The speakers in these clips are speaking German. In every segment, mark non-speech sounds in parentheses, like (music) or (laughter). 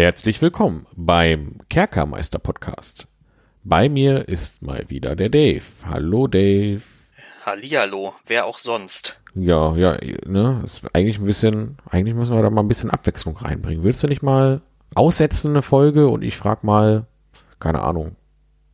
Herzlich willkommen beim Kerkermeister Podcast. Bei mir ist mal wieder der Dave. Hallo Dave. Hallihallo, wer auch sonst. Ja, ja, ne, ist eigentlich ein bisschen, eigentlich müssen wir da mal ein bisschen Abwechslung reinbringen. Willst du nicht mal aussetzen eine Folge und ich frag mal, keine Ahnung.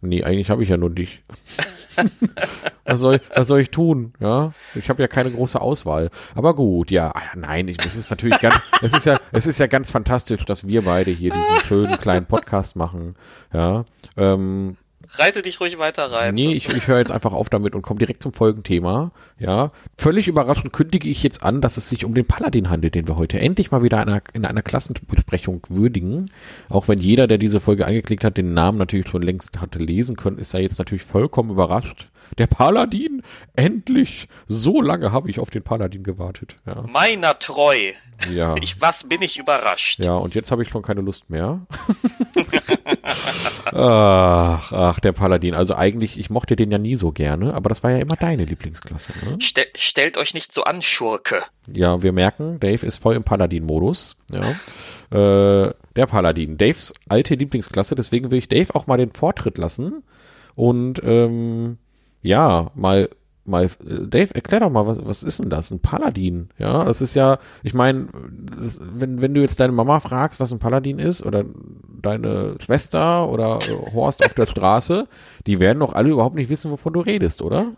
Nee, eigentlich habe ich ja nur dich. (laughs) (laughs) was, soll, was soll ich tun? Ja, ich habe ja keine große Auswahl. Aber gut, ja, ah, nein, ich, das ist natürlich ganz, (laughs) es ist ja, es ist ja ganz fantastisch, dass wir beide hier diesen schönen kleinen Podcast machen. Ja, ähm, Reite dich ruhig weiter rein. Nee, ich, ich höre jetzt einfach auf damit und komme direkt zum Folgenthema. Ja, völlig überraschend kündige ich jetzt an, dass es sich um den Paladin handelt, den wir heute endlich mal wieder in einer, in einer Klassenbesprechung würdigen. Auch wenn jeder, der diese Folge angeklickt hat, den Namen natürlich schon längst hatte lesen können, ist er jetzt natürlich vollkommen überrascht. Der Paladin, endlich! So lange habe ich auf den Paladin gewartet. Ja. Meiner treu. Ja. (laughs) Ich, was bin ich überrascht? Ja, und jetzt habe ich schon keine Lust mehr. (laughs) ach, ach, der Paladin. Also eigentlich, ich mochte den ja nie so gerne, aber das war ja immer deine Lieblingsklasse. Ne? Stel, stellt euch nicht so an, Schurke. Ja, wir merken, Dave ist voll im Paladin-Modus. Ja. äh, der Paladin, Daves alte Lieblingsklasse, deswegen will ich Dave auch mal den Vortritt lassen und ähm, ja, mal mal, äh, Dave, erklär doch mal, was, was ist denn das? Ein Paladin? Ja, das ist ja, ich meine, wenn, wenn du jetzt deine Mama fragst, was ein Paladin ist, oder deine Schwester oder äh, Horst auf der Straße, die werden doch alle überhaupt nicht wissen, wovon du redest, oder?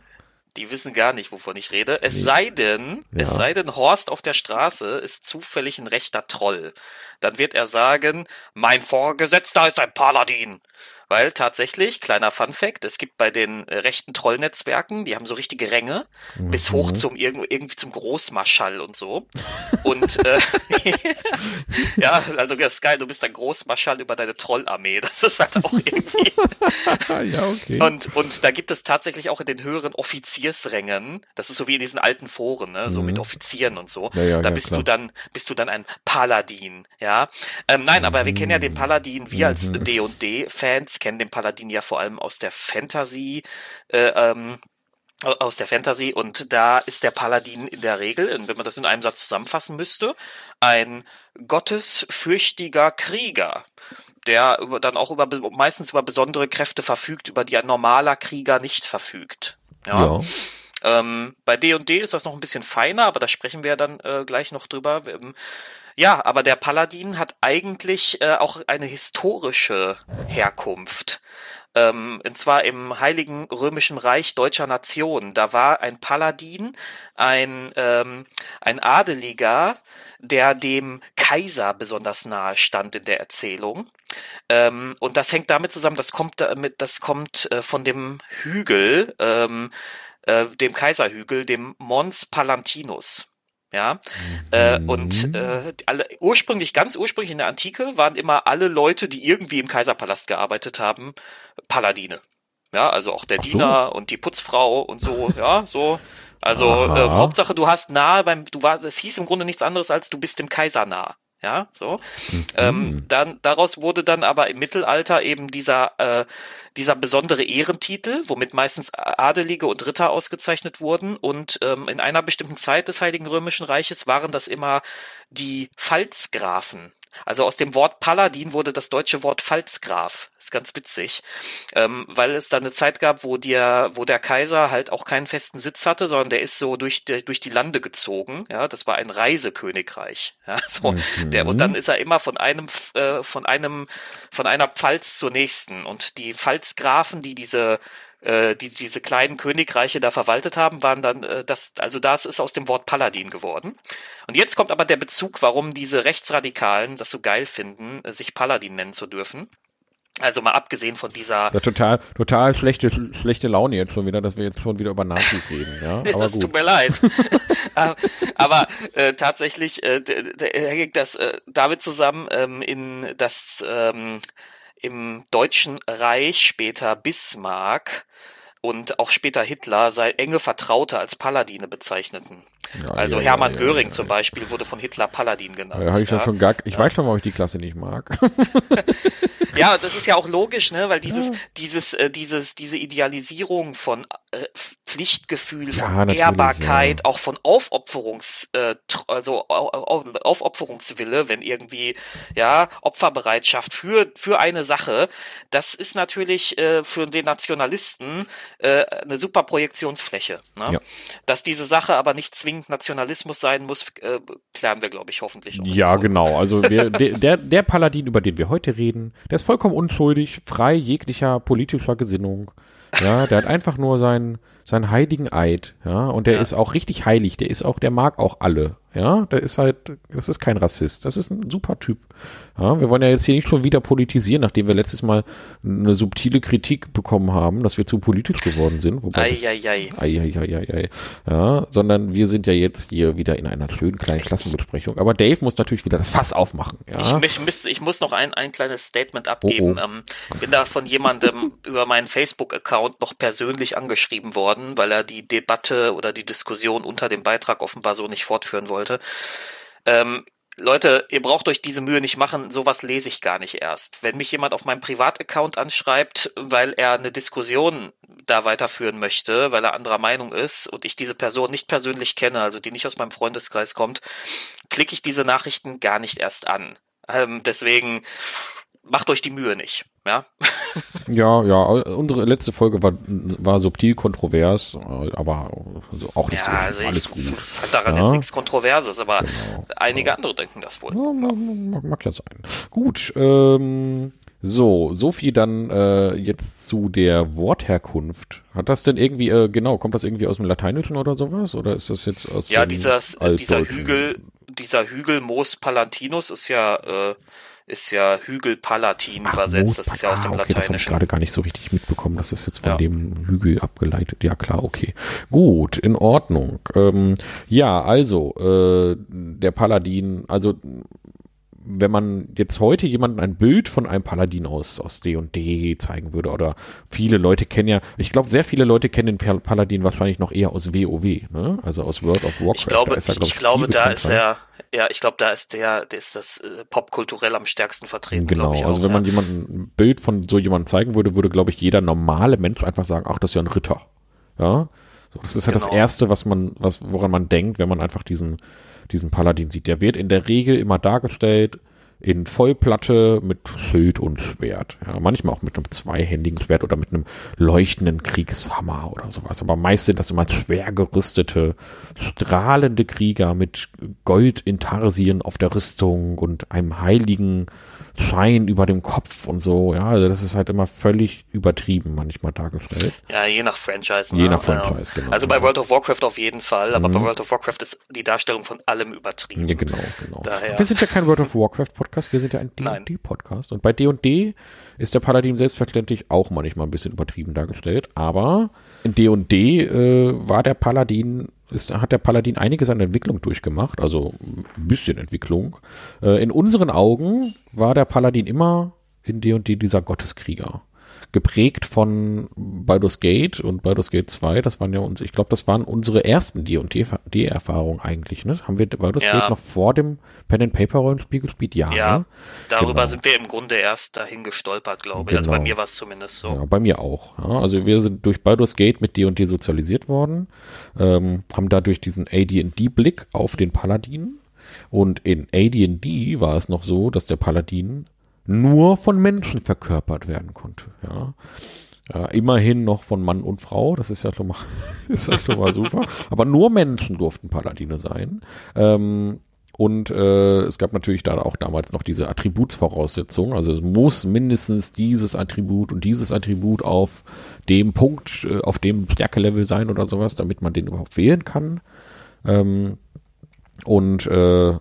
Die wissen gar nicht, wovon ich rede. Es nee. sei denn, ja. es sei denn, Horst auf der Straße ist zufällig ein rechter Troll. Dann wird er sagen, mein Vorgesetzter ist ein Paladin. Weil tatsächlich, kleiner Fun Fact, es gibt bei den äh, rechten Trollnetzwerken, die haben so richtige Ränge, mhm. bis hoch zum irgendwie zum Großmarschall und so. und äh, (laughs) ja, also das ist geil, du bist ein Großmarschall über deine Trollarmee. Das ist halt auch irgendwie. (laughs) ja, okay. Und, und da gibt es tatsächlich auch in den höheren Offiziersrängen, das ist so wie in diesen alten Foren, ne, so mhm. mit Offizieren und so. Ja, ja, da bist klar. du dann, bist du dann ein Paladin, ja. Ähm, nein, aber wir kennen ja den Paladin, wir als mhm. Kennen den Paladin ja vor allem aus der Fantasy, äh, ähm, aus der Fantasy und da ist der Paladin in der Regel, wenn man das in einem Satz zusammenfassen müsste, ein gottesfürchtiger Krieger, der über, dann auch über meistens über besondere Kräfte verfügt, über die ein normaler Krieger nicht verfügt. Ja. ja. Ähm, bei D&D ist das noch ein bisschen feiner, aber da sprechen wir dann äh, gleich noch drüber. Ähm, ja, aber der Paladin hat eigentlich äh, auch eine historische Herkunft. Ähm, und zwar im Heiligen Römischen Reich deutscher Nation. Da war ein Paladin, ein, ähm, ein Adeliger, der dem Kaiser besonders nahe stand in der Erzählung. Ähm, und das hängt damit zusammen, das kommt damit, das kommt äh, von dem Hügel, ähm, äh, dem Kaiserhügel, dem Mons Palantinus. Ja, äh, mhm. und äh, alle, ursprünglich, ganz ursprünglich in der Antike waren immer alle Leute, die irgendwie im Kaiserpalast gearbeitet haben, Paladine. Ja, also auch der so. Diener und die Putzfrau und so, ja, so. Also äh, Hauptsache, du hast nahe beim, du warst, es hieß im Grunde nichts anderes als du bist dem Kaiser nah. Ja, so. Mhm. Ähm, dann daraus wurde dann aber im Mittelalter eben dieser äh, dieser besondere Ehrentitel, womit meistens Adelige und Ritter ausgezeichnet wurden. Und ähm, in einer bestimmten Zeit des Heiligen Römischen Reiches waren das immer die Pfalzgrafen. Also aus dem Wort Paladin wurde das deutsche Wort Pfalzgraf. Ist ganz witzig, ähm, weil es da eine Zeit gab, wo der, wo der Kaiser halt auch keinen festen Sitz hatte, sondern der ist so durch, die, durch die Lande gezogen. Ja, das war ein Reisekönigreich. Ja, so mhm. der und dann ist er immer von einem, äh, von einem, von einer Pfalz zur nächsten. Und die Pfalzgrafen, die diese äh, die diese kleinen Königreiche da verwaltet haben, waren dann äh, das, also das ist aus dem Wort Paladin geworden. Und jetzt kommt aber der Bezug, warum diese Rechtsradikalen das so geil finden, äh, sich Paladin nennen zu dürfen. Also mal abgesehen von dieser. Ja total, total schlechte, schlechte Laune jetzt schon wieder, dass wir jetzt schon wieder über Nazis (laughs) reden. Ja, aber das gut. tut mir leid. (laughs) Äh, aber äh, tatsächlich äh, hängt das äh, damit zusammen ähm, in das ähm, im Deutschen Reich später Bismarck und auch später Hitler sei enge Vertraute als Paladine bezeichneten. Ja, also ja, Hermann ja, Göring zum Beispiel wurde von Hitler Paladin genannt. Ja, ich ja. schon gar, ich weiß schon, warum ich die Klasse nicht mag. (laughs) Ja, das ist ja auch logisch, ne, weil dieses, dieses, äh, dieses, diese Idealisierung von äh, Pflichtgefühl, von Ehrbarkeit, auch von Aufopferungs, äh, also Aufopferungswille, wenn irgendwie, ja, Opferbereitschaft für, für eine Sache, das ist natürlich äh, für den Nationalisten äh, eine super Projektionsfläche. Ne? Dass diese Sache aber nicht zwingend Nationalismus sein muss, äh, klären wir, glaube ich, hoffentlich. Ja, genau. Also wir, (laughs) der, der, der Paladin, über den wir heute reden, der ist vollkommen unschuldig, frei jeglicher politischer Gesinnung. Ja, der hat einfach nur seinen, seinen heiligen Eid, ja, und der ja. ist auch richtig heilig, der ist auch, der mag auch alle, ja, der ist halt, das ist kein Rassist, das ist ein super Typ. Ja, wir wollen ja jetzt hier nicht schon wieder politisieren, nachdem wir letztes Mal eine subtile Kritik bekommen haben, dass wir zu politisch geworden sind. Wobei ei, ei, Ja, sondern wir sind ja jetzt hier wieder in einer schönen kleinen Klassenbesprechung. Aber Dave muss natürlich wieder das Fass aufmachen. Ja? Ich, ich, ich muss noch ein, ein kleines Statement abgeben. Oh, oh. Ähm, bin da von jemandem (laughs) über meinen Facebook-Account noch persönlich angeschrieben worden, weil er die Debatte oder die Diskussion unter dem Beitrag offenbar so nicht fortführen wollte. Ähm, Leute, ihr braucht euch diese Mühe nicht machen, sowas lese ich gar nicht erst. Wenn mich jemand auf meinem Privataccount anschreibt, weil er eine Diskussion da weiterführen möchte, weil er anderer Meinung ist und ich diese Person nicht persönlich kenne, also die nicht aus meinem Freundeskreis kommt, klicke ich diese Nachrichten gar nicht erst an. Ähm, deswegen macht euch die Mühe nicht. Ja, ja, ja, unsere letzte Folge war, war subtil kontrovers, aber auch nicht ja, so also alles gut. Ich fand daran ja. jetzt nichts Kontroverses, aber genau, einige genau. andere denken das wohl. Ja, mag, ja sein. Gut, ähm, so, so viel dann äh, jetzt zu der Wortherkunft. Hat das denn irgendwie, äh, genau, kommt das irgendwie aus dem Lateinischen oder sowas? Oder ist das jetzt aus Ja, dieser, dieser Hügel, dieser Hügel Mos Palantinus ist ja äh, ist ja Hügel Palatin Ach, übersetzt. Das ist ja aus dem okay, Lateinischen. Das habe ich gerade gar nicht so richtig mitbekommen. Das ist jetzt von ja. dem Hügel abgeleitet. Ja, klar, okay. Gut, in Ordnung. Ähm, ja, also, äh, der Paladin, also wenn man jetzt heute jemandem ein Bild von einem Paladin aus, aus D&D zeigen würde oder viele Leute kennen ja, ich glaube, sehr viele Leute kennen den Paladin wahrscheinlich noch eher aus WoW, ne? also aus World of Warcraft. Ich glaube, da ist er, glaub ich, ich glaube, da ist er, ja, ich glaube, da ist der, der ist das äh, popkulturell am stärksten vertreten. Genau, ich also wenn ja. man jemandem ein Bild von so jemandem zeigen würde, würde, glaube ich, jeder normale Mensch einfach sagen, ach, das ist ja ein Ritter. Ja, so, das ist ja genau. das Erste, was man, was, woran man denkt, wenn man einfach diesen diesen Paladin sieht. Der wird in der Regel immer dargestellt in Vollplatte mit Schild und Schwert. Ja, manchmal auch mit einem zweihändigen Schwert oder mit einem leuchtenden Kriegshammer oder sowas. Aber meist sind das immer schwer gerüstete, strahlende Krieger mit Gold in Tarsien auf der Rüstung und einem heiligen Schein über dem Kopf und so. Ja, also das ist halt immer völlig übertrieben manchmal dargestellt. Ja, je nach Franchise. Je ne? nach Franchise, genau. Also bei World of Warcraft auf jeden Fall, aber mhm. bei World of Warcraft ist die Darstellung von allem übertrieben. Ja, genau, genau. Daher. Wir sind ja kein World of Warcraft Podcast, wir sind ja ein D&D Podcast. Und bei D&D ist der Paladin selbstverständlich auch manchmal ein bisschen übertrieben dargestellt, aber in D&D äh, war der Paladin ist, hat der Paladin einiges an Entwicklung durchgemacht, also ein bisschen Entwicklung. Äh, in unseren Augen war der Paladin immer in D&D dieser Gotteskrieger geprägt von Baldur's Gate und Baldur's Gate 2. Das waren ja uns, ich glaube, das waren unsere ersten D&D-Erfahrungen eigentlich. Ne? Haben wir Baldur's ja. Gate noch vor dem Pen and Paper Rollenspiel gespielt? Ja. Ja. Ne? Darüber genau. sind wir im Grunde erst dahin gestolpert, glaube ich. Genau. Also bei genau. mir war es zumindest so. Ja, bei mir auch. Ja, also wir sind durch Baldur's Gate mit D&D sozialisiert worden, ähm, haben dadurch diesen AD&D-Blick auf den Paladin. Und in AD&D war es noch so, dass der Paladin nur von Menschen verkörpert werden konnte. Ja. Ja, immerhin noch von Mann und Frau, das ist ja schon mal, (laughs) ist ja schon mal super. Aber nur Menschen durften Paladine sein. Ähm, und äh, es gab natürlich da auch damals noch diese Attributsvoraussetzung. Also es muss mindestens dieses Attribut und dieses Attribut auf dem Punkt, äh, auf dem Stärkelevel sein oder sowas, damit man den überhaupt wählen kann. Ähm, und äh,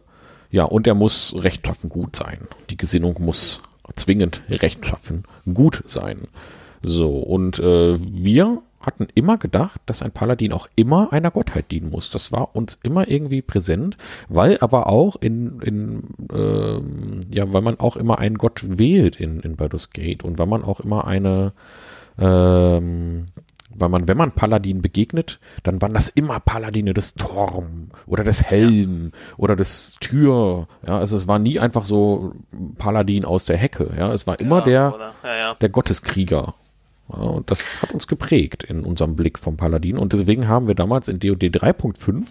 ja, und er muss rechtschaffen gut sein. Die Gesinnung muss zwingend rechtschaffen gut sein. So, und äh, wir hatten immer gedacht, dass ein Paladin auch immer einer Gottheit dienen muss. Das war uns immer irgendwie präsent, weil aber auch in, in ähm, ja, weil man auch immer einen Gott wählt in, in Baldur's Gate und weil man auch immer eine ähm, weil man, wenn man Paladin begegnet, dann waren das immer Paladine des Torm oder des Helm ja. oder des Tür. Ja, also es war nie einfach so Paladin aus der Hecke. Ja, es war immer ja, der, der Gotteskrieger. und das hat uns geprägt in unserem Blick vom Paladin. Und deswegen haben wir damals in DOD 3.5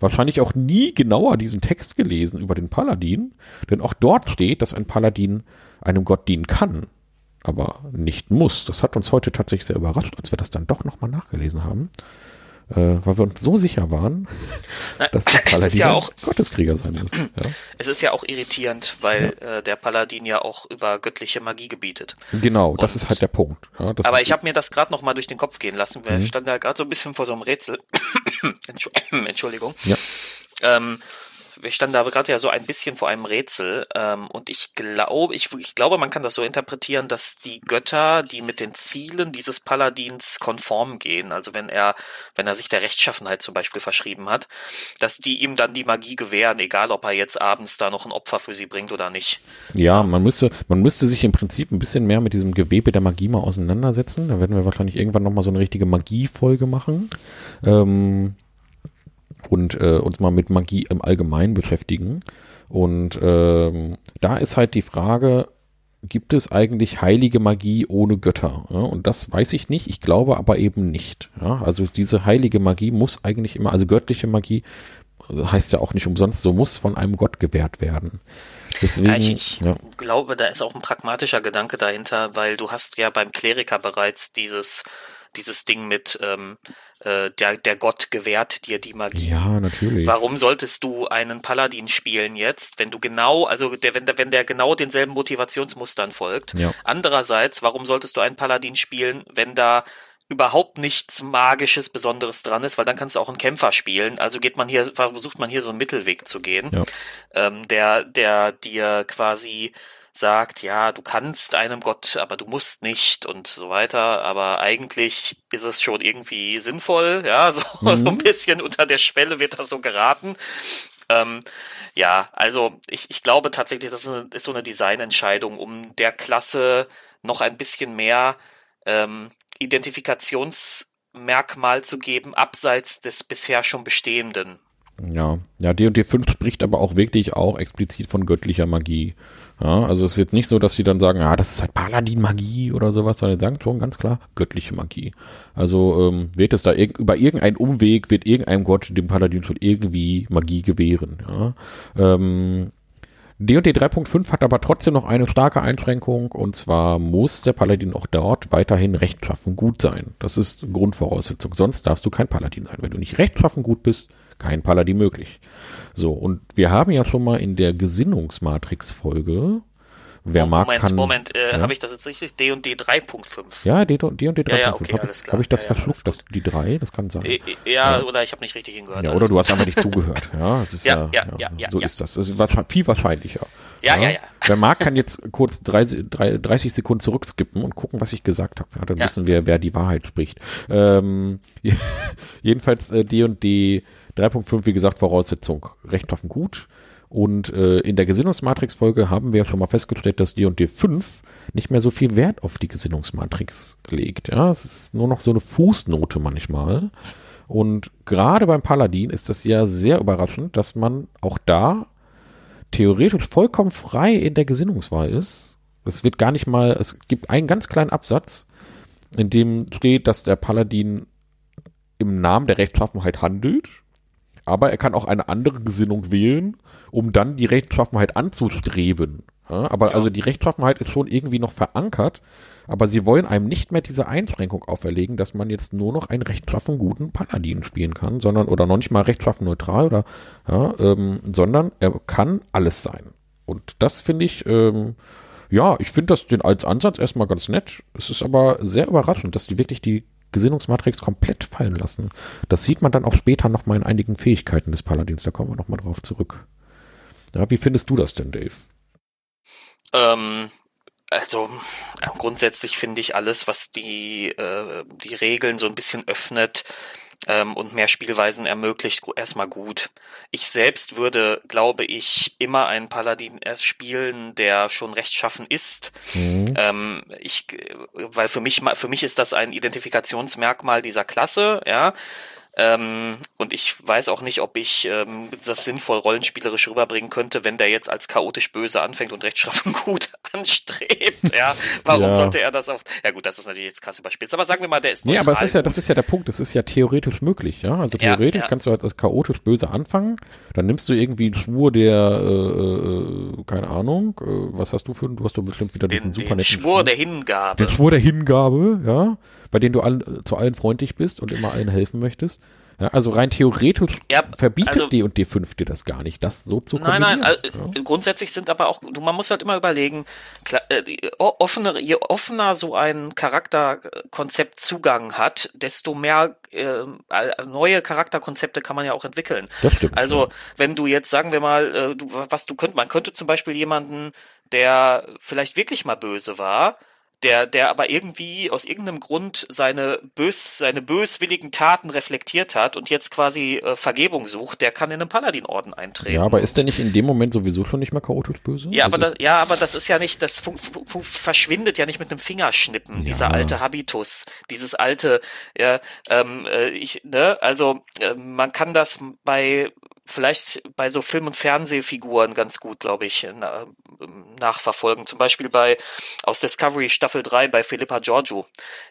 wahrscheinlich auch nie genauer diesen Text gelesen über den Paladin, denn auch dort steht, dass ein Paladin einem Gott dienen kann aber nicht muss. Das hat uns heute tatsächlich sehr überrascht, als wir das dann doch nochmal nachgelesen haben. Äh, weil wir uns so sicher waren, Na, dass der Paladin ja auch, Gotteskrieger sein muss. (clears throat) Ja. Es ist ja auch irritierend, weil ja. äh, der Paladin ja auch über göttliche Magie gebietet. Genau, Und, das ist halt der Punkt. Ja, aber ich habe mir das gerade nochmal durch den Kopf gehen lassen, weil mhm. ich stand da gerade so ein bisschen vor so einem Rätsel. (clears throat) (clears throat) Entschuldigung. Ja. Ähm, wir standen da gerade ja so ein bisschen vor einem Rätsel ähm, und ich glaube, ich, ich glaube, man kann das so interpretieren, dass die Götter, die mit den Zielen dieses Paladins konform gehen, also wenn er, wenn er sich der Rechtschaffenheit zum Beispiel verschrieben hat, dass die ihm dann die Magie gewähren, egal ob er jetzt abends da noch ein Opfer für sie bringt oder nicht. Ja, man müsste, man müsste sich im Prinzip ein bisschen mehr mit diesem Gewebe der Magie mal auseinandersetzen. Da werden wir wahrscheinlich irgendwann nochmal so eine richtige Magiefolge machen. Ähm, und äh, uns mal mit Magie im Allgemeinen beschäftigen. Und ähm, da ist halt die Frage, gibt es eigentlich heilige Magie ohne Götter? Ja, und das weiß ich nicht, ich glaube aber eben nicht. Ja, also diese heilige Magie muss eigentlich immer, also göttliche Magie äh, heißt ja auch nicht umsonst, so muss von einem Gott gewährt werden. Deswegen, ja, ich, ich ja. glaube, da ist auch ein pragmatischer Gedanke dahinter, weil du hast ja beim Kleriker bereits dieses dieses Ding mit ähm, äh, der, der Gott gewährt dir die Magie. Ja, natürlich. Warum solltest du einen Paladin spielen jetzt, wenn du genau, also der, wenn der, wenn der genau denselben Motivationsmustern folgt? Ja. Andererseits, warum solltest du einen Paladin spielen, wenn da überhaupt nichts Magisches, Besonderes dran ist, weil dann kannst du auch einen Kämpfer spielen. Also geht man hier, versucht man hier so einen Mittelweg zu gehen, ja. ähm, der, der dir quasi sagt, ja, du kannst einem Gott, aber du musst nicht und so weiter. Aber eigentlich ist es schon irgendwie sinnvoll, ja, (laughs) so, mhm. so ein bisschen unter der Schwelle wird das so geraten. Ähm, ja, also ich, ich glaube tatsächlich, das ist, eine, ist so eine Designentscheidung, um der Klasse noch ein bisschen mehr ähm, Identifikationsmerkmal zu geben, abseits des bisher schon bestehenden. Ja, ja, D&D 5 spricht aber auch wirklich auch explizit von göttlicher Magie. Ja, also es ist jetzt nicht so, dass sie dann sagen, ja, das ist halt Paladin-Magie oder sowas, sondern sagen schon ganz klar göttliche Magie. Also ähm, wird es da irg über irgendeinen Umweg, wird irgendeinem Gott dem Paladin schon irgendwie Magie gewähren. Ja. Ähm, D&D 3.5 hat aber trotzdem noch eine starke Einschränkung und zwar muss der Paladin auch dort weiterhin rechtschaffen gut sein. Das ist Grundvoraussetzung. Sonst darfst du kein Paladin sein. Wenn du nicht rechtschaffen gut bist, kein Paladin möglich. So, und wir haben ja schon mal in der Gesinnungsmatrix-Folge Wer oh, mag, Moment, kann. Moment, äh, ja? habe ich das jetzt richtig? D und D 3.5. Ja, D und D 3.5. Ja, ja, okay, habe hab ich das ja, verschluckt, das, die 3? Das kann sein. Äh, äh, ja, ja, oder ich habe nicht richtig hingehört. Ja, oder du hast einfach nicht zugehört. Ja, es ist (laughs) ja, ja, so ist das. Das ist viel wahrscheinlicher. Ja, ja, ja. Wer mag, kann jetzt kurz 30, 30 Sekunden zurückskippen und gucken, was ich gesagt habe. Ja, dann wissen wir, wer die Wahrheit spricht. Ähm, (laughs) jedenfalls äh, D und D 3.5, wie gesagt, Voraussetzung recht offen gut. Und äh, in der Gesinnungsmatrix-Folge haben wir schon mal festgestellt, dass D&D 5 nicht mehr so viel Wert auf die Gesinnungsmatrix legt. Ja, es ist nur noch so eine Fußnote manchmal. Und gerade beim Paladin ist das ja sehr überraschend, dass man auch da theoretisch vollkommen frei in der Gesinnungswahl ist. Es wird gar nicht mal, es gibt einen ganz kleinen Absatz, in dem steht, dass der Paladin im Namen der Rechtschaffenheit handelt aber er kann auch eine andere Gesinnung wählen, um dann die Rechtschaffenheit anzustreben. Ja, aber ja. also die Rechtschaffenheit ist schon irgendwie noch verankert, aber sie wollen einem nicht mehr diese Einschränkung auferlegen, dass man jetzt nur noch einen rechtschaffen guten Paladin spielen kann, sondern oder noch nicht mal rechtschaffen neutral oder ja, ähm, sondern er kann alles sein. Und das finde ich, ähm, ja, ich finde das den als Ansatz erstmal ganz nett. Es ist aber sehr überraschend, dass die wirklich die Gesinnungsmatrix komplett fallen lassen. Das sieht man dann auch später nochmal in einigen Fähigkeiten des Paladins. Da kommen wir nochmal drauf zurück. Ja, wie findest du das denn, Dave? Ähm, also grundsätzlich finde ich alles, was die, äh, die Regeln so ein bisschen öffnet, ähm, und mehr Spielweisen ermöglicht, erstmal gut. Ich selbst würde, glaube ich, immer einen Paladin erst spielen, der schon rechtschaffen ist. Mhm. Ähm, ich, weil für mich, für mich ist das ein Identifikationsmerkmal dieser Klasse, ja. Ähm, und ich weiß auch nicht, ob ich ähm, das sinnvoll rollenspielerisch rüberbringen könnte, wenn der jetzt als chaotisch böse anfängt und rechtschaffen (laughs) gut anstrebt. Ja, warum ja. sollte er das auch? Ja gut, das ist natürlich jetzt krass überspitzt. Aber sagen wir mal, der ist Nee, aber es ist ja, das ist ja der Punkt. Das ist ja theoretisch möglich. Ja, also theoretisch ja, ja. kannst du halt als chaotisch böse anfangen. Dann nimmst du irgendwie einen Schwur der, äh, äh, keine Ahnung, äh, was hast du für, du hast doch bestimmt wieder den, diesen super den Schwur Schwur der Hingabe. Den Schwur der Hingabe, ja, bei dem du allen, zu allen freundlich bist und immer allen helfen möchtest. Ja, also rein theoretisch ja, verbietet also, D und D5 dir das gar nicht, das so zu kombinieren. Nein, nein, also, ja. grundsätzlich sind aber auch, man muss halt immer überlegen, klar, äh, offener, je offener so ein Charakterkonzept Zugang hat, desto mehr äh, neue Charakterkonzepte kann man ja auch entwickeln. Das stimmt, also, ja. wenn du jetzt, sagen wir mal, äh, du, was du könnt, man könnte zum Beispiel jemanden, der vielleicht wirklich mal böse war, der, der aber irgendwie aus irgendeinem Grund seine bös, seine böswilligen Taten reflektiert hat und jetzt quasi äh, Vergebung sucht, der kann in einen Paladin-Orden eintreten. Ja, aber ist der nicht in dem Moment sowieso schon nicht mehr chaotisch böse? Ja, aber das, ja, aber das ist ja nicht, das verschwindet ja nicht mit einem Fingerschnippen, ja. dieser alte Habitus, dieses alte, ja, ähm, äh, ich, ne, also äh, man kann das bei vielleicht bei so Film- und Fernsehfiguren ganz gut, glaube ich, na, nachverfolgen. Zum Beispiel bei aus Discovery Staffel 3 bei Philippa Giorgio.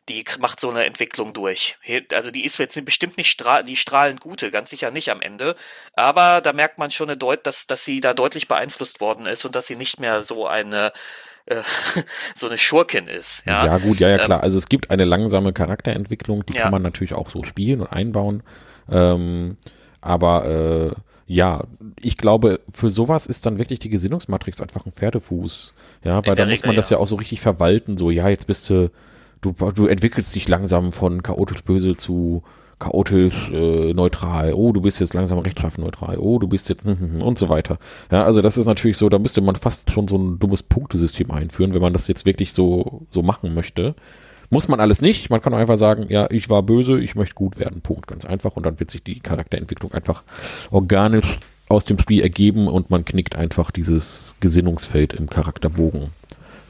Die macht so eine Entwicklung durch. Also die ist jetzt bestimmt nicht stra die strahlend gute, ganz sicher nicht am Ende. Aber da merkt man schon eine Deut dass, dass sie da deutlich beeinflusst worden ist und dass sie nicht mehr so eine äh, (laughs) so eine Schurkin ist. Ja, ja gut, ja, ja, klar. Ähm, also es gibt eine langsame Charakterentwicklung, die ja. kann man natürlich auch so spielen und einbauen. Ähm, aber äh, ja, ich glaube, für sowas ist dann wirklich die Gesinnungsmatrix einfach ein Pferdefuß. Ja, weil da muss man das ja. ja auch so richtig verwalten. So, ja, jetzt bist du, du, du entwickelst dich langsam von chaotisch böse zu chaotisch äh, neutral. Oh, du bist jetzt langsam rechtschaffen neutral. Oh, du bist jetzt (laughs) und so weiter. Ja, also das ist natürlich so, da müsste man fast schon so ein dummes Punktesystem einführen, wenn man das jetzt wirklich so so machen möchte. Muss man alles nicht. Man kann einfach sagen, ja, ich war böse, ich möchte gut werden. Punkt. Ganz einfach. Und dann wird sich die Charakterentwicklung einfach organisch aus dem Spiel ergeben und man knickt einfach dieses Gesinnungsfeld im Charakterbogen.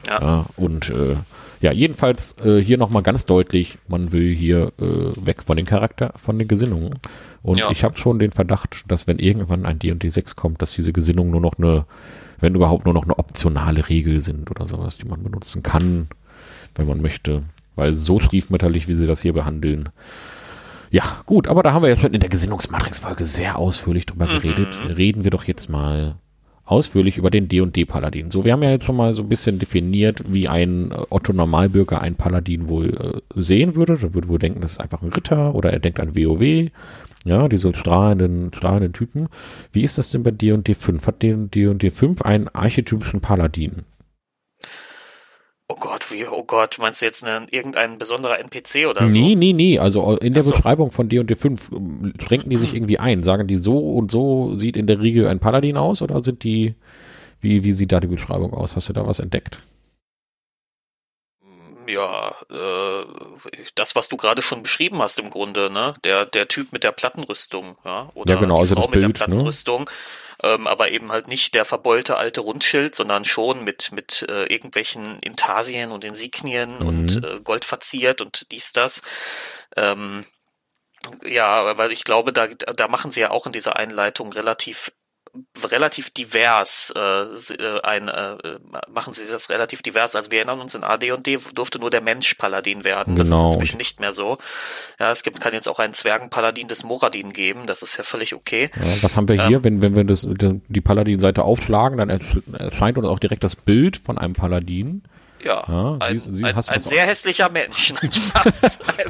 Ja. ja und äh, ja, jedenfalls äh, hier nochmal ganz deutlich, man will hier äh, weg von den Charakter, von den Gesinnungen. Und ja. ich habe schon den Verdacht, dass wenn irgendwann ein D&D 6 kommt, dass diese Gesinnungen nur noch eine, wenn überhaupt nur noch eine optionale Regel sind oder sowas, die man benutzen kann, wenn man möchte. Weil so stiefmütterlich, wie sie das hier behandeln. Ja, gut, aber da haben wir schon in der Gesinnungsmatrix-Folge sehr ausführlich drüber mhm. geredet. Reden wir doch jetzt mal ausführlich über den D&D-Paladin. So, wir haben ja jetzt schon mal so ein bisschen definiert, wie ein Otto-Normalbürger einen Paladin wohl äh, sehen würde. Er würde wohl denken, das ist einfach ein Ritter oder er denkt an WoW. Ja, diese strahlenden, strahlenden Typen. Wie ist das denn bei D&D 5? Hat D&D 5 einen archetypischen Paladin? Oh Gott, wie, oh Gott, meinst du jetzt eine, irgendein besonderer NPC oder so? Nee, nee, nee, also in der so. Beschreibung von D&D 5 ähm, schränken die sich irgendwie ein. Sagen die so und so sieht in der Regel ein Paladin aus oder sind die, wie, wie sieht da die Beschreibung aus? Hast du da was entdeckt? Ja, äh, das, was du gerade schon beschrieben hast im Grunde, ne? Der, der Typ mit der Plattenrüstung, ja? Oder ja, genau, die also Frau das Bild, mit der ne? Plattenrüstung. Ne? ähm, aber eben halt nicht der verbeulte alte Rundschild, sondern schon mit, mit äh, irgendwelchen Intarsien und Insignien mhm. und äh, Gold verziert und dies, das. Ähm, ja, aber ich glaube, da, da machen sie ja auch in dieser Einleitung relativ relativ divers äh, äh, ein, äh, machen sie das relativ divers. Also wir erinnern uns in AD&D durfte nur der Mensch Paladin werden. Das genau. ist inzwischen nicht mehr so. Ja, es gibt, kann jetzt auch einen Zwergenpaladin des Moradin geben. Das ist ja völlig okay. Ja, was haben wir hier? Ähm, wenn, wenn wir das, die Paladin-Seite aufschlagen, dann erscheint uns auch direkt das Bild von einem Paladin. Ja, ja ein, sie, sie ein, ein sehr hässlicher Mensch. (laughs) ein,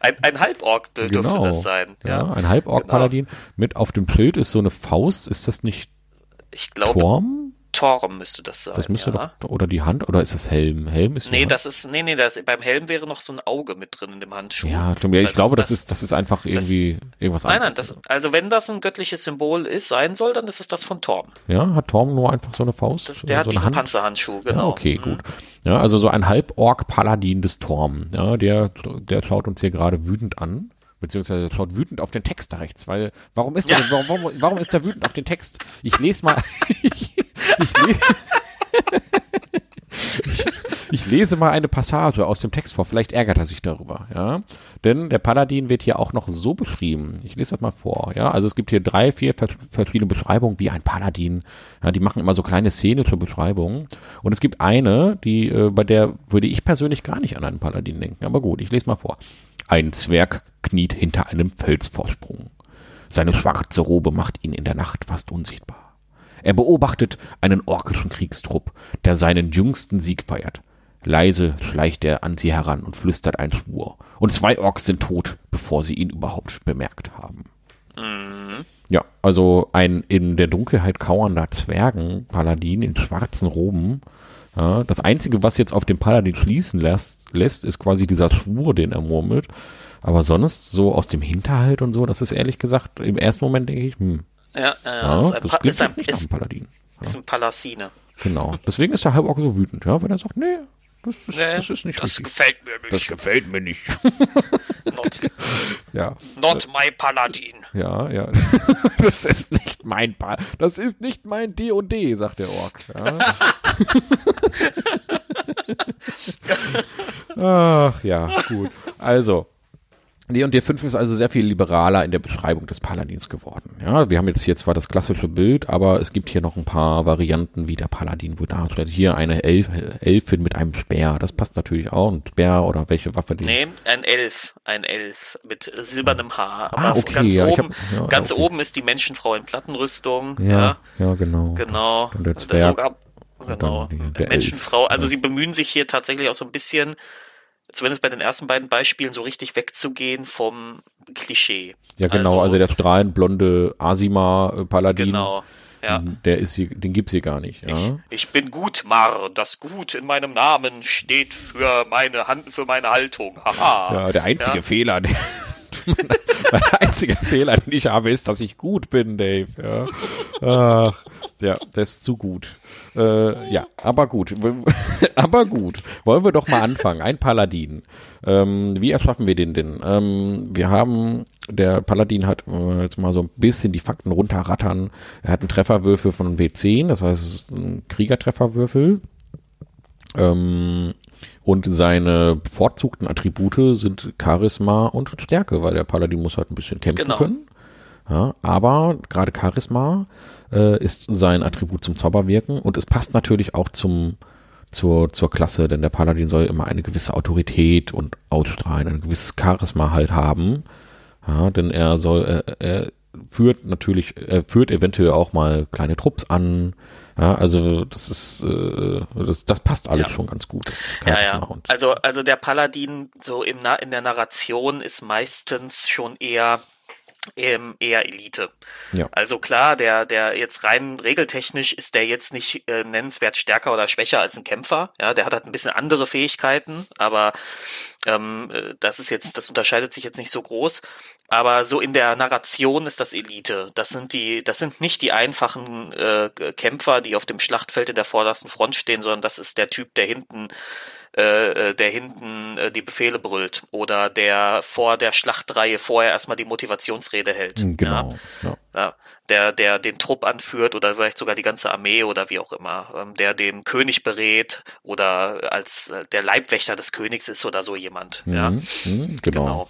ein, ein Halborg dürfte genau. das sein. Ja, ja ein Halborg-Paladin. Genau. Mit auf dem Schild ist so eine Faust. Ist das nicht ich glaube, Torm? Torm müsste das sein. Das müsste ja. doch, oder die Hand, oder ist das Helm? Helm ist Nee, das ist, nee, nee, das, beim Helm wäre noch so ein Auge mit drin in dem Handschuh. Ja, stimmt. Ja, ich glaube, das, das, ist, das ist einfach irgendwie das, irgendwas anderes. Nein, nein, das, also wenn das ein göttliches Symbol ist, sein soll, dann ist es das von Torm. Ja, hat Torm nur einfach so eine Faust? Das, der so hat diesen Panzerhandschuh, genau. Ja, okay, mhm. gut. Ja, also so ein Halborg-Paladin des Torm. Ja, der, der schaut uns hier gerade wütend an. Beziehungsweise schaut wütend auf den Text da rechts, weil warum ist, ja. der, warum, warum, warum ist der wütend auf den Text? Ich lese mal, (laughs) ich, ich lese, (laughs) ich, ich lese mal eine Passage aus dem Text vor, vielleicht ärgert er sich darüber, ja. Denn der Paladin wird hier auch noch so beschrieben. Ich lese das mal vor, ja. Also es gibt hier drei, vier verschiedene Beschreibungen, wie ein Paladin. Ja, die machen immer so kleine szenische Beschreibungen. Und es gibt eine, die, äh, bei der würde ich persönlich gar nicht an einen Paladin denken. Aber gut, ich lese mal vor. Ein Zwerg kniet hinter einem Felsvorsprung. Seine schwarze Robe macht ihn in der Nacht fast unsichtbar. Er beobachtet einen orkischen Kriegstrupp, der seinen jüngsten Sieg feiert. Leise schleicht er an sie heran und flüstert einen Schwur. Und zwei Orks sind tot, bevor sie ihn überhaupt bemerkt haben. Mhm. Ja, also ein in der Dunkelheit kauernder Zwergen-Paladin in schwarzen Roben. Ja, das Einzige, was jetzt auf den Paladin schließen lässt, lässt, ist quasi dieser Schwur, den er murmelt. Aber sonst, so aus dem Hinterhalt und so, das ist ehrlich gesagt, im ersten Moment denke ich, hm. Ja, ja, ja das, ist ein, das ist ein, ist, ein Paladin. Ja. Ist ein Palasine. Genau. Deswegen ist der Halborg so wütend, ja, weil er sagt, nee, das ist, nee, das ist nicht Das richtig. gefällt mir nicht. Das gefällt mir nicht. (laughs) Not, ja. Not my Paladin. Ja, ja. (laughs) Das ist nicht mein pa Das ist nicht mein D und D, sagt der Ork. Ja. (laughs) Ach ja, gut. Also, D&D 5 ist also sehr viel liberaler in der Beschreibung des Paladins geworden. Ja, wir haben jetzt hier zwar das klassische Bild, aber es gibt hier noch ein paar Varianten, wie der Paladin wurde dargestellt. Hier eine Elf, Elfin mit einem Speer, das passt natürlich auch. Ein Speer oder welche Waffe? Die nee, ein Elf, ein Elf mit silbernem Haar. Aber ah, okay, ganz, ja, oben, hab, ja, ganz okay. oben ist die Menschenfrau in Plattenrüstung. Ja, ja, ja genau. Genau. Und der Zwerg. Sogar, genau. Die, Menschenfrau. Also sie bemühen sich hier tatsächlich auch so ein bisschen zumindest bei den ersten beiden Beispielen, so richtig wegzugehen vom Klischee. Ja, genau, also, also der strahlenblonde Asima-Paladin. Genau. Ja. Mhm, der ist hier, den gibt's hier gar nicht. Ja? Ich, ich bin Gutmar. Das Gut in meinem Namen steht für meine Hand, für meine Haltung. Haha. Ja, der einzige ja. Fehler, der, (laughs) mein einziger Fehler, den ich habe, ist, dass ich gut bin, Dave. Ja, Ach, ja das ist zu gut. Äh, ja, aber gut. (laughs) aber gut. Wollen wir doch mal anfangen. Ein Paladin. Ähm, wie erschaffen wir den denn? Ähm, wir haben, der Paladin hat äh, jetzt mal so ein bisschen die Fakten runterrattern. Er hat einen Trefferwürfel von W10, das heißt, es ist ein Kriegertrefferwürfel. Ähm, und seine bevorzugten Attribute sind Charisma und Stärke, weil der Paladin muss halt ein bisschen kämpfen genau. können. Ja, aber gerade Charisma äh, ist sein Attribut zum Zauberwirken und es passt natürlich auch zum zur, zur Klasse, denn der Paladin soll immer eine gewisse Autorität und ausstrahlen, ein gewisses Charisma halt haben. Ja, denn er soll, äh, er führt natürlich, er führt eventuell auch mal kleine Trupps an, ja, also das ist, äh, das, das passt alles ja. schon ganz gut. ja, ja. Also, also der Paladin so im Na in der Narration ist meistens schon eher ähm, eher Elite. Ja. Also klar, der, der jetzt rein regeltechnisch ist der jetzt nicht äh, nennenswert stärker oder schwächer als ein Kämpfer. Ja, der hat halt ein bisschen andere Fähigkeiten, aber ähm, äh, das ist jetzt, das unterscheidet sich jetzt nicht so groß. Aber so in der Narration ist das Elite. Das sind die, das sind nicht die einfachen äh, Kämpfer, die auf dem Schlachtfeld in der vordersten Front stehen, sondern das ist der Typ, der hinten, äh, äh, der hinten äh, die Befehle brüllt oder der vor der Schlachtreihe vorher erstmal die Motivationsrede hält. Hm, genau. Ja. ja. Der, der den Trupp anführt oder vielleicht sogar die ganze Armee oder wie auch immer, ähm, der den König berät oder als äh, der Leibwächter des Königs ist oder so jemand. Mhm. Ja, mhm, genau. genau.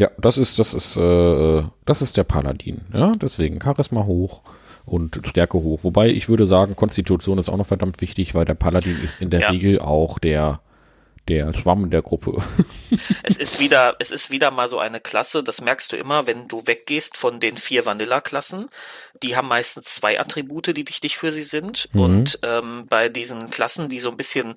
Ja, das ist, das ist, äh, das ist der Paladin. Ja, deswegen Charisma hoch und Stärke hoch. Wobei ich würde sagen, Konstitution ist auch noch verdammt wichtig, weil der Paladin ist in der ja. Regel auch der der Schwamm der Gruppe. (laughs) es ist wieder, es ist wieder mal so eine Klasse, das merkst du immer, wenn du weggehst von den vier Vanilla-Klassen. Die haben meistens zwei Attribute, die wichtig für sie sind. Mhm. Und ähm, bei diesen Klassen, die so ein bisschen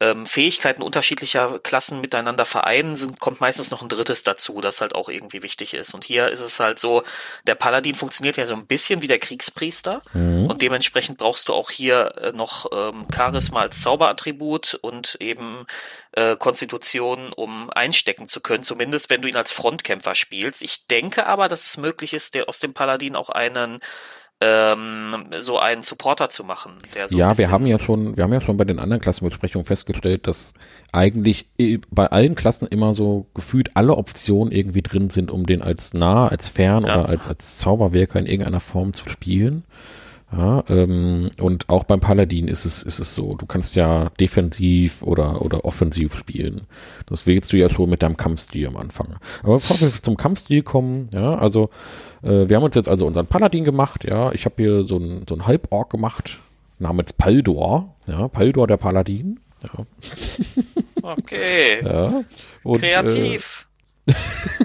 ähm, Fähigkeiten unterschiedlicher Klassen miteinander vereinen, sind, kommt meistens noch ein drittes dazu, das halt auch irgendwie wichtig ist. Und hier ist es halt so, der Paladin funktioniert ja so ein bisschen wie der Kriegspriester mhm. und dementsprechend brauchst du auch hier äh, noch ähm, Charisma als Zauberattribut und eben äh, Konstitution, um einstecken zu können, zumindest wenn du ihn als Frontkämpfer spielst. Ich denke aber, dass es möglich ist, der aus dem Paladin auch einen ähm, so einen Supporter zu machen. Der so ja, wir haben ja schon, wir haben ja schon bei den anderen Klassenbesprechungen festgestellt, dass eigentlich bei allen Klassen immer so gefühlt alle Optionen irgendwie drin sind, um den als nah, als fern ja. oder als, als Zauberwerker in irgendeiner Form zu spielen. Ja, ähm, und auch beim Paladin ist es, ist es so, du kannst ja defensiv oder, oder offensiv spielen. Das wählst du ja schon mit deinem Kampfstil am Anfang. Aber bevor wir zum Kampfstil kommen, ja, also äh, wir haben uns jetzt also unseren Paladin gemacht, ja, ich habe hier so ein, so ein Halborg gemacht, namens Paldor, ja, Paldor der Paladin. Ja. (laughs) Okay. ja. Und, Kreativ. Äh,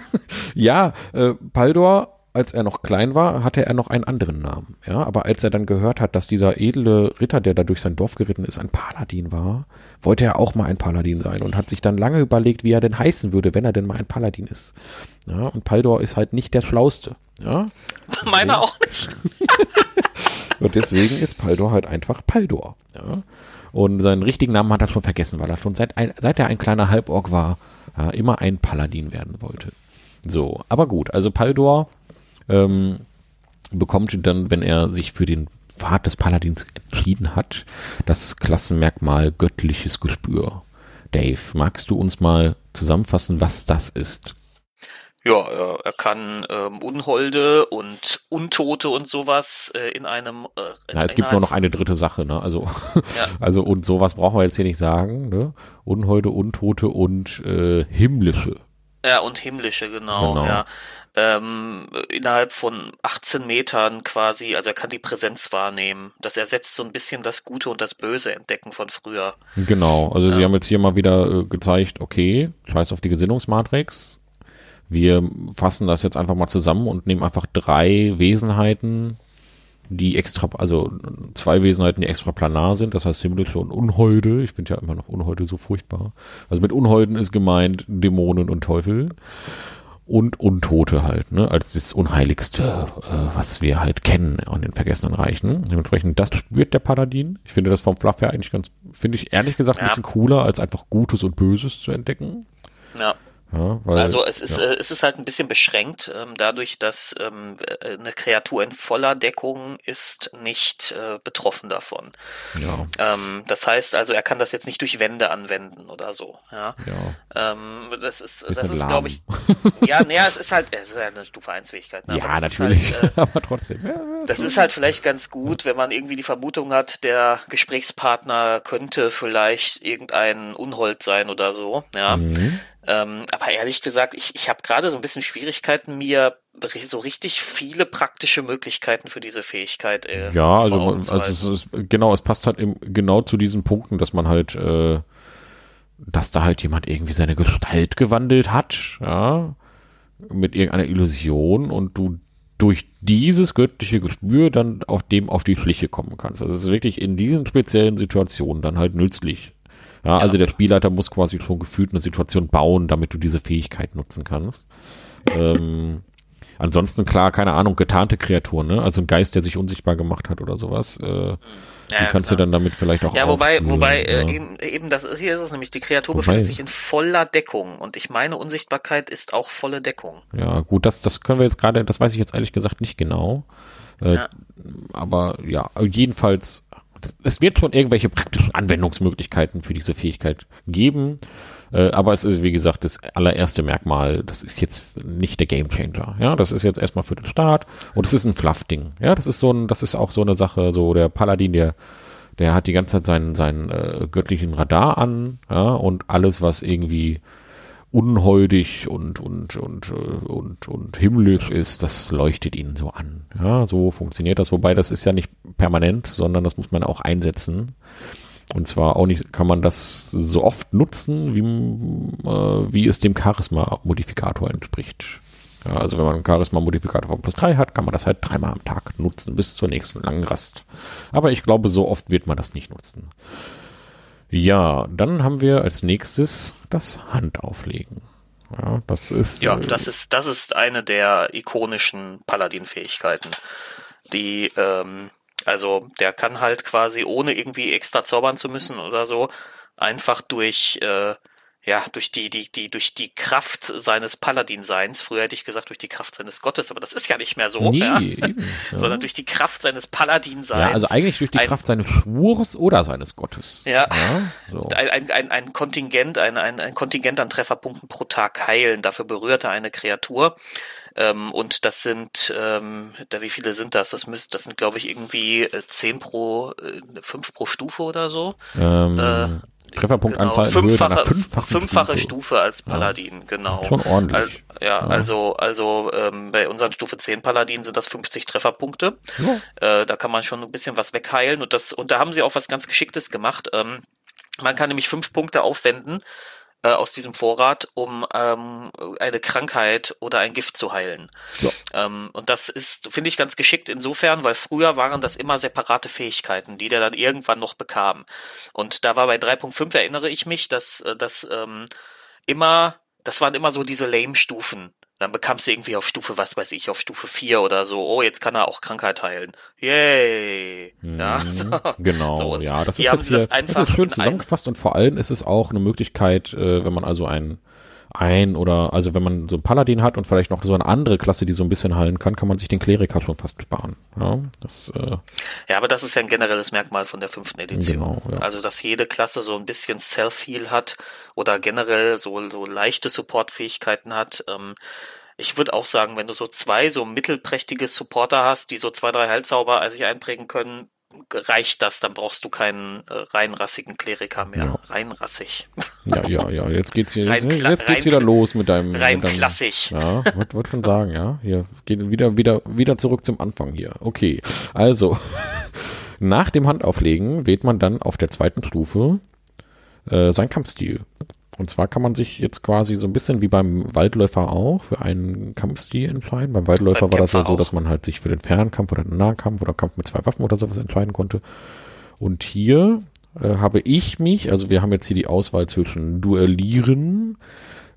(laughs) ja, äh, Paldor als er noch klein war, hatte er noch einen anderen Namen. Ja, aber als er dann gehört hat, dass dieser edle Ritter, der da durch sein Dorf geritten ist, ein Paladin war, wollte er auch mal ein Paladin sein und hat sich dann lange überlegt, wie er denn heißen würde, wenn er denn mal ein Paladin ist. Ja, und Paldor ist halt nicht der Schlauste. Ja. (laughs) Meiner auch nicht. (laughs) und deswegen ist Paldor halt einfach Paldor. Ja. Und seinen richtigen Namen hat er schon vergessen, weil er schon seit, ein, seit er ein kleiner Halborg war, ja, immer ein Paladin werden wollte. So, aber gut, also Paldor ähm, bekommt dann, wenn er sich für den Pfad des Paladins entschieden hat, das Klassenmerkmal göttliches Gespür. Dave, magst du uns mal zusammenfassen, was das ist? Ja, er kann ähm, Unholde und Untote und sowas äh, in einem. Äh, Na, es gibt nur noch eine dritte Sache, ne? Also, ja. (laughs) also und sowas brauchen wir jetzt hier nicht sagen, ne? Unholde, Untote und äh, himmlische. Ja, und himmlische, genau, genau. ja ähm, innerhalb von 18 Metern quasi, also er kann die Präsenz wahrnehmen. Das ersetzt so ein bisschen das Gute und das Böse entdecken von früher. Genau, also ja. sie haben jetzt hier mal wieder äh, gezeigt, okay, scheiß auf die Gesinnungsmatrix. Wir fassen das jetzt einfach mal zusammen und nehmen einfach drei Wesenheiten, die extra, also zwei Wesenheiten, die extra planar sind, das heißt himmlische und Unholde. Ich finde ja immer noch Unholde so furchtbar. Also mit Unholden ist gemeint Dämonen und Teufel und Untote halt, ne, als das Unheiligste, äh, was wir halt kennen an den vergessenen Reichen. Dementsprechend, das spürt der Paladin. Ich finde das vom Fluff her eigentlich ganz, finde ich ehrlich gesagt ein bisschen cooler, als einfach Gutes und Böses zu entdecken. Ja. Ja, weil, also es ist, ja. äh, es ist halt ein bisschen beschränkt, ähm, dadurch, dass ähm, äh, eine Kreatur in voller Deckung ist nicht äh, betroffen davon. Ja. Ähm, das heißt also, er kann das jetzt nicht durch Wände anwenden oder so. Ja. ja. Ähm, das ist, das ist, glaube ich. (laughs) ja, naja, es ist halt, es ist eine Stufe 1 Fähigkeit. Ne? Ja, natürlich. Halt, äh, (laughs) aber trotzdem. Das ist halt vielleicht ganz gut, wenn man irgendwie die Vermutung hat, der Gesprächspartner könnte vielleicht irgendein Unhold sein oder so. Ja. Mhm. Ähm, aber ehrlich gesagt, ich, ich habe gerade so ein bisschen Schwierigkeiten, mir so richtig viele praktische Möglichkeiten für diese Fähigkeit. Äh, ja, also, also es ist, genau, es passt halt eben genau zu diesen Punkten, dass man halt, äh, dass da halt jemand irgendwie seine Gestalt gewandelt hat, ja, mit irgendeiner Illusion und du durch dieses göttliche Gespür dann auf dem auf die Schliche kommen kannst. Also es ist wirklich in diesen speziellen Situationen dann halt nützlich. Ja, ja, also der Spielleiter muss quasi schon gefühlt eine Situation bauen, damit du diese Fähigkeit nutzen kannst. Ähm, (laughs) ansonsten klar, keine Ahnung, getarnte Kreaturen, ne? Also ein Geist, der sich unsichtbar gemacht hat oder sowas. Äh, die ja, kannst klar. du dann damit vielleicht auch. Ja, wobei, wobei ja. Äh, eben, eben das hier ist es nämlich. Die Kreatur wobei, befindet sich in voller Deckung und ich meine Unsichtbarkeit ist auch volle Deckung. Ja, gut, das das können wir jetzt gerade, das weiß ich jetzt ehrlich gesagt nicht genau. Äh, ja. Aber ja, jedenfalls es wird schon irgendwelche praktischen Anwendungsmöglichkeiten für diese Fähigkeit geben. Äh, aber es ist, wie gesagt, das allererste Merkmal, das ist jetzt nicht der Gamechanger. Ja, das ist jetzt erstmal für den Start und es ist ein Fluff-Ding. Ja, das ist so ein, das ist auch so eine Sache, so der Paladin, der, der hat die ganze Zeit seinen, seinen äh, göttlichen Radar an, ja, und alles, was irgendwie unholdig und, und, und, äh, und, und himmlisch ist, das leuchtet ihnen so an. Ja, so funktioniert das. Wobei das ist ja nicht permanent, sondern das muss man auch einsetzen. Und zwar auch nicht, kann man das so oft nutzen, wie, äh, wie es dem Charisma-Modifikator entspricht. Ja, also wenn man einen Charisma-Modifikator von plus drei hat, kann man das halt dreimal am Tag nutzen, bis zur nächsten langen Rast. Aber ich glaube, so oft wird man das nicht nutzen. Ja, dann haben wir als nächstes das Handauflegen. Ja, das ist. Ja, das ist, das ist eine der ikonischen Paladin-Fähigkeiten. Die, ähm, also der kann halt quasi ohne irgendwie extra zaubern zu müssen oder so, einfach durch, äh, ja, durch die, die, die, durch die Kraft seines Paladin-Seins, früher hätte ich gesagt durch die Kraft seines Gottes, aber das ist ja nicht mehr so, Nee, ja, eben, ja. (laughs) sondern durch die Kraft seines Paladin-Seins. Ja, also eigentlich durch die ein, Kraft seines Schwurs oder seines Gottes. Ja. (laughs) so. ein, ein, ein, ein Kontingent, ein, ein, ein Kontingent an Trefferpunkten pro Tag heilen. Dafür berührt er eine Kreatur. Ähm, und das sind, ähm, da wie viele sind das? Das müsst, das sind, glaube ich, irgendwie äh, zehn pro, äh, fünf pro Stufe oder so. Ähm, Äh, Trefferpunktanzahl Höhe fünffache, einer fünffachen fünffache Stufe. Stufe. als Paladin, genau. Schon ordentlich. Al ja, also, also ähm, bei unseren Stufe 10 Paladinen sind das 50 Trefferpunkte. Äh, da kann man schon ein bisschen was wegheilen und das, und da haben sie auch was ganz Geschicktes gemacht. Ähm, man kann nämlich fünf Punkte aufwenden äh, aus diesem Vorrat, um ähm, eine Krankheit oder ein Gift zu heilen. Ja. Ähm, und das ist, finde ich, ganz geschickt insofern, weil früher waren das immer separate Fähigkeiten, die der dann irgendwann noch bekam. Und da war bei 3.5 erinnere ich mich, dass äh, das ähm, immer, das waren immer so diese Lame-Stufen. Dann bekamst du irgendwie auf Stufe, was weiß ich, auf Stufe 4 oder so, oh, jetzt kann er auch Krankheit heilen. Yay! Ja, so. Mhm. Genau, So, ja, das ist jetzt das hier, das einfach ist schön zusammengefasst und vor allem ist es auch eine Möglichkeit, äh, wenn man also ein ein oder also wenn man so einen Paladin hat und vielleicht noch so eine andere Klasse, die so ein bisschen heilen kann, kann man sich den Kleriker schon fast sparen. Ja, das äh, Ja, aber das ist ja ein generelles Merkmal von der fünften Edition. Genau, ja. Also, dass jede Klasse so ein bisschen Self-Heal hat oder generell so, so leichte Support-Fähigkeiten hat. Ähm, ich würde auch sagen, wenn du so zwei so mittelprächtige Supporter hast, die so zwei, drei Heilzauber sich einprägen können, reicht das, dann brauchst du keinen äh, reinrassigen Kleriker mehr. Ja. Reinrassig. ja, ja, ja, jetzt geht's hier Rein jetzt, jetzt geht's rein- wieder los mit deinem Rein mit deinem, klassisch. Ja, wollte wollt schon sagen, ja. Hier geht wieder, wieder, wieder zurück zum Anfang hier. Okay, also (laughs) nach dem Handauflegen wählt man dann auf der zweiten Stufe äh, sein Kampfstil. Und zwar kann man sich jetzt quasi so ein bisschen wie beim Waldläufer auch für einen Kampfstil entscheiden. Beim Waldläufer Beim war das ja so, dass man halt sich für den Fernkampf oder den Nahkampf oder Kampf mit zwei Waffen oder sowas entscheiden konnte. Und hier äh, habe ich mich, also wir haben jetzt hier die Auswahl zwischen Duellieren,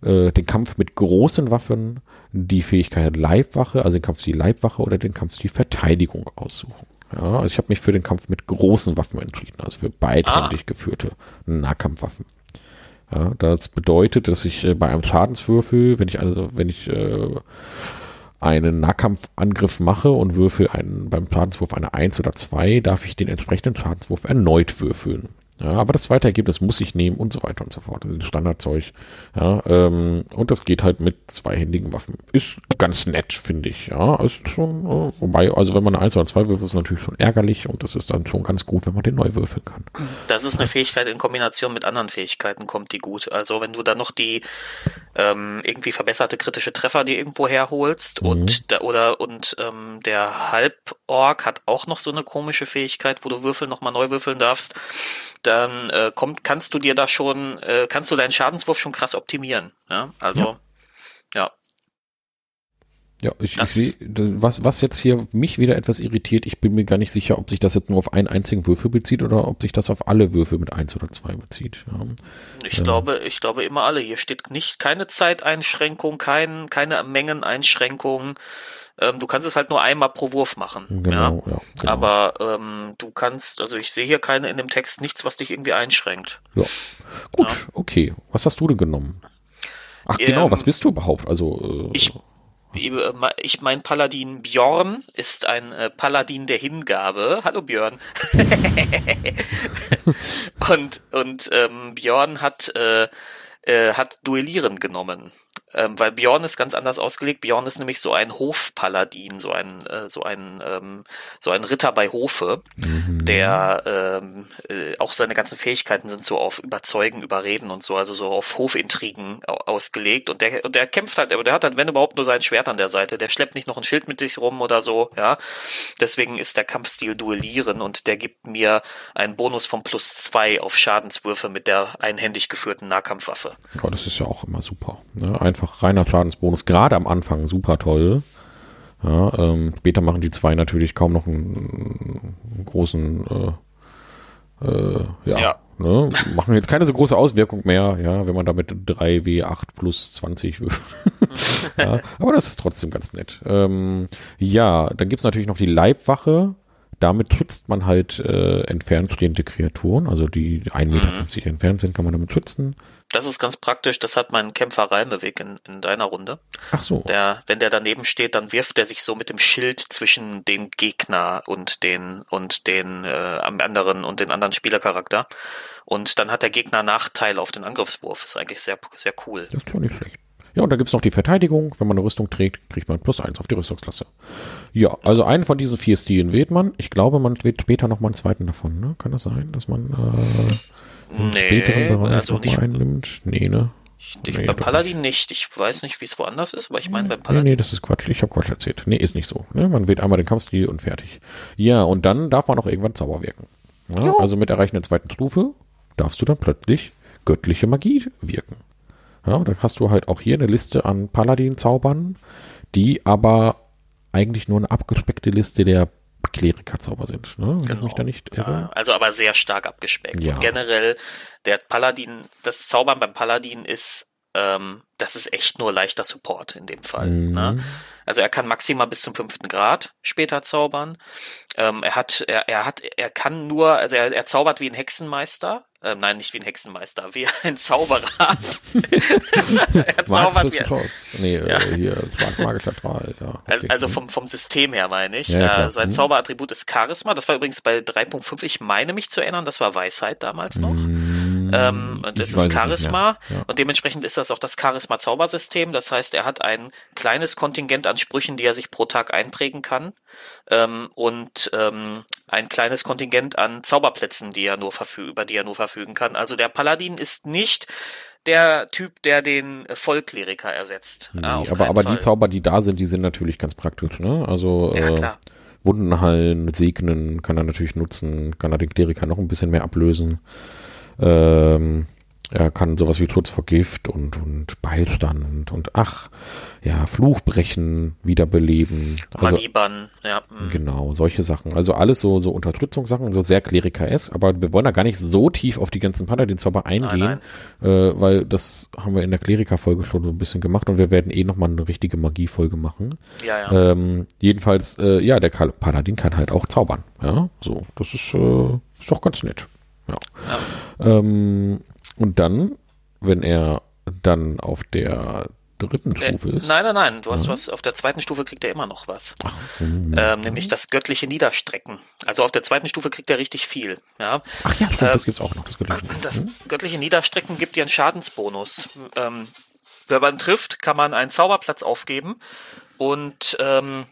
äh, den Kampf mit großen Waffen, die Fähigkeit Leibwache, also den Kampfstil Leibwache oder den Kampfstil Verteidigung aussuchen. Ja, also ich habe mich für den Kampf mit großen Waffen entschieden, also für beidhändig geführte Nahkampfwaffen. Ja, das bedeutet, dass ich äh, bei einem Schadenswürfel, wenn ich also, wenn ich äh, einen Nahkampfangriff mache und würfel einen, beim Schadenswurf eine 1 oder 2, darf ich den entsprechenden Schadenswurf erneut würfeln. Ja, aber das zweite Ergebnis muss ich nehmen und so weiter und so fort. Das ist Standardzeug. Ja, ähm, und das geht halt mit zweihändigen Waffen. Ist ganz nett, finde ich. Ja, ist schon, äh, wobei, also wenn man eine 1 oder 2 würfelt, ist es natürlich schon ärgerlich und das ist dann schon ganz gut, wenn man den neu würfeln kann. Das ist eine Fähigkeit in Kombination mit anderen Fähigkeiten kommt die gut. Also wenn du dann noch die ähm, irgendwie verbesserte kritische Treffer dir irgendwo herholst und da, oder und ähm, der Halborg hat auch noch so eine komische Fähigkeit, wo du Würfel nochmal neu würfeln darfst, dann äh, kommt, kannst du dir da schon, äh, kannst du deinen Schadenswurf schon krass optimieren. Ja, also ja. Ja, ich, ich Das- sehe, was, was jetzt hier mich wieder etwas irritiert, ich bin mir gar nicht sicher, ob sich das jetzt nur auf einen einzigen Würfel bezieht oder ob sich das auf alle Würfel mit eins oder zwei bezieht. Ja. Ich glaube, ich glaube immer alle. Hier steht nicht keine Zeiteinschränkung, kein, keine Mengeneinschränkung. Ähm, du kannst es halt nur einmal pro Wurf machen. Genau, ja. ja, genau. Aber ähm, du kannst, also ich sehe hier keine in dem Text nichts, was dich irgendwie einschränkt. Ja. Gut, okay. Was hast du denn genommen? Ach genau, Ähm, was bist du überhaupt? Also äh, Ich, ich, ich mein Paladin Bjorn ist ein äh, Paladin der Hingabe. Hallo Björn. (laughs) und und ähm, Bjorn hat äh, äh, hat Duellieren genommen. Ähm, weil Bjorn ist ganz anders ausgelegt. Bjorn ist nämlich so ein Hofpaladin, so ein äh, so ein ähm, so ein Ritter bei Hofe, der ähm, äh, auch seine ganzen Fähigkeiten sind so auf Überzeugen, Überreden und so, also so auf Hofintrigen au ausgelegt. Und der und der kämpft halt, aber der hat halt wenn überhaupt nur sein Schwert an der Seite. Der schleppt nicht noch ein Schild mit sich rum oder so. Ja, deswegen ist der Kampfstil Duellieren und der gibt mir einen Bonus von plus zwei auf Schadenswürfe mit der einhändig geführten Nahkampfwaffe. ja, das ist ja auch immer super. Ne? Einfach reiner Schadensbonus, gerade am Anfang super toll. Ja, ähm, später machen die zwei natürlich kaum noch einen, einen großen äh, äh, ja, Ja. Ne? machen jetzt keine so große Auswirkung mehr, ja, wenn man damit 3W8 plus 20 würfelt. (laughs) ja, aber das ist trotzdem ganz nett. Ähm, ja, dann gibt's natürlich noch die Leibwache. damit schützt man halt äh, entfernt stehende Kreaturen, also die 1,50 Meter Mhm. entfernt sind, kann man damit schützen. Das ist ganz praktisch. Das hat mein Kämpfer Reimeweg in, in deiner Runde. Ach so. Der, wenn der daneben steht, dann wirft er sich so mit dem Schild zwischen den Gegner und den und den äh, am anderen und den anderen Spielercharakter. Und dann hat der Gegner Nachteil auf den Angriffswurf. Ist eigentlich sehr sehr cool. Das ist schon nicht schlecht. Ja, und da gibt's noch die Verteidigung. Wenn man eine Rüstung trägt, kriegt man plus eins auf die Rüstungsklasse. Ja, also einen von diesen vier Stilen wählt man. Ich glaube, man wählt später noch mal einen zweiten davon. Ne? Kann das sein, dass man äh, im späteren Nee, Bereich also nicht. mal einen nimmt? Nee, ne? Ich, Nee, doch Paladin nicht. Ich weiß nicht, wie es woanders ist, aber ich meine Nee, Paladin. nee, das ist Quatsch. Ich habe Quatsch erzählt. Nee, ist nicht so. Ne? Man wählt einmal den Kampfstil und fertig. Ja, und dann darf man auch irgendwann Zauber wirken. Ja, also mit Erreichen der zweiten Stufe darfst du dann plötzlich göttliche Magie wirken. Ja, und dann hast du halt auch hier eine Liste an Paladin-Zaubern, die aber eigentlich nur eine abgespeckte Liste der Kleriker-Zauber sind. Ne? Wenn ich mich da nicht irre. Genau. Ja, also aber sehr stark abgespeckt. Ja. Und generell, der Paladin, das Zaubern beim Paladin ist, ähm, das ist echt nur leichter Support in dem Fall. Mhm. Ne? Also er kann maximal bis zum fünften Grad später zaubern. Ähm, er hat, er, er hat, er kann nur, also er, er zaubert wie ein Hexenmeister. Ähm, nein, nicht wie ein Hexenmeister, wie (laughs) ein Zauberer. (laughs) er zaubert wie, Geschoss. Nee, äh, hier, schwarzmagischer Strahl. Ja, also, okay. also vom, vom System her meine ich. Ja, ja, äh, sein Mhm. Zauberattribut ist Charisma. Das war übrigens bei 3.5, ich meine mich zu erinnern, das war Weisheit damals noch. Mm, Ähm, und das weiß ist nicht Charisma. Ja. und dementsprechend ist das auch das Charisma-Zaubersystem. Das heißt, er hat ein kleines Kontingent an Sprüchen, die er sich pro Tag einprägen kann ähm, und ähm, ein kleines Kontingent an Zauberplätzen, die er nur verfü über die er nur verfügen kann. Also der Paladin ist nicht der Typ, der den Vollkleriker ersetzt. Nee, Ja, auf aber aber Fall. die Zauber, die da sind, die sind natürlich ganz praktisch. Ne? Also Ja, äh. Wunden heilen, segnen kann er natürlich nutzen, kann er den Kleriker noch ein bisschen mehr ablösen. Ähm, er kann sowas wie Schutz vor Gift und, und Beistand und ach, ja, Fluch brechen, wiederbeleben. Also, Magiebann, ja. mm. Genau, solche Sachen. Also alles so, so Unterstützungssachen, so sehr Kleriker-esque, aber wir wollen da gar nicht so tief auf die ganzen Paladin-Zauber eingehen, Äh, weil das haben wir in der Kleriker-Folge schon so ein bisschen gemacht und wir werden eh nochmal eine richtige Magie-Folge machen. Ja, ja. Ähm, jedenfalls, äh, ja, der Paladin kann halt auch zaubern. Ja, so, das ist, äh, ist doch ganz nett. Ja. Ähm, und dann, wenn er dann auf der dritten Äh, Stufe ist. nein, nein, nein. Du hast was. Auf der zweiten Stufe kriegt er immer noch was. hm. Ähm, nämlich das göttliche Niederstrecken. Also auf der zweiten Stufe kriegt er richtig viel. Ja. Ach ja, stimmt, äh, das gibt's auch noch. Das auch noch. Das göttliche Niederstrecken gibt dir einen Schadensbonus. Ähm, wenn man trifft, kann man einen Zauberplatz aufgeben und ähm,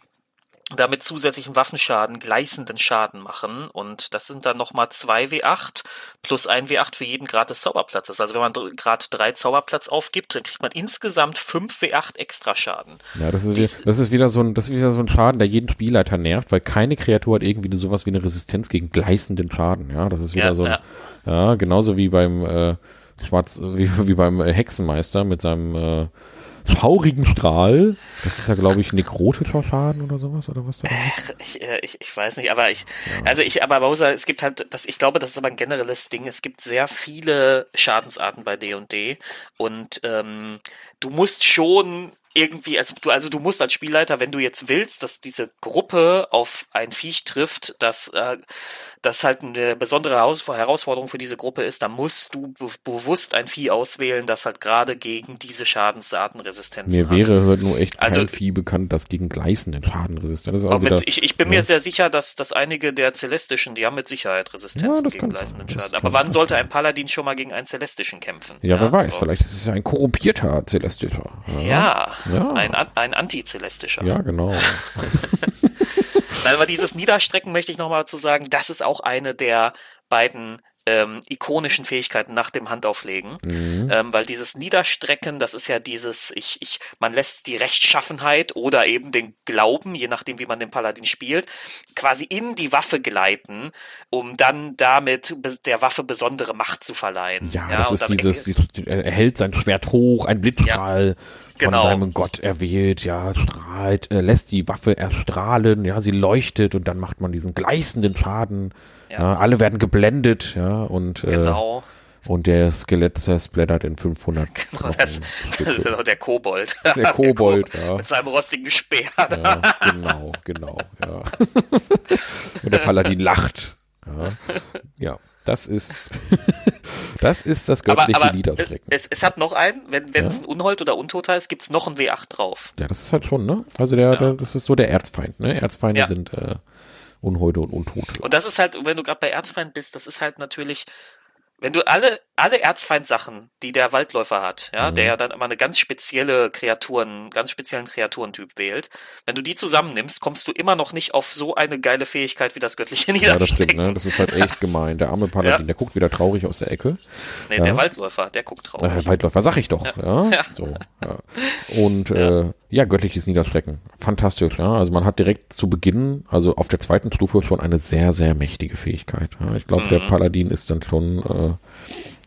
damit zusätzlichen Waffenschaden, gleißenden Schaden machen. Und das sind dann nochmal zwei W8 plus ein W8 für jeden Grad des Zauberplatzes. Also wenn man Grad 3 Zauberplatz aufgibt, dann kriegt man insgesamt 5 W8 extra Schaden. Ja, das ist, Dies- wieder, das ist wieder so ein, das ist wieder so ein Schaden, der jeden Spielleiter nervt, weil keine Kreatur hat irgendwie sowas wie eine Resistenz gegen gleißenden Schaden. Ja, das ist wieder Ja, so ein, ja. ja. genauso wie beim äh, Schwarz, wie, wie beim Hexenmeister mit seinem äh, schaurigen Strahl. Das ist ja, glaube ich, nekrotischer Schaden oder sowas oder was da drin ist. Ich, äh, ich, ich weiß nicht, aber ich, also ich, aber Bowser, es gibt halt, das, ich glaube, das ist aber ein generelles Ding. Es gibt sehr viele Schadensarten bei D&D und ähm, du musst schon irgendwie, also du, also du musst als Spielleiter, wenn du jetzt willst, dass diese Gruppe auf ein Viech trifft, das, äh, das halt eine besondere Heraus Herausforderung für diese Gruppe ist, dann musst du be bewusst ein Vieh auswählen, das halt gerade gegen diese Schadensarten Resistenzen Mir hat. wäre halt nur echt Also- kein Vieh bekannt, das gegen gleißenden Schaden resistent ist. Also wieder, ich, ich bin mir sehr sicher, dass, dass einige der Celestischen, die haben mit Sicherheit Ja, Resistenzen das gegen gleißenden Schaden. Aber wann sollte ein Paladin schon mal gegen einen Celestischen kämpfen? ja, wer weiß, so. vielleicht ist es ja ein korrumpierter Celestischer. Ja, Ja. ein, ein Anti-Celestischer. Ja, genau. (laughs) Nein, aber dieses Niederstrecken möchte ich nochmal zu sagen, das ist auch eine der beiden ähm, ikonischen Fähigkeiten nach dem Handauflegen, Mhm. ähm, weil dieses Niederstrecken, das ist ja dieses, ich, ich, man lässt die Rechtschaffenheit oder eben den Glauben, je nachdem wie man den Paladin spielt, quasi in die Waffe gleiten, um dann damit der Waffe besondere Macht zu verleihen. Ja, das und ist dieses, dieses, er hält sein Schwert hoch, ein Blitzstrahl genau. von seinem Gott erwählt, ja, strahlt, äh, lässt die Waffe erstrahlen, ja, sie leuchtet und dann macht man diesen gleißenden Schaden. Ja. Ja. alle werden geblendet, ja, und äh, Genau. Und der Skelett zersplattert in 500. (laughs) Genau, das, das ist genau der Kobold. Der (laughs) Kobold, ja. Mit seinem rostigen Speer. ja. Genau, genau, ja. (laughs) Und der Paladin lacht. Ja, ja das ist, das ist das göttliche aber, aber Niederstrecken. Es, es hat noch einen, wenn es ein Unhold oder Untoter ist, gibt's noch ein W8 drauf. Ja, das ist halt schon, ne? Also der, der das ist so der Erzfeind, ne? Erzfeinde Ja. sind äh, Unholde und Untote. Und das ist halt, wenn du gerade bei Erzfeind bist, das ist halt natürlich, wenn du alle, alle Erzfeind-Sachen, die der Waldläufer hat, ja, Mhm. der ja dann immer eine ganz spezielle Kreaturen, ganz speziellen Kreaturentyp wählt, wenn du die zusammennimmst, kommst du immer noch nicht auf so eine geile Fähigkeit wie das göttliche (laughs) Ja, das stimmt, ne? Das ist halt echt (laughs) gemein. Der arme Paladin, Ja. der guckt wieder traurig aus der Ecke. Nee, Ja. der Waldläufer, der guckt drauf. Äh, Weitläufer, sag ich doch. Ja. Ja. (laughs) So. Und ja. Äh, ja, göttliches Niederstrecken. Fantastisch, ja. Also man hat direkt zu Beginn, also auf der zweiten Stufe schon eine sehr, sehr mächtige Fähigkeit. Ich glaube, Mhm. der Paladin ist dann schon, äh,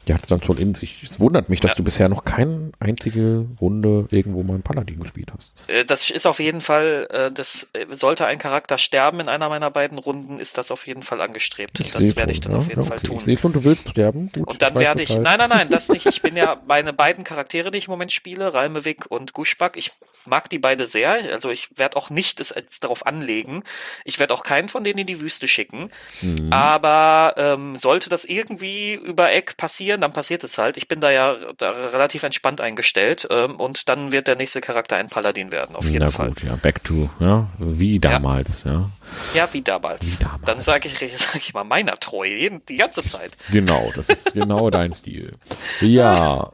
ja, hat es dann schon in sich. Es wundert mich, dass Ja. du bisher noch keine einzige Runde irgendwo mal einen Paladin gespielt hast. Äh, Das ist auf jeden Fall, äh, das äh, sollte ein Charakter sterben in einer meiner beiden Runden, ist das auf jeden Fall angestrebt. Ich das werde ich dann auf ja. jeden Ja, Fall okay. tun. Ich sehe schon, du willst sterben. Gut, Und dann werde ich, Bescheid. nein, nein, nein, das nicht. Ich bin ja (laughs) meine beiden Charaktere, die ich im Moment spiele, Ralmewig und Guschback. Ich mag die beide sehr. Also ich werde auch nicht es darauf anlegen. Ich werde auch keinen von denen in die Wüste schicken. Mhm. Aber ähm, sollte das irgendwie über Eck passieren, dann passiert es halt. Ich bin da ja da relativ entspannt eingestellt. Ähm, und dann wird der nächste Charakter ein Paladin werden, auf jeden Na Fall. gut, ja, back to, ja, wie damals, ja. Ja, wie damals. Wie damals. Dann sage ich, (laughs) sag ich mal meiner treu, die ganze Zeit. Genau, das ist genau dein Stil. Ja,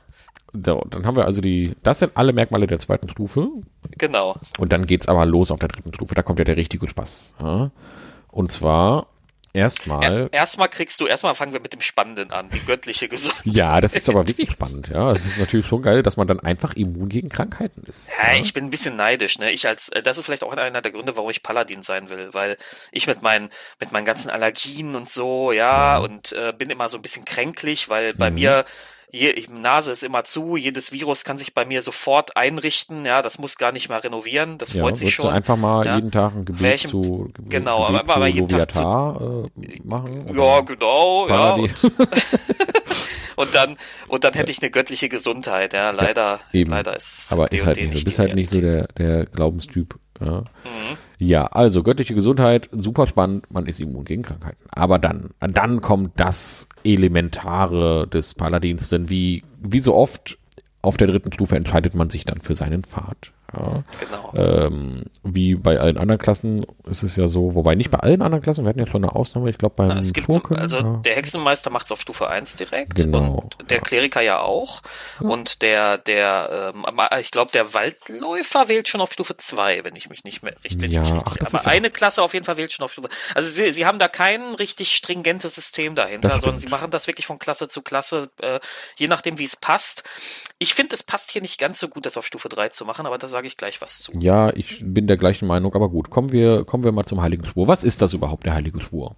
so, dann haben wir also die, das sind alle Merkmale der zweiten Stufe. Genau. Und dann geht's aber los auf der dritten Stufe. Da kommt ja der richtige Spaß. Ja? Und zwar erstmal. Er, erstmal kriegst du, erstmal fangen wir mit dem Spannenden an, die göttliche Gesundheit. Ja, das ist aber wirklich (laughs) spannend, ja. Es ist natürlich schon geil, dass man dann einfach immun gegen Krankheiten ist. Ja, ich bin ein bisschen neidisch, ne? Ich als, äh, das ist vielleicht auch einer der Gründe, warum ich Paladin sein will, weil ich mit meinen, mit meinen ganzen Allergien und so, ja, und äh, bin immer so ein bisschen kränklich, weil Mhm. bei mir je, Nase ist immer zu, jedes Virus kann sich bei mir sofort einrichten, ja, das muss gar nicht mal renovieren, das Ja, freut sich würdest du schon. einfach mal ja. jeden Tag ein Gebet Welchem- zu, Gebet, genau, Gebet aber- aber jeden Tag zu- Loviatar, äh, machen? ja, genau, ja. Paladin? Und, (laughs) (laughs) und dann, und dann hätte ich eine göttliche Gesundheit, ja, leider, eben. leider ist. Aber ist halt nicht so. Du bist halt nicht so der, der Glaubenstyp. Ja. Mhm. Ja, also göttliche Gesundheit, super spannend, man ist immun gegen Krankheiten. Aber dann, dann kommt das Elementare des Paladins, denn wie, wie so oft auf der dritten Stufe entscheidet man sich dann für seinen Pfad. Ja. Genau. Ähm, wie bei allen anderen Klassen ist es ja so, wobei nicht bei allen anderen Klassen, wir hatten ja schon eine Ausnahme, ich glaube beim Na, es gibt, also ja. der Hexenmeister macht's auf Stufe 1 direkt Genau. und der Kleriker ja auch und der der ähm, aber ich glaube der Waldläufer wählt schon auf Stufe 2, wenn ich mich nicht mehr richtig Ja, ach, das aber ja- eine Klasse auf jeden Fall wählt schon auf Stufe. Also sie, sie haben da kein richtig stringentes System dahinter, Das sondern sie machen das wirklich von Klasse zu Klasse äh, je nachdem wie es passt. Ich finde es passt hier nicht ganz so gut das auf Stufe 3 zu machen, aber da sage ich gleich was zu. ja, ich bin der gleichen Meinung, aber gut, kommen wir, kommen wir mal zum Heiligen Schwur. Was ist das überhaupt, der Heilige Schwur?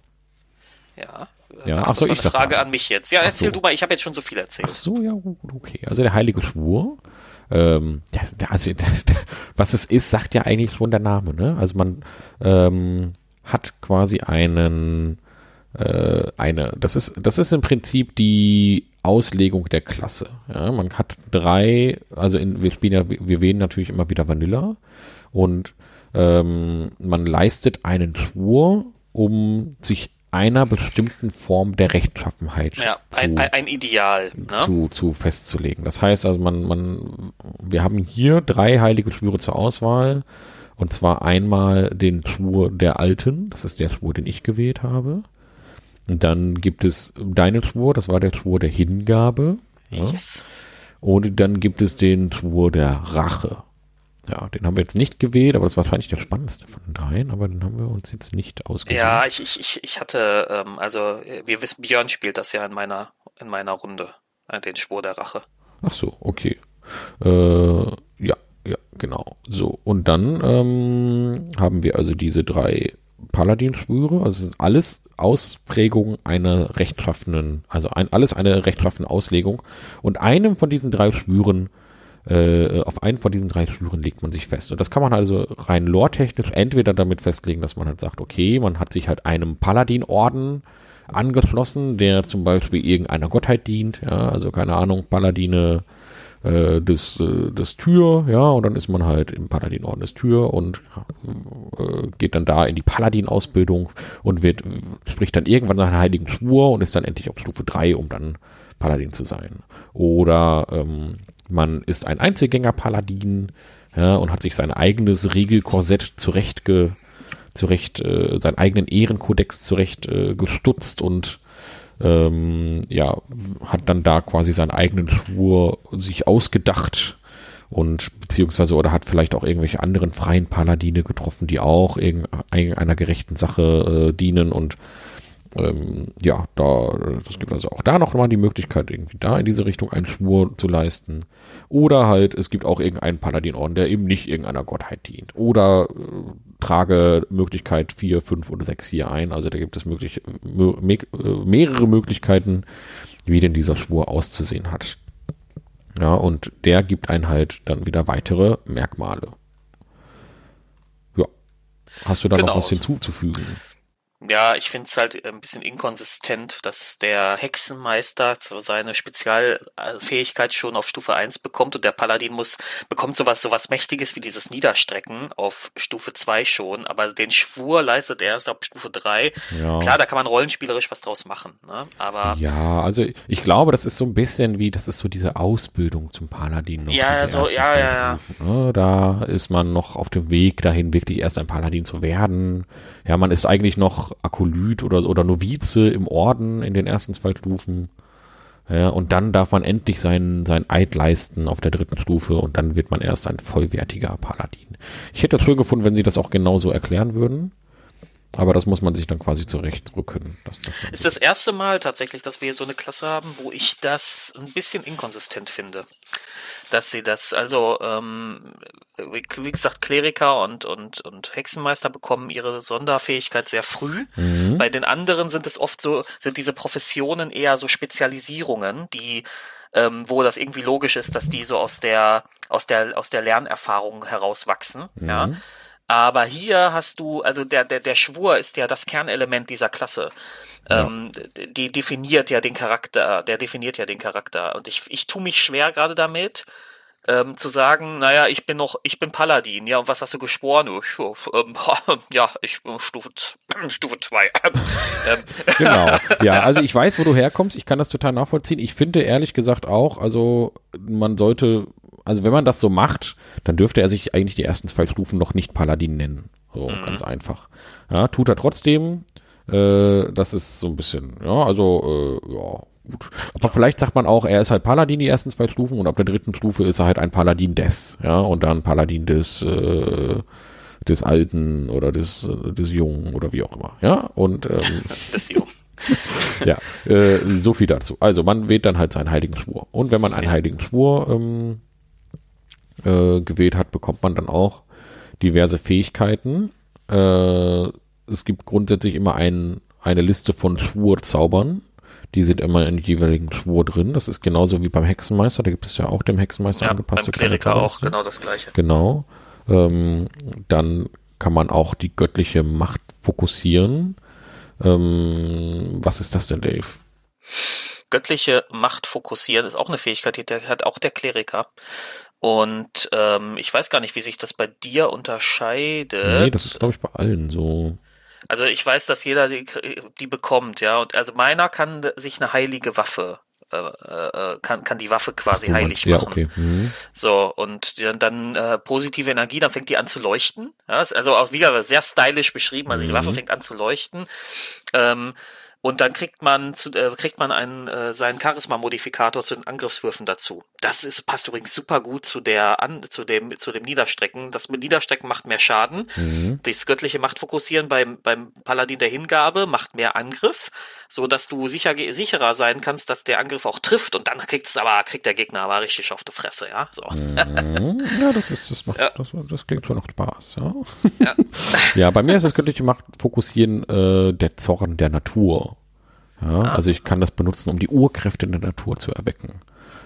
Ja. Ja, Ach, so, ich eine das Frage sagen. an mich jetzt. Ja, Ach erzähl so. du mal, ich habe jetzt schon so viel erzählt. Ach so, ja, gut, okay. Also der Heilige Schwur, ähm, also, was es ist, sagt ja eigentlich schon der Name, ne? Also man ähm, hat quasi einen, äh, eine, das ist, das ist im Prinzip die Auslegung der Klasse. Ja? Man hat drei, also in, wir spielen ja, wir wählen natürlich immer wieder Vanilla und ähm, man leistet einen Schwur, um sich einer bestimmten Form der Rechtschaffenheit Ja, zu, ein, ein, Ideal. Ne? zu, zu festzulegen. Das heißt also, man, man, wir haben hier drei heilige Schwüre zur Auswahl. Und zwar einmal den Schwur der Alten, das ist der Schwur, den ich gewählt habe. Dann gibt es deinen Schwur, das war der Schwur der Hingabe. Ja. Yes. Und dann gibt es den Schwur der Rache. Ja, den haben wir jetzt nicht gewählt, aber das war wahrscheinlich der spannendste von den dreien, aber den haben wir uns jetzt nicht ausgesucht. Ja, ich, ich, ich, hatte, ähm, also wir wissen, Björn spielt das ja in meiner, in meiner Runde, äh, den Schwur der Rache. Ach so, okay. Äh, ja, ja, genau. So, und dann ähm, haben wir also diese drei Paladin-Schwüre. Also alles Ausprägung einer rechtschaffenen, also ein, alles eine rechtschaffene Auslegung. Und einem von diesen drei Schwüren, äh, auf einen von diesen drei Schwüren legt man sich fest. Und das kann man also rein lore-technisch entweder damit festlegen, dass man halt sagt, okay, man hat sich halt einem Paladin-Orden angeschlossen, der zum Beispiel irgendeiner Gottheit dient, ja, also keine Ahnung, Paladine äh, des, äh, des Tür, ja, und dann ist man halt im Paladinorden des Tür und äh, geht dann da in die Paladin-Ausbildung und wird, spricht dann irgendwann seinen heiligen Schwur und ist dann endlich auf Stufe 3, um dann Paladin zu sein. Oder ähm, man ist ein Einzelgänger-Paladin, ja, und hat sich sein eigenes Regelkorsett zurechtge zurecht, äh, seinen eigenen Ehrenkodex zurecht äh, gestutzt und ähm, ja, hat dann da quasi seinen eigenen Schwur sich ausgedacht und beziehungsweise oder hat vielleicht auch irgendwelche anderen freien Paladine getroffen, die auch irgendeiner gerechten Sache äh, dienen und ähm, ja, da, das gibt also auch da noch mal die Möglichkeit, irgendwie da in diese Richtung einen Schwur zu leisten. Oder halt, es gibt auch irgendeinen Paladinorden, der eben nicht irgendeiner Gottheit dient. Oder äh, trage Möglichkeit 4, 5 oder 6 hier ein. Also da gibt es möglich, me mehrere Möglichkeiten, wie denn dieser Schwur auszusehen hat. Ja, und der gibt einen halt dann wieder weitere Merkmale. Ja. Hast du da genau. noch was hinzuzufügen? Ja, ich finde es halt ein bisschen inkonsistent, dass der Hexenmeister seine Spezialfähigkeit schon auf Stufe 1 bekommt und der Paladin muss, bekommt sowas, sowas Mächtiges wie dieses Niederstrecken auf Stufe 2 schon, aber den Schwur leistet er erst auf Stufe 3. Ja. Klar, da kann man rollenspielerisch was draus machen, ne? Aber. Ja, also ich glaube, das ist so ein bisschen wie, das ist so diese Ausbildung zum Paladin. Noch, ja, so, ja, ja, ja. Ne? Da ist man noch auf dem Weg dahin, wirklich erst ein Paladin zu werden. Ja, man ist eigentlich noch Akolyt oder, oder Novize im Orden in den ersten zwei Stufen. Ja, und dann darf man endlich seinen, sein Eid leisten auf der dritten Stufe und dann wird man erst ein vollwertiger Paladin. Ich hätte das schön gefunden, wenn sie das auch genauso erklären würden. Aber das muss man sich dann quasi zurechtdrücken. Dass das ist das erste Mal tatsächlich, dass wir so eine Klasse haben, wo ich das ein bisschen inkonsistent finde dass sie das, also ähm, wie gesagt, Kleriker und, und, und Hexenmeister bekommen ihre Sonderfähigkeit sehr früh. Mhm. Bei den anderen sind es oft so, sind diese Professionen eher so Spezialisierungen, die ähm, wo das irgendwie logisch ist, dass die so aus der aus der aus der Lernerfahrung herauswachsen. Mhm. Ja. Aber hier hast du, also der, der, der Schwur ist ja das Kernelement dieser Klasse. Ja. Ähm, die definiert ja den Charakter, der definiert ja den Charakter. Und ich, ich tue mich schwer gerade damit, ähm, zu sagen, naja, ich bin noch, ich bin Paladin, ja, und was hast du geschworen? Ich, ähm, (laughs) ja, ich bin Stufe, (clears throat) Stufe 2. (clears throat) ähm. Genau, (laughs) ja, also ich weiß, wo du herkommst, ich kann das total nachvollziehen. Ich finde ehrlich gesagt auch, also man sollte, also wenn man das so macht, dann dürfte er sich eigentlich die ersten zwei Stufen noch nicht Paladin nennen. So, mhm. ganz einfach. Ja, tut er trotzdem, äh, das ist so ein bisschen, ja, also, äh, ja, gut. Aber vielleicht sagt man auch, er ist halt Paladin die ersten zwei Stufen und ab der dritten Stufe ist er halt ein Paladin des, ja, und dann Paladin des, äh, des Alten oder des, des Jungen oder wie auch immer, ja, und, ähm, (laughs) des Jungen. (laughs) ja, äh, so viel dazu. Also man wählt dann halt seinen heiligen Schwur. Und wenn man einen heiligen Schwur ähm, äh, gewählt hat, bekommt man dann auch diverse Fähigkeiten. Äh, es gibt grundsätzlich immer ein, eine Liste von Schwurzaubern. Die sind immer in jeweiligen Schwur drin. Das ist genauso wie beim Hexenmeister. Da gibt es ja auch dem Hexenmeister ja, angepasste beim Kleriker auch genau das gleiche. Genau. Ähm, dann kann man auch die göttliche Macht fokussieren. Ähm, was ist das denn, Dave? Göttliche Macht fokussieren ist auch eine Fähigkeit, die hat auch der Kleriker. Und ähm, ich weiß gar nicht, wie sich das bei dir unterscheidet. Nee, das ist, glaube ich, bei allen so. Also ich weiß, dass jeder die, die bekommt, ja. Und also meiner kann sich eine heilige Waffe äh, äh, kann, kann die Waffe quasi so, heilig ja, machen. Okay. Mhm. So, und dann äh, positive Energie, dann fängt die an zu leuchten. Ja, also auch wieder sehr stylisch beschrieben, also mhm. die Waffe fängt an zu leuchten. Ähm, und dann kriegt man zu, äh, kriegt man einen äh, seinen Charisma-Modifikator zu den Angriffswürfen dazu. Das ist passt übrigens super gut zu der an zu dem zu dem Niederstrecken. Das mit Niederstrecken macht mehr Schaden. Mhm. Das göttliche Machtfokussieren beim beim Paladin der Hingabe macht mehr Angriff, so dass du sicher sicherer sein kannst, dass der Angriff auch trifft. Und dann kriegt es aber kriegt der Gegner aber richtig auf die Fresse, ja. So. Mhm. (laughs) Ja, das ist das macht ja. das, das klingt schon noch Spaß, ja. Ja, (laughs) ja bei mir ist das göttliche Machtfokussieren äh, der Zorn der Natur. Ja. Also ich kann das benutzen, um die Urkräfte in der Natur zu erwecken.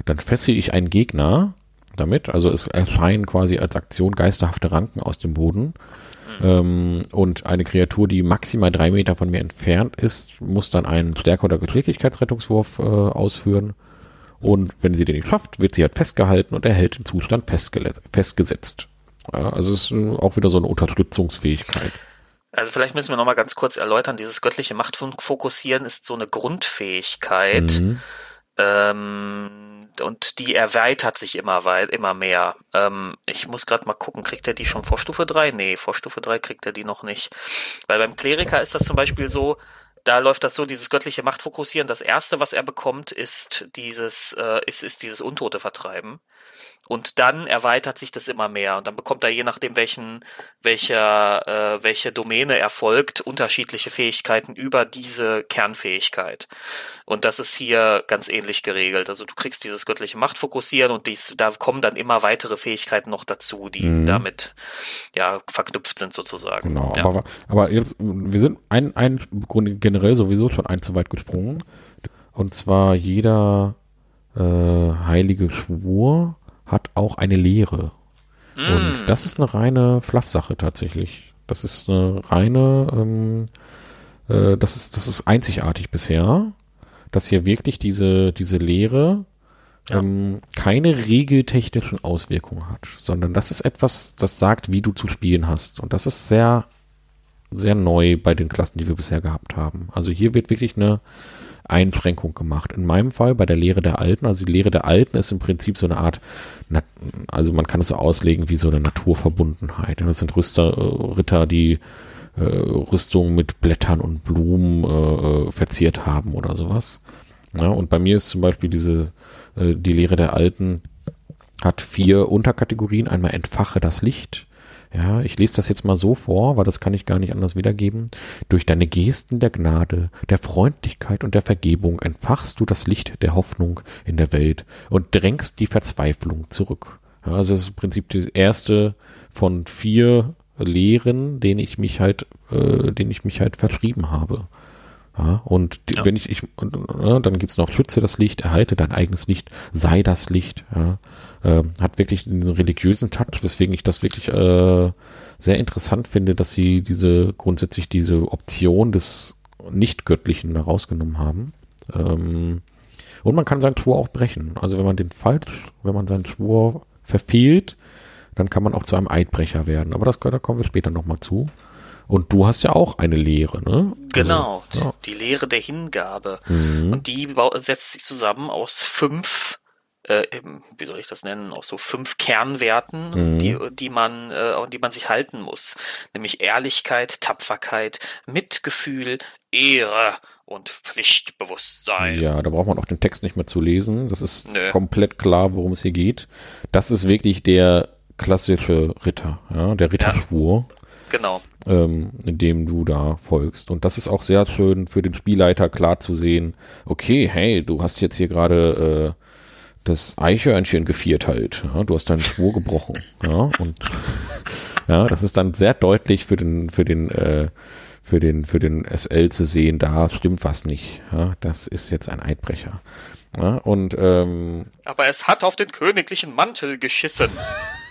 Dann fesse ich einen Gegner damit, also es erscheinen quasi als Aktion geisterhafte Ranken aus dem Boden. Ähm, und eine Kreatur, die maximal drei Meter von mir entfernt ist, muss dann einen Stärke- oder Geschicklichkeitsrettungswurf äh, ausführen. Und wenn sie den nicht schafft, wird sie halt festgehalten und erhält den Zustand festgesetzt. Ja, also es ist äh, auch wieder so eine Unterstützungsfähigkeit. Also vielleicht müssen wir nochmal ganz kurz erläutern, dieses göttliche Machtfokussieren ist so eine Grundfähigkeit. Mhm. Ähm, und die erweitert sich immer weit, immer mehr. Ähm, ich muss gerade mal gucken, kriegt er die schon vor Stufe 3? Nee, vor Stufe 3 kriegt er die noch nicht. Weil beim Kleriker ist das zum Beispiel so, da läuft das so, dieses göttliche Machtfokussieren. Das erste, was er bekommt, ist dieses, äh, ist, ist dieses Untote vertreiben. Und dann erweitert sich das immer mehr. Und dann bekommt er je nachdem, welchen, welcher, äh, welche Domäne erfolgt, unterschiedliche Fähigkeiten über diese Kernfähigkeit. Und das ist hier ganz ähnlich geregelt. Also du kriegst dieses göttliche Machtfokussieren und dies, da kommen dann immer weitere Fähigkeiten noch dazu, die mhm. damit ja verknüpft sind sozusagen. Genau, ja. aber, aber jetzt, wir sind ein, ein generell sowieso schon ein zu weit gesprungen. Und zwar jeder äh, heilige Schwur hat auch eine Lehre. Mm. Und das ist eine reine Fluff-Sache tatsächlich. Das ist eine reine, ähm, äh, das ist, das ist einzigartig bisher, dass hier wirklich diese, diese Lehre ja. ähm, keine regeltechnischen Auswirkungen hat, sondern das ist etwas, das sagt, wie du zu spielen hast. Und das ist sehr, sehr neu bei den Klassen, die wir bisher gehabt haben. Also hier wird wirklich eine Einschränkung gemacht. In meinem Fall bei der Lehre der Alten, also die Lehre der Alten ist im Prinzip so eine Art, also man kann es so auslegen wie so eine Naturverbundenheit. Das sind Rüster, äh, Ritter, die äh, Rüstungen mit Blättern und Blumen äh, verziert haben oder sowas. Ja, und bei mir ist zum Beispiel diese, äh, die Lehre der Alten hat vier Unterkategorien. Einmal entfache das Licht, ja, ich lese das jetzt mal so vor, weil das kann ich gar nicht anders wiedergeben. Durch deine Gesten der Gnade, der Freundlichkeit und der Vergebung entfachst du das Licht der Hoffnung in der Welt und drängst die Verzweiflung zurück. Ja, also das ist im Prinzip die erste von vier Lehren, denen ich mich halt, äh, denen ich mich halt verschrieben habe. Ja, und ja. wenn ich, ich ja, dann gibt's noch Schütze das Licht, erhalte dein eigenes Licht, sei das Licht. Ja, äh, hat wirklich diesen religiösen Takt, weswegen ich das wirklich äh, sehr interessant finde, dass sie diese grundsätzlich diese Option des Nicht-Göttlichen da rausgenommen haben. Ähm, und man kann seinen Schwur auch brechen. Also wenn man den falsch, wenn man seinen Schwur verfehlt, dann kann man auch zu einem Eidbrecher werden. Aber das, da kommen wir später nochmal zu. Und du hast ja auch eine Lehre, ne? Genau, also, ja. die Lehre der Hingabe. Mhm. Und die setzt sich zusammen aus fünf, äh, wie soll ich das nennen, aus so fünf Kernwerten, mhm. die, die man, äh, die man sich halten muss. Nämlich Ehrlichkeit, Tapferkeit, Mitgefühl, Ehre und Pflichtbewusstsein. Ja, da braucht man auch den Text nicht mehr zu lesen. Das ist Nö. komplett klar, worum es hier geht. Das ist wirklich der klassische Ritter, ja, der Ritterschwur. Ja. Genau. Ähm, dem du da folgst. Und das ist auch sehr schön für den Spielleiter klar zu sehen. Okay, hey, du hast jetzt hier gerade äh, das Eichhörnchen geviert halt. Ja? Du hast deinen Schwur gebrochen. (laughs) Ja, und (laughs) ja, das ist dann sehr deutlich für den, für den, äh, für den, für den SL zu sehen, da stimmt was nicht. Ja, das ist jetzt ein Eidbrecher. Ja, und ähm, aber es hat auf den königlichen Mantel geschissen. (laughs)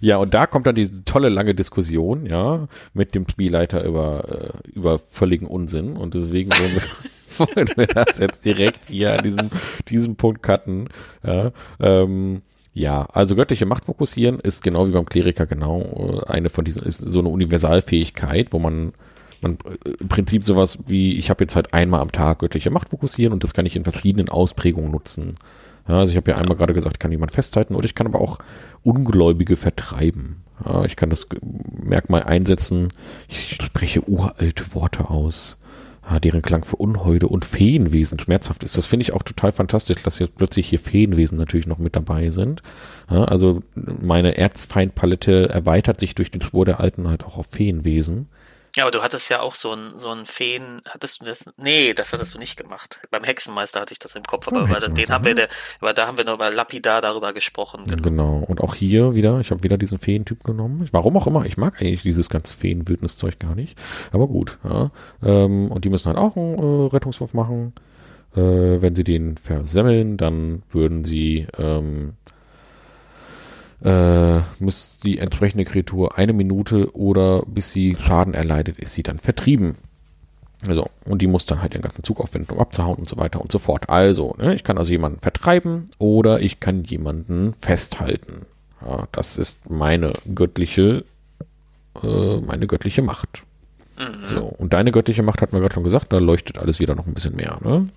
Ja, und da kommt dann die tolle lange Diskussion, ja, mit dem Spielleiter über, äh, über völligen Unsinn. Und deswegen wollen wir, (laughs) wollen wir das jetzt direkt hier an diesem, diesem Punkt cutten. Ja, ähm, ja, also göttliche Macht fokussieren ist genau wie beim Kleriker genau äh, eine von diesen, ist so eine Universalfähigkeit, wo man man äh, im Prinzip sowas wie, ich habe jetzt halt einmal am Tag göttliche Macht fokussieren und das kann ich in verschiedenen Ausprägungen nutzen. Ja, also ich habe ja einmal gerade gesagt, ich kann jemand festhalten oder ich kann aber auch Ungläubige vertreiben. Ja, ich kann das Merkmal einsetzen, ich spreche uralte Worte aus, ja, deren Klang für Unheude und Feenwesen schmerzhaft ist. Das finde ich auch total fantastisch, dass jetzt plötzlich hier Feenwesen natürlich noch mit dabei sind. Ja, also meine Erzfeindpalette erweitert sich durch den Schwur der Alten halt auch auf Feenwesen. Ja, aber du hattest ja auch so ein, so ein Feen, hattest du das? Nee, das hattest du nicht gemacht. Beim Hexenmeister hatte ich das im Kopf, aber bei, den haben wir, der, aber da haben wir nur bei Lapidar darüber gesprochen. Genau. genau. Und auch hier wieder, ich habe wieder diesen Feentyp genommen. Warum auch immer, ich mag eigentlich dieses ganze Feenwildniszeug gar nicht. Aber gut, ja. Ähm, und die müssen halt auch einen äh, Rettungswurf machen. Äh, wenn sie den versemmeln, dann würden sie ähm, äh, muss die entsprechende Kreatur eine Minute oder bis sie Schaden erleidet, ist sie dann vertrieben. Also, und die muss dann halt den ganzen Zug aufwenden, um abzuhauen und so weiter und so fort. Also, ne, ich kann also jemanden vertreiben oder ich kann jemanden festhalten. Ja, das ist meine göttliche, äh, meine göttliche Macht. Mhm. So, und deine göttliche Macht hat man gerade schon gesagt, da leuchtet alles wieder noch ein bisschen mehr, ne?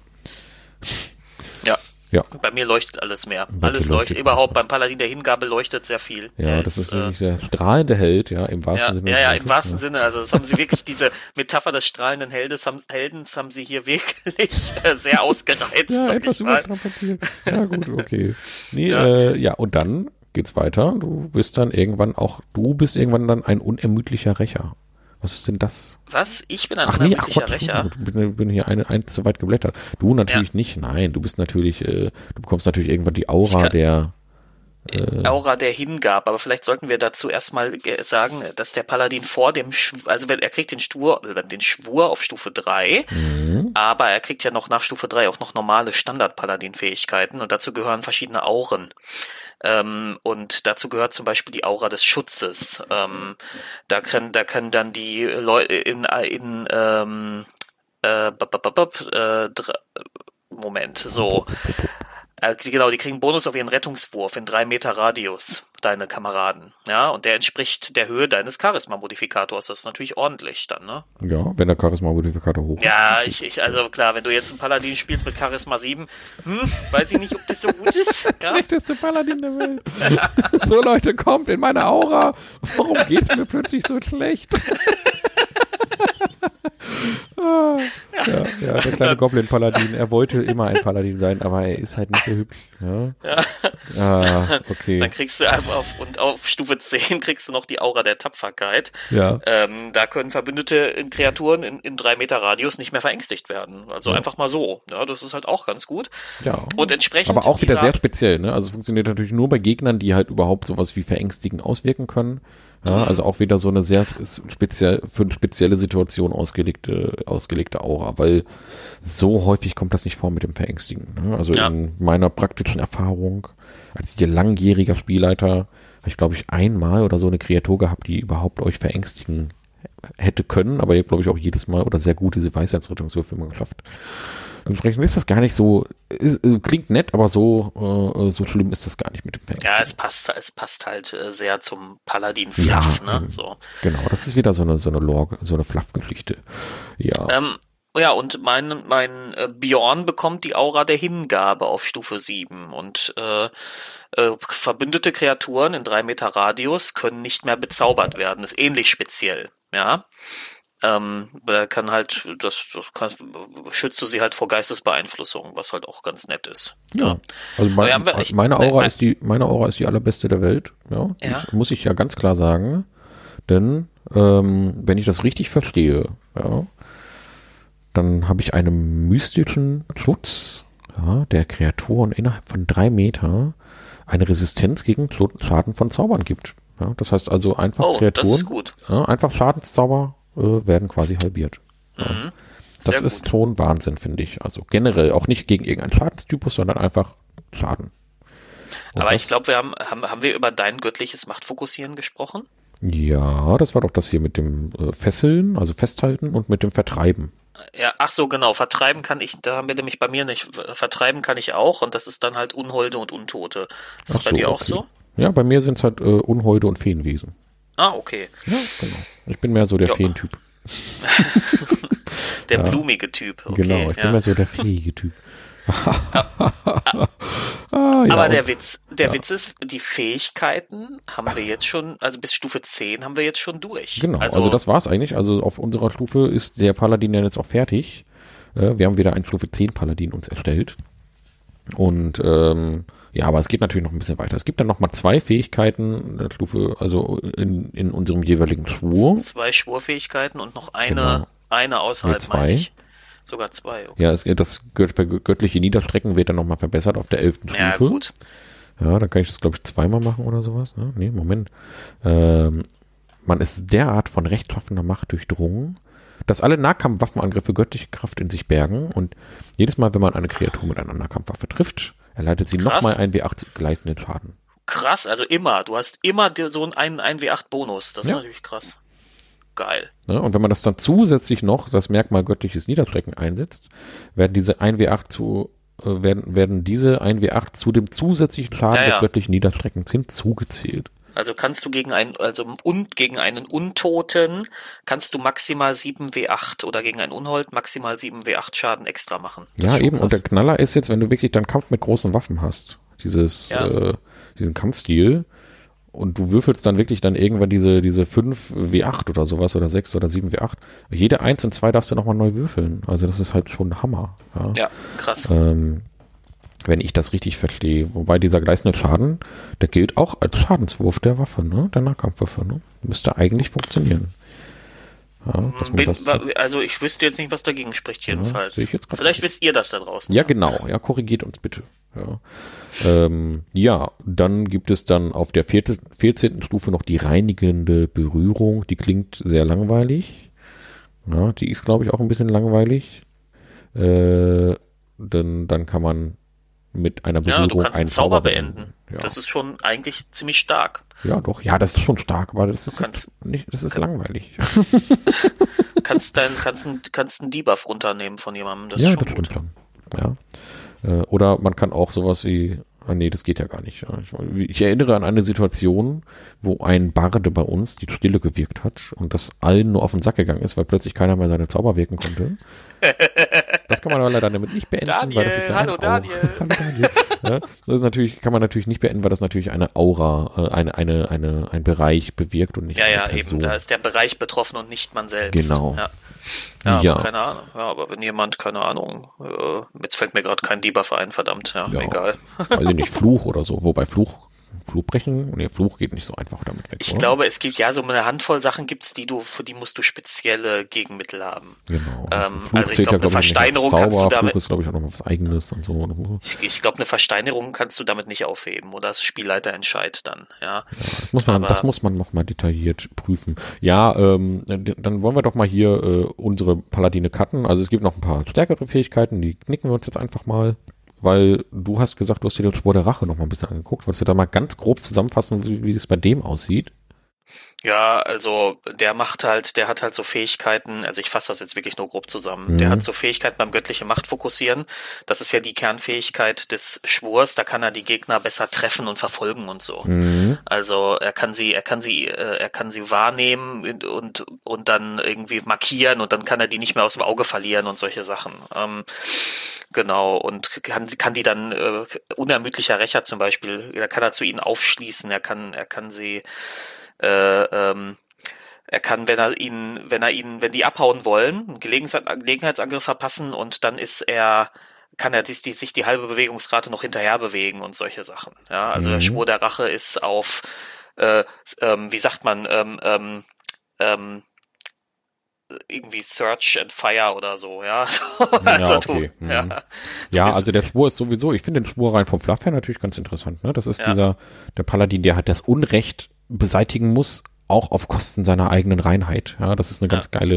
Ja. Bei mir leuchtet alles mehr. alles leuchtet. leuchtet. Überhaupt beim Paladin der Hingabe leuchtet sehr viel. Ja, er das ist, ist wirklich äh, der strahlende Held, ja, im wahrsten ja, Sinne. Ja, ja, im wahrsten ja. Sinne. Also das haben sie wirklich, diese Metapher des strahlenden Heldes haben, Heldens haben sie hier wirklich äh, sehr (laughs) ausgereizt. ja, etwas überstrapaziert. Ja, gut, okay. Nee, ja. Äh, ja, und dann geht's weiter. Du bist dann irgendwann auch, du bist irgendwann dann ein unermüdlicher Rächer. Was ist denn das? Was? Ich bin ein ach, nee, ach Gott, Rächer. Ich bin, bin, hier eine, ein zu weit geblättert. Du natürlich ja. nicht. Nein, du bist natürlich, äh, du bekommst natürlich irgendwann die Aura der äh, Aura der Hingabe, aber vielleicht sollten wir dazu erstmal sagen, dass der Paladin vor dem, Schw also wenn er kriegt den Schwur, den Schwur auf Stufe 3, mhm. aber er kriegt ja noch nach Stufe 3 auch noch normale Standard-Paladin-Fähigkeiten und dazu gehören verschiedene Auren. Ähm, und dazu gehört zum Beispiel die Aura des Schutzes. Ähm, da können, da können dann die Leute in, in ähm, äh, äh, Moment, so. Äh, genau, die kriegen Bonus auf ihren Rettungswurf in drei Meter Radius, deine Kameraden. Ja, und der entspricht der Höhe deines Charisma-Modifikators. Das ist natürlich ordentlich dann, ne? Ja, wenn der Charisma-Modifikator hoch ist. Ja, ich, ich, also klar, wenn du jetzt einen Paladin spielst mit Charisma 7, hm, weiß ich nicht, ob das so gut ist. (laughs) Ja? Schlechteste Paladin der Welt. so Leute, kommt in meine Aura. Warum geht's mir plötzlich so schlecht? (laughs) ah, ja, ja, der (laughs) kleine Goblin-Paladin. Er wollte immer ein Paladin sein, aber er ist halt nicht so hübsch. Ja. ja. Ah, (laughs) okay. Dann kriegst du einfach auf, und auf Stufe 10 kriegst du noch die Aura der Tapferkeit. Ja. Ähm, da können verbündete Kreaturen in, in drei Meter Radius nicht mehr verängstigt werden. Also ja. einfach mal so. Ja, das ist halt auch ganz gut. Ja. Und entsprechend. Aber auch wieder sehr speziell, ne? Also es funktioniert natürlich nur bei Gegnern, die halt überhaupt sowas wie verängstigen auswirken können. Ja, also auch wieder so eine sehr speziell für eine spezielle Situation ausgelegte, ausgelegte Aura, weil so häufig kommt das nicht vor mit dem Verängstigen. Ne? Also ja. in meiner praktischen Erfahrung als langjähriger Spielleiter habe ich, glaube ich, einmal oder so eine Kreatur gehabt, die überhaupt euch verängstigen hätte können, aber ihr glaube ich auch jedes Mal oder sehr gut diese Weisheitsrettungswürfe immer geschafft. Dementsprechend ist das gar nicht so, ist, äh, klingt nett, aber so, äh, so schlimm ist das gar nicht mit dem Fang. Ja, es passt, es passt halt äh, sehr zum Paladin-Fluff, ja, ne? So. Genau, das ist wieder so eine, so eine Lore, so eine Fluff-Geschichte. Ja. Ähm, ja, und mein, mein äh, Bjorn bekommt die Aura der Hingabe auf Stufe 7 und äh, äh, verbündete Kreaturen in drei Meter Radius können nicht mehr bezaubert werden. ist ähnlich speziell, ja. Ähm, er kann halt, das, das kann, schützt du sie halt vor Geistesbeeinflussung, was halt auch ganz nett ist. Ja, also mein, wir, ich, meine Aura mein, ist die, meine Aura ist die allerbeste der Welt. Ja, ja. muss ich ja ganz klar sagen, denn ähm, wenn ich das richtig verstehe, ja, dann habe ich einen mystischen Schutz ja, der Kreaturen innerhalb von drei Meter eine Resistenz gegen Schaden von Zaubern gibt. Ja, das heißt also einfach oh, Kreaturen, ja, einfach Schadenszauber äh, werden quasi halbiert. Ja. Mhm. Das ist gut. schon Wahnsinn, finde ich. Also generell auch nicht gegen irgendeinen Schadenstypus, sondern einfach Schaden. Und Aber ich glaube, wir haben, haben, haben wir über dein göttliches Machtfokussieren gesprochen? Ja, das war doch das hier mit dem äh, Fesseln, also Festhalten und mit dem Vertreiben. Ja, ach so, genau. Vertreiben kann ich, da haben wir nämlich bei mir nicht. Vertreiben kann ich auch und das ist dann halt Unholde und Untote. Ist das bei so, dir auch okay. so? Ja, bei mir sind es halt äh, Unholde und Feenwesen. Ah, okay. Ja, genau. Ich bin mehr so der jo. Feentyp. (laughs) der ja. blumige Typ. Okay, genau, ich ja. bin mehr so der fähige Typ. (laughs) ah, ja, Aber der Witz, der ja. Witz ist, die Fähigkeiten haben wir jetzt schon, also bis Stufe 10 haben wir jetzt schon durch. Genau, also, also das war's eigentlich. Also auf unserer Stufe ist der Paladin ja jetzt auch fertig. Äh, wir haben wieder einen Stufe 10 Paladin uns erstellt. Und ähm, ja, aber es geht natürlich noch ein bisschen weiter. Es gibt dann noch mal zwei Fähigkeiten der Stufe, also in, in unserem jeweiligen Schwur. Zwei Schwurfähigkeiten und noch eine, genau. eine außerhalb, nee, zwei. Sogar zwei. Okay. Ja, es, das göttliche Niederstrecken wird dann noch mal verbessert auf der elften Stufe. Ja, gut. Ja, dann kann ich das, glaube ich, zweimal machen oder sowas. Ja, nee, Moment. Ähm, man ist derart von rechtschaffender Macht durchdrungen, dass alle Nahkampfwaffenangriffe göttliche Kraft in sich bergen und jedes Mal, wenn man eine Kreatur mit einer Nahkampfwaffe trifft, erleidet sie nochmal einen W8 gleißenden Schaden. Krass, also immer. Du hast immer so einen 1W8-Bonus. Das ja. ist natürlich krass. Geil. Ne? Und wenn man das dann zusätzlich noch, das Merkmal göttliches Niederstrecken einsetzt, werden diese 1W8 zu äh, werden, werden diese 1W8 zu dem zusätzlichen Schaden ja, ja. des göttlichen Niederstreckens hinzugezählt. Also kannst du gegen einen, also und gegen einen Untoten kannst du maximal 7W8 oder gegen einen Unhold maximal 7W8 Schaden extra machen. Das ja, eben. Krass. Und der Knaller ist jetzt, wenn du wirklich dann Kampf mit großen Waffen hast, dieses, ja. äh, diesen Kampfstil, und du würfelst dann wirklich dann irgendwann diese, diese 5 W8 oder sowas oder 6 oder 7 W8. Jede 1 und 2 darfst du nochmal neu würfeln. Also das ist halt schon Hammer. Ja, ja krass. Ähm, wenn ich das richtig verstehe. Wobei dieser gleißende Schaden, der gilt auch als Schadenswurf der Waffe, ne? Der Nahkampfwaffe, ne? Müsste eigentlich funktionieren. Ja, Bin, also ich wüsste jetzt nicht, was dagegen spricht jedenfalls. Ja, Vielleicht wisst ihr das da draußen. Ja, genau. Ja, korrigiert uns bitte. Ja. Ähm, ja, dann gibt es dann auf der vierte, 14. Stufe noch die reinigende Berührung. Die klingt sehr langweilig. Ja, die ist, glaube ich, auch ein bisschen langweilig. Äh, dann, dann kann man mit einer Berührung ja, du kannst einen Zauber, Zauber beenden. Ja. Das ist schon eigentlich ziemlich stark. Ja, doch. Ja, das ist schon stark, aber das ist kannst, nicht, das ist kann, langweilig. (laughs) (laughs) kannst dein, kannst, kannst einen Debuff runternehmen von jemandem. Das ja, das stimmt dann. Ja. Äh, oder man kann auch sowas wie, ah nee, das geht ja gar nicht. Ich, ich erinnere an eine Situation, wo ein Barde bei uns die Stille gewirkt hat und das allen nur auf den Sack gegangen ist, weil plötzlich keiner mehr seine Zauber wirken konnte. (laughs) Das kann man aber leider damit nicht beenden, Daniel, weil das ist ja hallo Daniel. (laughs) hallo Daniel. Ja, das ist natürlich, kann man natürlich nicht beenden, weil das natürlich eine Aura, äh, eine, eine, eine, ein Bereich bewirkt und nicht Ja, ja, eben, da ist der Bereich betroffen und nicht man selbst. Genau. Ja. Ja, ja. keine Ahnung. Ja, aber wenn jemand, keine Ahnung, äh, jetzt fällt mir gerade kein Debuff ein, verdammt, ja, ja egal. Weiß ich nicht, Fluch oder so, wobei Fluch Fluch brechen? Nee, Fluch geht nicht so einfach damit weg. Ich oder? glaube, es gibt ja so eine Handvoll Sachen gibt's, die du, für die musst du spezielle Gegenmittel haben. Genau. Ähm, also ich glaube, eine Versteinerung Zauber, kannst du damit. Fluch ist, glaube ich, auch noch was eigenes und so. Ich, ich glaube, eine Versteinerung kannst du damit nicht aufheben oder das Spielleiter entscheidet dann, ja. ja das muss man, Aber, das muss man nochmal detailliert prüfen. Ja, ähm, dann wollen wir doch mal hier äh, unsere Paladine cutten. Also es gibt noch ein paar stärkere Fähigkeiten, die knicken wir uns jetzt einfach mal weil du hast gesagt, du hast dir den Spur der Rache noch mal ein bisschen angeguckt. Wolltest du da mal ganz grob zusammenfassen, wie, wie es bei dem aussieht? Ja, also der macht halt, der hat halt so Fähigkeiten, also ich fasse das jetzt wirklich nur grob zusammen. Mhm. Der hat so Fähigkeiten beim göttliche Macht fokussieren. Das ist ja die Kernfähigkeit des Schwurs, da kann er die Gegner besser treffen und verfolgen und so. Mhm. Also er kann sie, er kann sie, äh, er kann sie wahrnehmen und, und dann irgendwie markieren und dann kann er die nicht mehr aus dem Auge verlieren und solche Sachen. Ähm, Genau, und kann, kann die dann äh, unermüdlicher Rächer zum Beispiel, da kann er zu ihnen aufschließen, er kann, er kann sie äh, ähm, er kann, wenn er ihnen, wenn er ihnen, wenn die abhauen wollen, einen Gelegenheitsangriff verpassen und dann ist er, kann er die, die, sich die halbe Bewegungsrate noch hinterher bewegen und solche Sachen. Ja, also mhm. der Schwur der Rache ist auf, äh, ähm, wie sagt man, ähm, ähm, ähm, irgendwie Search and Fire oder so, ja. also ja, okay. du, mhm. ja, ja also der Schwur ist sowieso, ich finde den Schwur rein vom Fluff her natürlich ganz interessant, ne? Das ist ja. dieser, der Paladin, der halt das Unrecht beseitigen muss, auch auf Kosten seiner eigenen Reinheit. Ja, das ist eine ganz ja. geile,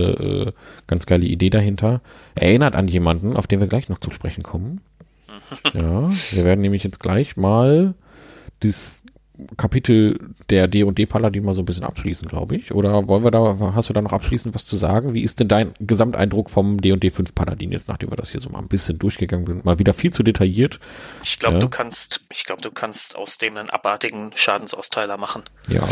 äh, ganz geile Idee dahinter. Erinnert an jemanden, auf den wir gleich noch zu sprechen kommen. ja, wir werden nämlich jetzt gleich mal dieses Kapitel der D&D Paladin mal so ein bisschen abschließen, glaube ich. Oder wollen wir da, hast du da noch abschließend was zu sagen? Wie ist denn dein Gesamteindruck vom D&D 5 Paladin jetzt, nachdem wir das hier so mal ein bisschen durchgegangen sind? Mal wieder viel zu detailliert. Ich glaube, ja. du kannst, ich glaube, du kannst aus dem einen abartigen Schadensausteiler machen. Ja.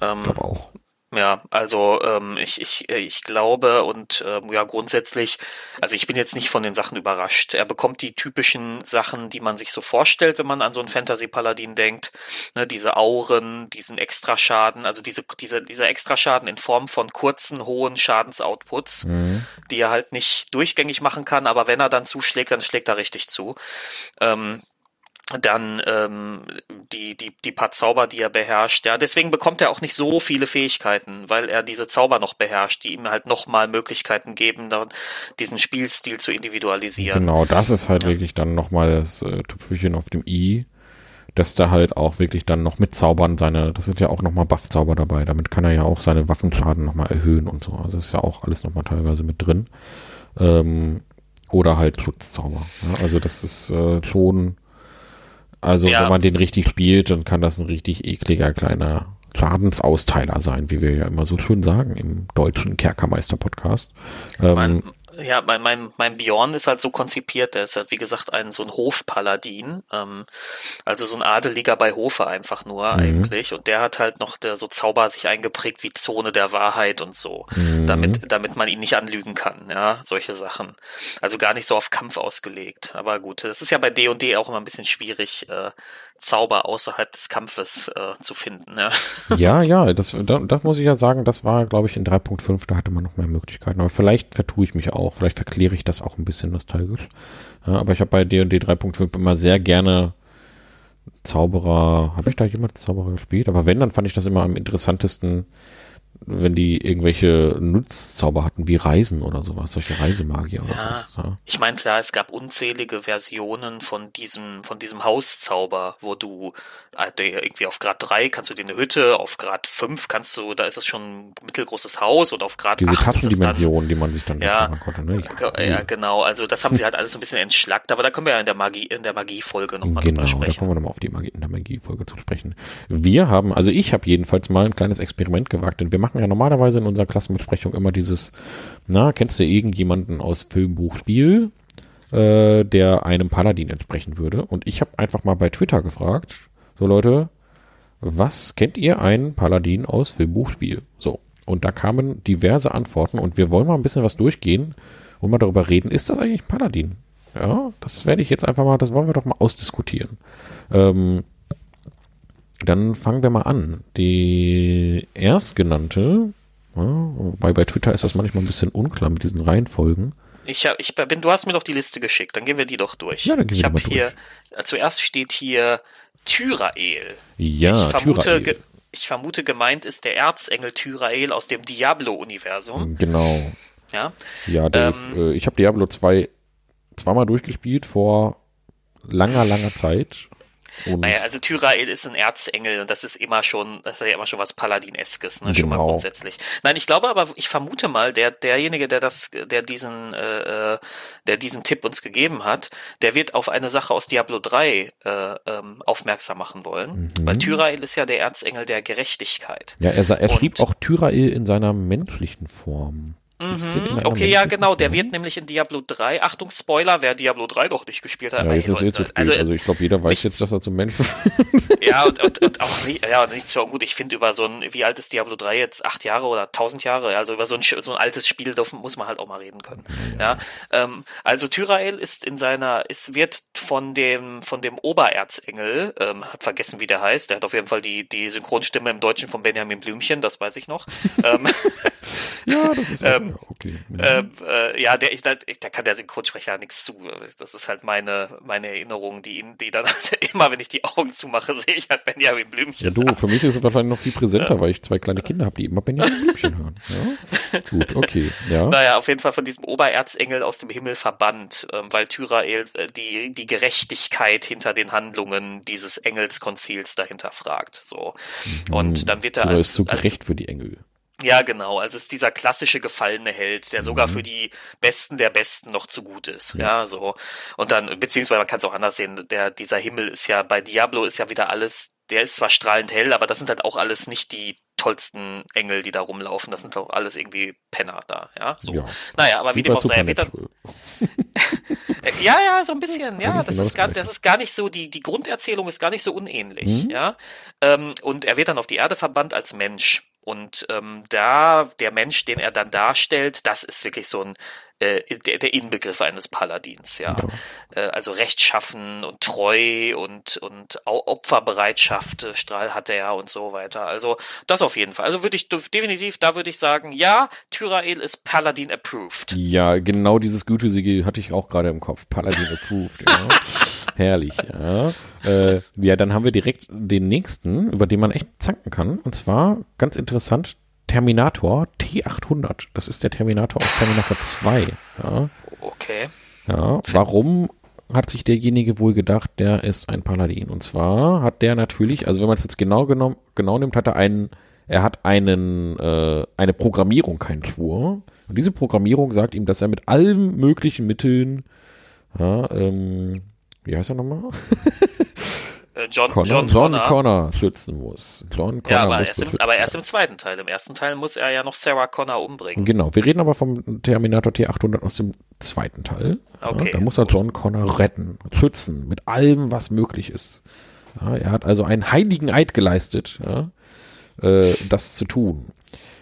Ähm, glaube auch. Ja, also ähm, ich, ich, ich glaube und ähm, ja grundsätzlich, also ich bin jetzt nicht von den Sachen überrascht. Er bekommt die typischen Sachen, die man sich so vorstellt, wenn man an so einen Fantasy-Paladin denkt. Ne, diese Auren, diesen Extraschaden, also diese, diese, dieser Extraschaden in Form von kurzen, hohen Schadensoutputs, mhm. die er halt nicht durchgängig machen kann, aber wenn er dann zuschlägt, dann schlägt er richtig zu. Ähm, dann ähm, die, die, die paar Zauber, die er beherrscht. Ja, deswegen bekommt er auch nicht so viele Fähigkeiten, weil er diese Zauber noch beherrscht, die ihm halt nochmal Möglichkeiten geben, dann diesen Spielstil zu individualisieren. Genau, das ist halt ja. wirklich dann nochmal das äh, Tüpfelchen auf dem i, dass da halt auch wirklich dann noch mit Zaubern seine, das sind ja auch nochmal Buff-Zauber dabei, damit kann er ja auch seine Waffenschaden nochmal erhöhen und so. Also ist ja auch alles nochmal teilweise mit drin. Ähm, oder halt Schutzzauber. Ja, also das ist äh, schon Also Ja. wenn man den richtig spielt, dann kann das ein richtig ekliger kleiner Schadensausteiler sein, wie wir ja immer so schön sagen im deutschen Kerkermeister-Podcast. Ähm, ja, mein, mein, mein Bjorn ist halt so konzipiert, der ist halt, wie gesagt, ein so ein Hofpaladin, ähm, also so ein Adeliger bei Hofe einfach nur Mhm. eigentlich. Und der hat halt noch der so Zauber sich eingeprägt wie Zone der Wahrheit und so, Mhm. damit, damit man ihn nicht anlügen kann, ja, solche Sachen. Also gar nicht so auf Kampf ausgelegt. Aber gut, das ist ja bei D&D auch immer ein bisschen schwierig, äh, Zauber außerhalb des Kampfes äh, zu finden, ja. (laughs) Ja, ja, das, da, das muss ich ja sagen, das war, glaube ich, in 3.5, da hatte man noch mehr Möglichkeiten. Aber vielleicht vertue ich mich auch, vielleicht verkläre ich das auch ein bisschen nostalgisch. Ja, aber ich habe bei D&D 3.5 immer sehr gerne Zauberer, habe ich da jemals Zauberer gespielt? Aber wenn, dann fand ich das immer am interessantesten, wenn die irgendwelche Nutzzauber hatten, wie Reisen oder sowas, solche Reisemagier oder Ja. sowas. Ja. Ich meine, klar, es gab unzählige Versionen von diesem, von diesem Hauszauber, wo du äh, der irgendwie auf Grad 3 kannst du dir eine Hütte, auf Grad 5 kannst du, da ist es schon ein mittelgroßes Haus und auf Grad Diese 8 ist es dann die man sich dann Ja. konnte. Ne? Ge- Ja, genau. Also das haben sie halt alles so ein bisschen entschlackt, aber da können wir ja in der Magie, in der Magie-Folge nochmal Genau, drüber da sprechen. kommen wir nochmal auf die Magie, in der Magie-Folge zu sprechen. Wir haben, also ich habe jedenfalls mal ein kleines Experiment gewagt, denn wir machen ja normalerweise in unserer Klassenbesprechung immer dieses, na, kennst du irgendjemanden aus Filmbuchspiel, äh, der einem Paladin entsprechen würde? Und ich habe einfach mal bei Twitter gefragt, so Leute, was kennt ihr einen Paladin aus Filmbuchspiel? So. Und da kamen diverse Antworten und wir wollen mal ein bisschen was durchgehen und mal darüber reden, ist das eigentlich ein Paladin? Ja, das werde ich jetzt einfach mal, das wollen wir doch mal ausdiskutieren. Ähm, dann fangen wir mal an. Die erstgenannte, ja, wobei bei Twitter ist das manchmal ein bisschen unklar mit diesen Reihenfolgen. Ich hab, ich bin, du hast mir doch die Liste geschickt, dann gehen wir die doch durch. Ja, dann gehen ich wir mal hier, äh, zuerst steht hier Tyrael. Ja, ich vermute, Tyrael. ge- ich vermute, gemeint ist der Erzengel Tyrael aus dem Diablo-Universum. Genau. Ja, Ja, Dave, Ähm, äh, ich habe Diablo 2 zweimal durchgespielt vor langer, langer Zeit. Und naja, also Tyrael ist ein Erzengel und das ist immer schon, das ist ja immer schon was Paladineskes, ne, schon mal Genau. grundsätzlich. Nein, ich glaube aber, ich vermute mal, der, derjenige, der das, der diesen, äh, äh, der diesen Tipp uns gegeben hat, der wird auf eine Sache aus Diablo 3 äh, ähm, aufmerksam machen wollen, Mhm. weil Tyrael ist ja der Erzengel der Gerechtigkeit. ja, er, er und- schrieb auch Tyrael in seiner menschlichen Form. Mhm, okay, ja, genau. Der wird nämlich in Diablo 3, Achtung, Spoiler, wer Diablo 3 noch nicht gespielt hat. Ja, jetzt ist eh zu spät. also, Also, ich glaube, jeder weiß nichts- jetzt, dass er zum Menschen. (laughs) ja, und, und, und auch nicht, ja, und nicht so gut. Ich finde über so ein, wie alt ist Diablo 3 jetzt? Acht Jahre oder tausend Jahre? Also über so ein, so ein altes Spiel dürfen, muss man halt auch mal reden können. Ja, ähm, also Tyrael ist in seiner, es wird von dem, von dem Obererzengel, ähm, hab vergessen, wie der heißt. Der hat auf jeden Fall die, die Synchronstimme im Deutschen von Benjamin Blümchen, das weiß ich noch. (laughs) ähm, ja, das ist (laughs) Ähm, ja okay. ähm, äh, ja, der, ich, da, da kann der Synchronsprecher nichts zu. Das ist halt meine, meine Erinnerung, die, die dann halt (laughs) immer, wenn ich die Augen zumache, sehe ich halt Benjamin Blümchen. Ja, du, für mich ist es wahrscheinlich noch viel präsenter, weil ich zwei kleine Kinder habe, die immer Benjamin Blümchen hören. Ja? (laughs) Gut, okay. Ja. Naja, auf jeden Fall von diesem Obererzengel aus dem Himmel verbannt, ähm, weil Tyrael äh, die, die Gerechtigkeit hinter den Handlungen dieses Engelskonzils dahinter fragt. So. Und dann wird er als, ist zu als gerecht für die Engel. Ja, genau. Also es ist dieser klassische gefallene Held, der sogar Mhm. für die Besten der Besten noch zu gut ist. Ja, so. Und dann, beziehungsweise man kann es auch anders sehen, der, dieser Himmel ist ja, bei Diablo ist ja wieder alles, der ist zwar strahlend hell, aber das sind halt auch alles nicht die tollsten Engel, die da rumlaufen. Das sind auch alles irgendwie Penner da, ja. So. Ja. Naja, aber wie Wie dem auch sei, er wird dann, Supernatural. äh, Ja, ja, so ein bisschen, ja. Das genau ist gar, das ist gar nicht so, die, die Grunderzählung ist gar nicht so unähnlich, Mhm. ja. Ähm, und er wird dann auf die Erde verbannt als Mensch. Und ähm, da, der Mensch, den er dann darstellt, das ist wirklich so ein äh, der, der Inbegriff eines Paladins, ja. Äh, also rechtschaffen und treu und, und Opferbereitschaft, äh, Strahl hat er und so weiter. Also das auf jeden Fall. Also würde ich definitiv, da würde ich sagen, ja, Tyrael ist Paladin approved. Ja, genau dieses Gütesiegel hatte ich auch gerade im Kopf. Paladin approved, ja. (laughs) Herrlich, ja. Äh, ja, dann haben wir direkt den nächsten, über den man echt zanken kann. Und zwar, ganz interessant, Terminator T800. Das ist der Terminator aus Terminator 2. Ja, Okay. ja. Warum hat sich derjenige wohl gedacht, der ist ein Paladin? Und zwar hat der natürlich, also wenn man es jetzt genau genommen, genau nimmt, hat er einen, er hat einen, äh, eine Programmierung, keinen Schwur. Und diese Programmierung sagt ihm, dass er mit allen möglichen Mitteln, ja, ähm, wie heißt er nochmal? äh, John, Connor, John, John Connor. Connor schützen muss. John Connor Ja, aber erst, im, aber erst im zweiten Teil. Im ersten Teil muss er ja noch Sarah Connor umbringen. Genau, wir reden aber vom Terminator T800 aus dem zweiten Teil. Okay, ja, da muss er gut. John Connor retten, schützen, mit allem, was möglich ist. Ja, er hat also einen heiligen Eid geleistet, ja, äh, das zu tun.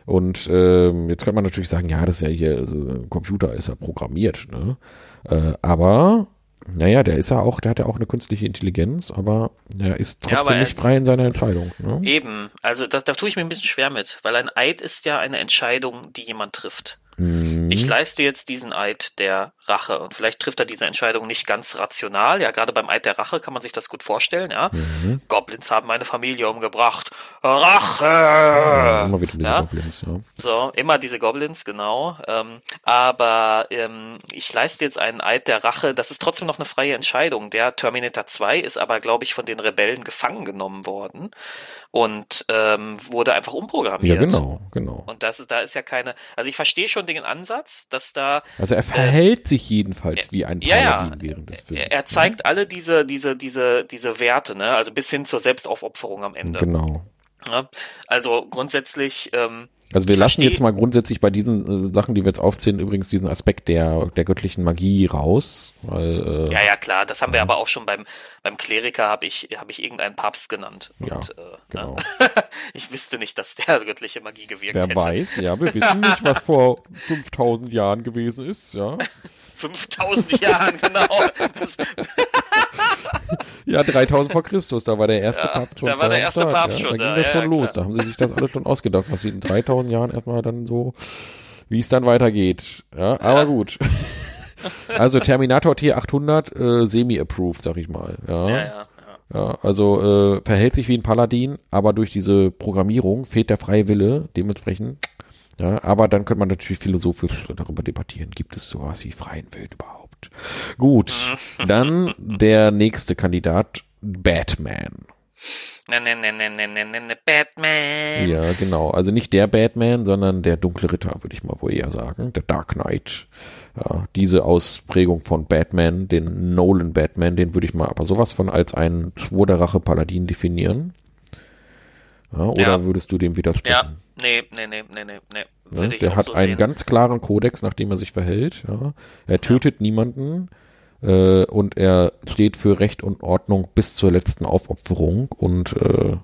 Und ähm, jetzt könnte man natürlich sagen, ja, das ist ja hier, ist, ein Computer ist ja programmiert, ne? Äh, aber naja, der ist ja auch, der hat ja auch eine künstliche Intelligenz, aber er ist Ja, trotzdem er- nicht frei in seiner Entscheidung. Ne? Eben, also da, da tue ich mir ein bisschen schwer mit, weil ein Eid ist ja eine Entscheidung, die jemand trifft. Mhm. Ich leiste jetzt diesen Eid der Rache und vielleicht trifft er diese Entscheidung nicht ganz rational. Ja, gerade beim Eid der Rache kann man sich das gut vorstellen. Ja, Mhm. Goblins haben meine Familie umgebracht. Rache. Immer wieder diese ja? Goblins, ja. So, immer diese Goblins, genau. Ähm, aber ähm, ich leiste jetzt einen Eid der Rache. Das ist trotzdem noch eine freie Entscheidung. Der Terminator 2 ist aber, glaube ich, von den Rebellen gefangen genommen worden und ähm, wurde einfach Ja, umprogrammiert. genau, genau. Und das ist, da ist ja keine, also ich verstehe schon den Ansatz, dass da Also er verhält sich jedenfalls wie ein Äh, ja, ja. Paladin während des Films. er, zeigt alle diese, diese, diese, diese Werte, ne, also bis hin zur Selbstaufopferung am Ende. Genau. Ne? Also grundsätzlich, ähm, Also wir lassen jetzt mal grundsätzlich bei diesen äh, Sachen, die wir jetzt aufzählen, übrigens diesen Aspekt der, der göttlichen Magie raus. Weil, äh, ja, ja, klar, das haben wir aber auch schon beim, beim Kleriker habe ich, habe ich irgendeinen Papst genannt. Und, Ja, äh, genau. ne? (laughs) ich wüsste nicht, dass der göttliche Magie gewirkt Wer hätte. weiß, ja, wir wissen nicht, was vor 5000 Jahren gewesen ist, ja. (laughs) 5000 (laughs) Jahren, genau. Das, Ja, 3000 vor Christus, da war der erste Ja, Papst schon da war der erste Start, Papst ja. schon da. da, ging das ja, schon los, klar. da haben sie sich das alles schon ausgedacht, was sie in 3000 Jahren erstmal dann so, wie es dann weitergeht. Ja, aber gut. (laughs) Also Terminator T800 äh, semi-approved, sag ich mal. Ja, ja. Ja, also äh, verhält sich wie ein Paladin, aber durch diese Programmierung fehlt der freie Wille, dementsprechend. Ja, aber dann könnte man natürlich philosophisch darüber debattieren, gibt es sowas wie freien Willen überhaupt? Gut, (laughs) dann der nächste Kandidat, Batman. Ne, ne, ne, ne, ne, ne, ne, ne, Batman. Ja, genau. Also nicht der Batman, sondern der dunkle Ritter, würde ich mal wohl eher sagen. Der Dark Knight. Ja, diese Ausprägung von Batman, den Nolan Batman, den würde ich mal aber sowas von als einen Schwur der Rache Paladin definieren. Ja, oder Ja. würdest du dem Ja, widersprechen? nee, nee, nee, nee, nee, nee. Ja, der hat so einen sehen. ganz klaren Kodex, nach dem er sich verhält. Ja. Er tötet niemanden äh, und er steht für Recht und Ordnung bis zur letzten Aufopferung. Und äh,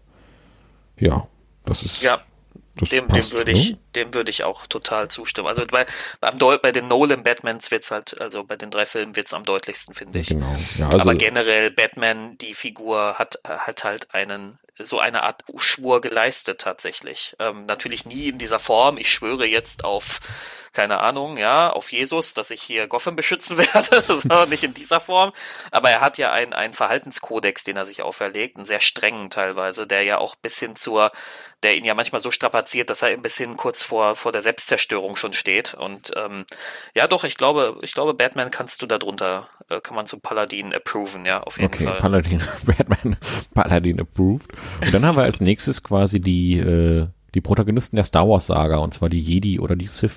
ja, das ist Ja, das dem, dem würde ne? ich, dem würde ich auch total zustimmen. Also bei, bei den Nolan Batmans wird's halt, also bei den drei Filmen wird's am deutlichsten, finde ich. Genau. Ja, also, Aber generell Batman, die Figur hat, hat halt einen, so eine Art Schwur geleistet tatsächlich. Ähm, natürlich nie in dieser Form. Ich schwöre jetzt auf, keine Ahnung, ja, auf Jesus, dass ich hier Gotham beschützen (laughs) werde. nicht in dieser Form. Aber er hat ja einen, einen Verhaltenskodex, den er sich auferlegt, einen sehr strengen teilweise, der ja auch bis hin zur, der ihn ja manchmal so strapaziert, dass er ein bisschen kurz vor, vor der Selbstzerstörung schon steht. Und ähm, ja, doch, ich glaube, ich glaube, Batman kannst du darunter, äh, kann man zum Paladin approven, ja, auf jeden okay, Fall. Paladin, (laughs) Batman, Paladin approved. Und dann haben wir als nächstes quasi die, äh, die Protagonisten der Star Wars Saga, und zwar die Jedi oder die Sith.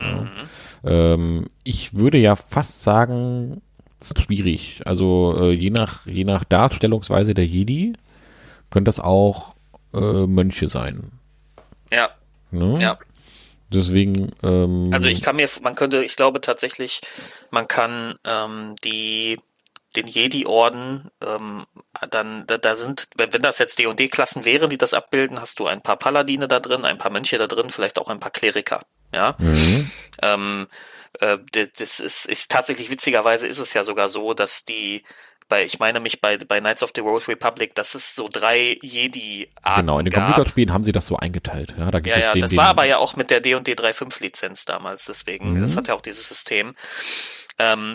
Ja. Ähm, ich würde ja fast sagen, schwierig. Also äh, je nach je nach Darstellungsweise der Jedi können das auch äh, Mönche sein. Ja, Ne? ja. Deswegen. Ähm, Also ich kann mir, man könnte, ich glaube tatsächlich, man kann ähm, die den Jedi-Orden, ähm, dann, da, da sind, wenn, wenn das jetzt D&D-Klassen wären, die das abbilden, hast du ein paar Paladine da drin, ein paar Mönche da drin, vielleicht auch ein paar Kleriker, ja. Mhm. Ähm, äh, das ist, ist tatsächlich witzigerweise ist es ja sogar so, dass die bei, ich meine mich bei, bei Knights of the Old Republic, dass es so drei Jedi-Arten Genau, in den gab. Computerspielen haben sie das so eingeteilt. Ja, da gibt Ja, es ja, den, das den, war aber ja auch mit der D&D 3.5 Lizenz damals, deswegen, Mhm. das hat ja auch dieses System. Ähm,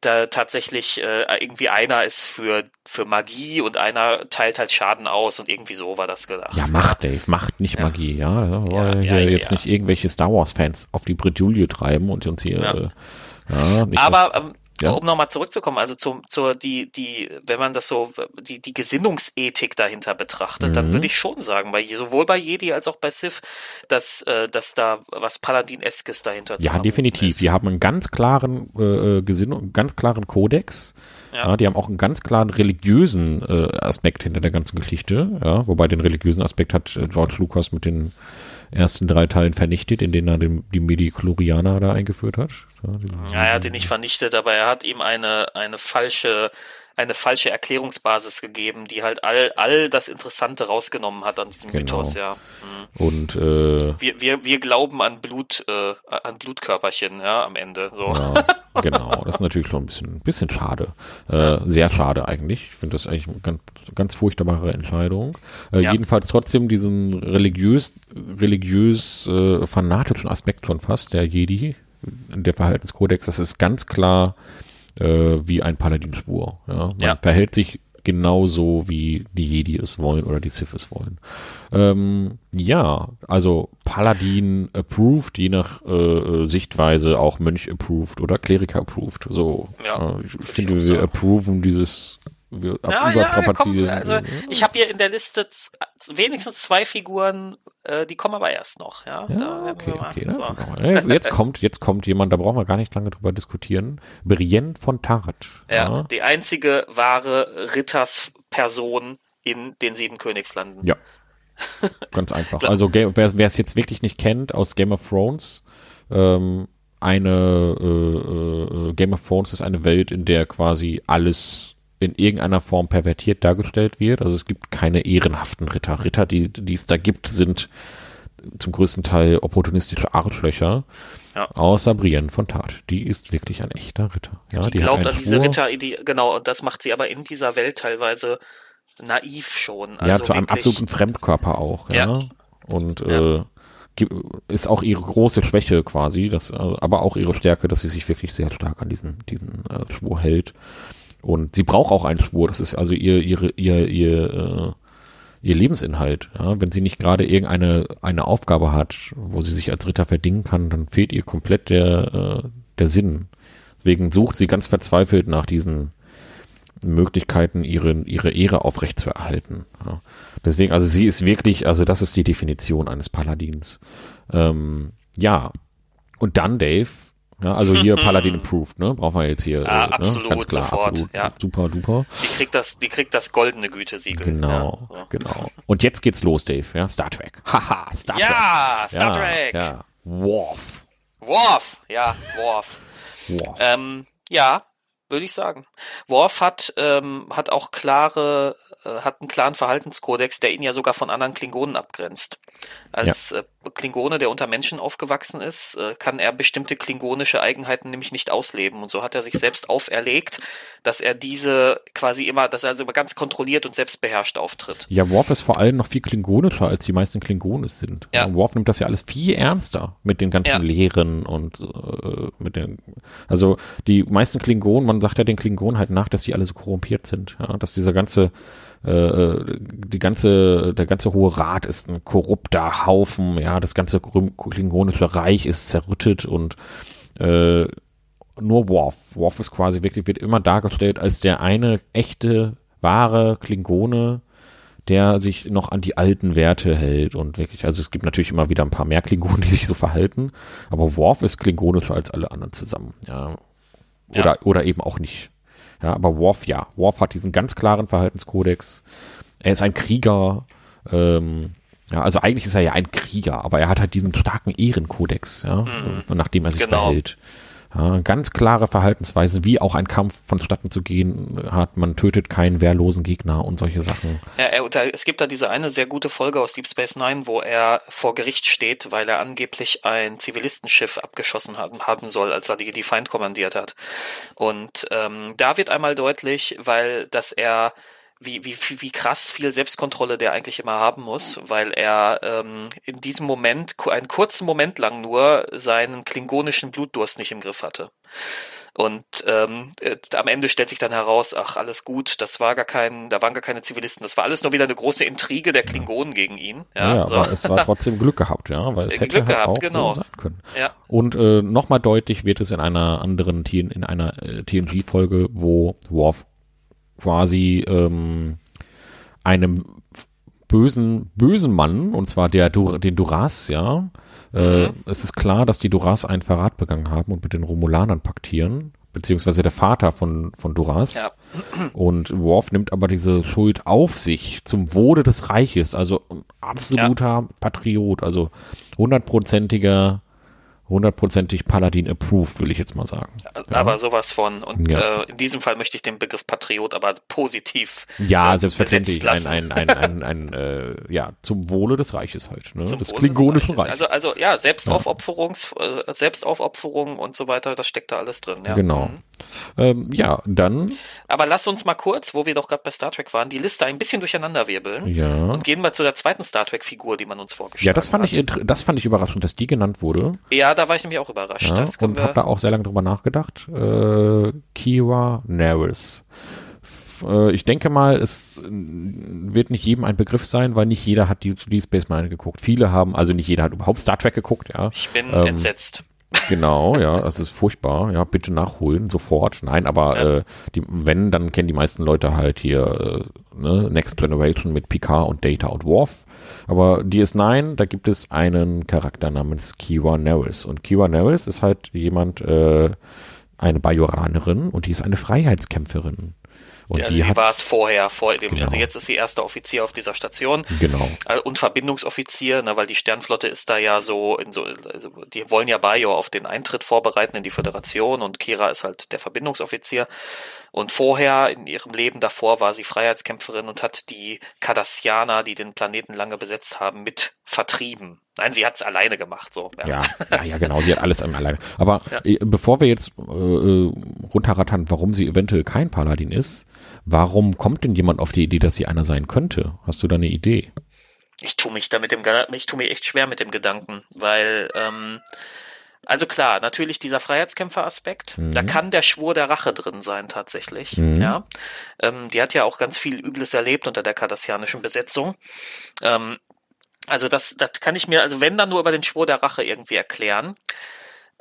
da tatsächlich äh, irgendwie einer ist für für Magie und einer teilt halt Schaden aus und irgendwie so war das gedacht. Ja, Macht, Dave, Macht, nicht Ja. Magie, ja. ja weil ja, hier ja, jetzt nicht irgendwelche Star Wars-Fans auf die Bredouille treiben und uns hier, äh, ja, Aber ähm, Ja. um nochmal zurückzukommen, also zum, zur die die wenn man das so die die Gesinnungsethik dahinter betrachtet, dann Mhm. würde ich schon sagen, bei sowohl bei Jedi als auch bei Sith, dass äh, dass da was Paladin-eskes dahinter zu Ja, definitiv. ist. Die haben einen ganz klaren äh, Gesinnung, ganz klaren Kodex. Ja. ja. die haben auch einen ganz klaren religiösen äh, Aspekt hinter der ganzen Geschichte. Ja, wobei den religiösen Aspekt hat äh, George Lucas mit den ersten drei Teilen vernichtet, in denen er den, die Medichlorianer da eingeführt hat. Ja, er hat ihn nicht vernichtet, aber er hat ihm eine, eine falsche eine falsche Erklärungsbasis gegeben, die halt all, all das Interessante rausgenommen hat an diesem genau. Mythos, ja. Mhm. Und äh, wir, wir, wir glauben an Blut, äh, an Blutkörperchen, ja, am Ende. So. Ja, (laughs) genau, das ist natürlich schon ein bisschen, bisschen schade. Äh, sehr schade eigentlich. Ich finde das eigentlich eine ganz, ganz furchtbare Entscheidung. Äh, ja. Jedenfalls trotzdem diesen religiös, religiös äh, fanatischen Aspekt schon fast, der Jedi, der Verhaltenskodex, das ist ganz klar äh, wie ein Paladin-Schwur. Ja? Man ja. verhält sich genauso, wie die Jedi es wollen oder die Sith es wollen. Ähm, ja, also Paladin approved, je nach äh, Sichtweise auch Mönch approved oder Kleriker approved. So, ja, äh, ich finde, wir so. approven dieses wir ja, ja, komm, also ich habe hier in der Liste wenigstens zwei Figuren, äh, die kommen aber erst noch. Ja, ja okay, okay. So. Genau. Jetzt (laughs) kommt, jetzt kommt jemand, da brauchen wir gar nicht lange drüber diskutieren. Brienne von Tart. Ja, ja, die einzige wahre Rittersperson in den sieben Königslanden. Ja, (laughs) ganz einfach. Also wer es jetzt wirklich nicht kennt aus Game of Thrones, ähm, eine äh, äh, Game of Thrones ist eine Welt, in der quasi alles in irgendeiner Form pervertiert dargestellt wird. Also es gibt keine ehrenhaften Ritter. Ritter, die, die es da gibt, sind zum größten Teil opportunistische Arschlöcher. Ja. Außer Brienne von Tat. Die ist wirklich ein echter Ritter. Ja, die, die glaubt an diese Ritter, die, genau, und das macht sie aber in dieser Welt teilweise naiv schon. Also ja, zu einem absoluten Fremdkörper auch. Ja. ja. Und ja. Äh, ist auch ihre große Schwäche quasi, das, äh, aber auch ihre Stärke, dass sie sich wirklich sehr stark an diesen, diesen äh, Schwur hält. Und sie braucht auch einen Schwur. Das ist also ihr, ihre, ihr, ihr, äh, ihr Lebensinhalt. Ja? Wenn sie nicht gerade irgendeine eine Aufgabe hat, wo sie sich als Ritter verdingen kann, dann fehlt ihr komplett der, äh, der Sinn. Deswegen sucht sie ganz verzweifelt nach diesen Möglichkeiten, ihre, ihre Ehre aufrechtzuerhalten. Ja? Deswegen, also sie ist wirklich, also das ist die Definition eines Paladins. Ähm, ja. Und dann, Dave, ja, also hier (laughs) Paladin approved, ne? Brauchen wir jetzt hier. Ja, äh, absolut, ne? Ganz klar, sofort. Absolut, ja. Super, duper. Die kriegt das, die kriegt das goldene Gütesiegel. Genau, ja, so. genau. Und jetzt geht's los, Dave, ja? Star Trek. (laughs) Haha, Star Trek. Ja, Star Trek. Ja. Worf. Worf, ja, Worf. Worf. Ähm, ja, würde ich sagen. Worf hat, ähm, hat auch klare, äh, hat einen klaren Verhaltenskodex, der ihn ja sogar von anderen Klingonen abgrenzt. Als ja. äh, Klingone, der unter Menschen aufgewachsen ist, äh, kann er bestimmte klingonische Eigenheiten nämlich nicht ausleben. Und so hat er sich selbst auferlegt, dass er diese quasi immer, dass er also immer ganz kontrolliert und selbstbeherrscht auftritt. Ja, Worf ist vor allem noch viel klingonischer, als die meisten Klingonen sind. Ja. Worf nimmt das ja alles viel ernster mit den ganzen ja. Lehren und äh, mit den, also die meisten Klingonen, man sagt ja den Klingonen halt nach, dass die alle so korrumpiert sind, ja, dass dieser ganze äh, die ganze, der ganze Hohe Rat ist ein korrupter Haufen, ja, das ganze klingonische Reich ist zerrüttet und äh, nur Worf. Worf ist quasi wirklich, wird immer dargestellt als der eine echte, wahre Klingone, der sich noch an die alten Werte hält und wirklich, also es gibt natürlich immer wieder ein paar mehr Klingonen, die sich so verhalten, aber Worf ist klingonischer als alle anderen zusammen, ja. Oder, ja. oder eben auch nicht. Ja, aber Worf, ja. Worf hat diesen ganz klaren Verhaltenskodex. Er ist ein Krieger. Ähm, ja, also eigentlich ist er ja ein Krieger, aber er hat halt diesen starken Ehrenkodex, ja, mhm. nachdem er sich genau. verhält. Ja, ganz klare Verhaltensweise, wie auch ein Kampf vonstatten zu gehen hat. Man tötet keinen wehrlosen Gegner und solche Sachen. Ja, er, da, es gibt da diese eine sehr gute Folge aus Deep Space Nine, wo er vor Gericht steht, weil er angeblich ein Zivilistenschiff abgeschossen haben, haben soll, als er die, die Feind kommandiert hat. Und ähm, da wird einmal deutlich, weil dass er wie, wie, wie krass viel Selbstkontrolle der eigentlich immer haben muss, weil er ähm, in diesem Moment, einen kurzen Moment lang nur, seinen klingonischen Blutdurst nicht im Griff hatte. Und ähm, äh, am Ende stellt sich dann heraus, ach, alles gut, das war gar kein, da waren gar keine Zivilisten, das war alles nur wieder eine große Intrige der Klingonen gegen ihn. Ja, ja so. aber es war trotzdem Glück gehabt, ja, weil es Glück hätte halt gehabt, auch genau. so sein können. Ja. Und äh, nochmal deutlich wird es in einer anderen in einer äh, TNG-Folge, wo Worf quasi ähm, einem bösen, bösen Mann, und zwar der, den Duras, ja. Äh, mhm. Es ist klar, dass die Duras einen Verrat begangen haben und mit den Romulanern paktieren. beziehungsweise der Vater von, von Duras. Ja. Und Worf nimmt aber diese Schuld auf sich zum Wohle des Reiches, also absoluter Patriot, also hundertprozentiger hundertprozentig Paladin approved, will ich jetzt mal sagen. Aber sowas von. Und Ja. äh, in diesem Fall möchte ich den Begriff Patriot aber positiv Ja, äh, selbstverständlich. Ein, ein, ein, (laughs) ein, ein äh, ja, zum Wohle des Reiches halt, ne? Zum des klingonischen Reiches. Also, also ja, Selbstaufopferungs, äh, Selbstaufopferung und so weiter, das steckt da alles drin. Ja. Genau. Mhm. Ähm, ja, dann, Aber lass uns mal kurz, wo wir doch gerade bei Star Trek waren, die Liste ein bisschen durcheinander wirbeln ja. und gehen mal zu der zweiten Star Trek Figur, die man uns vorgestellt Ja, das fand hat. ich, das fand ich überraschend, dass die genannt wurde. Ja, da war ich nämlich auch überrascht. Ja, und habe da auch sehr lange drüber nachgedacht. Äh, Kira Nerys. Äh, Ich denke mal, es wird nicht jedem ein Begriff sein, weil nicht jeder hat die, die Space Marine geguckt. Viele haben, also nicht jeder hat überhaupt Star Trek geguckt, ja. Ich bin Ähm, entsetzt. Genau, ja, das ist furchtbar. Ja, bitte nachholen, sofort. Nein, aber Ja. äh, die, wenn, dann kennen die meisten Leute halt hier äh, ne, Next Generation mit Picard und Data und Worf. Aber DS9, da gibt es einen Charakter namens Kira Nerys. Und Kira Nerys ist halt jemand, äh, eine Bajoranerin und die ist eine Freiheitskämpferin. Und Ja, die sie war es vorher, vor dem, Genau. also jetzt ist sie erster Offizier auf dieser Station. genau, Äh, Und Verbindungsoffizier, ne, weil die Sternflotte ist da ja so in so, also die wollen ja Bayo auf den Eintritt vorbereiten in die Föderation und Kira ist halt der Verbindungsoffizier. Und vorher, in ihrem Leben davor, war sie Freiheitskämpferin und hat die Cardassianer, die den Planeten lange besetzt haben, mit vertrieben. Nein, sie hat es alleine gemacht, so. Ja, ja, ja, genau, sie hat alles alleine. Aber Ja. äh, bevor wir jetzt äh, äh, runterrattern, warum sie eventuell kein Paladin ist, warum kommt denn jemand auf die Idee, dass sie einer sein könnte? Hast du da eine Idee? Ich tue mich da mit dem, ich tue mir echt schwer mit dem Gedanken, weil, ähm, also klar, natürlich dieser Freiheitskämpfer-Aspekt, da kann der Schwur der Rache drin sein tatsächlich, ja. Ähm, die hat ja auch ganz viel Übles erlebt unter der kardassianischen Besetzung. Ähm, also das, das kann ich mir, also wenn dann nur über den Schwur der Rache irgendwie erklären.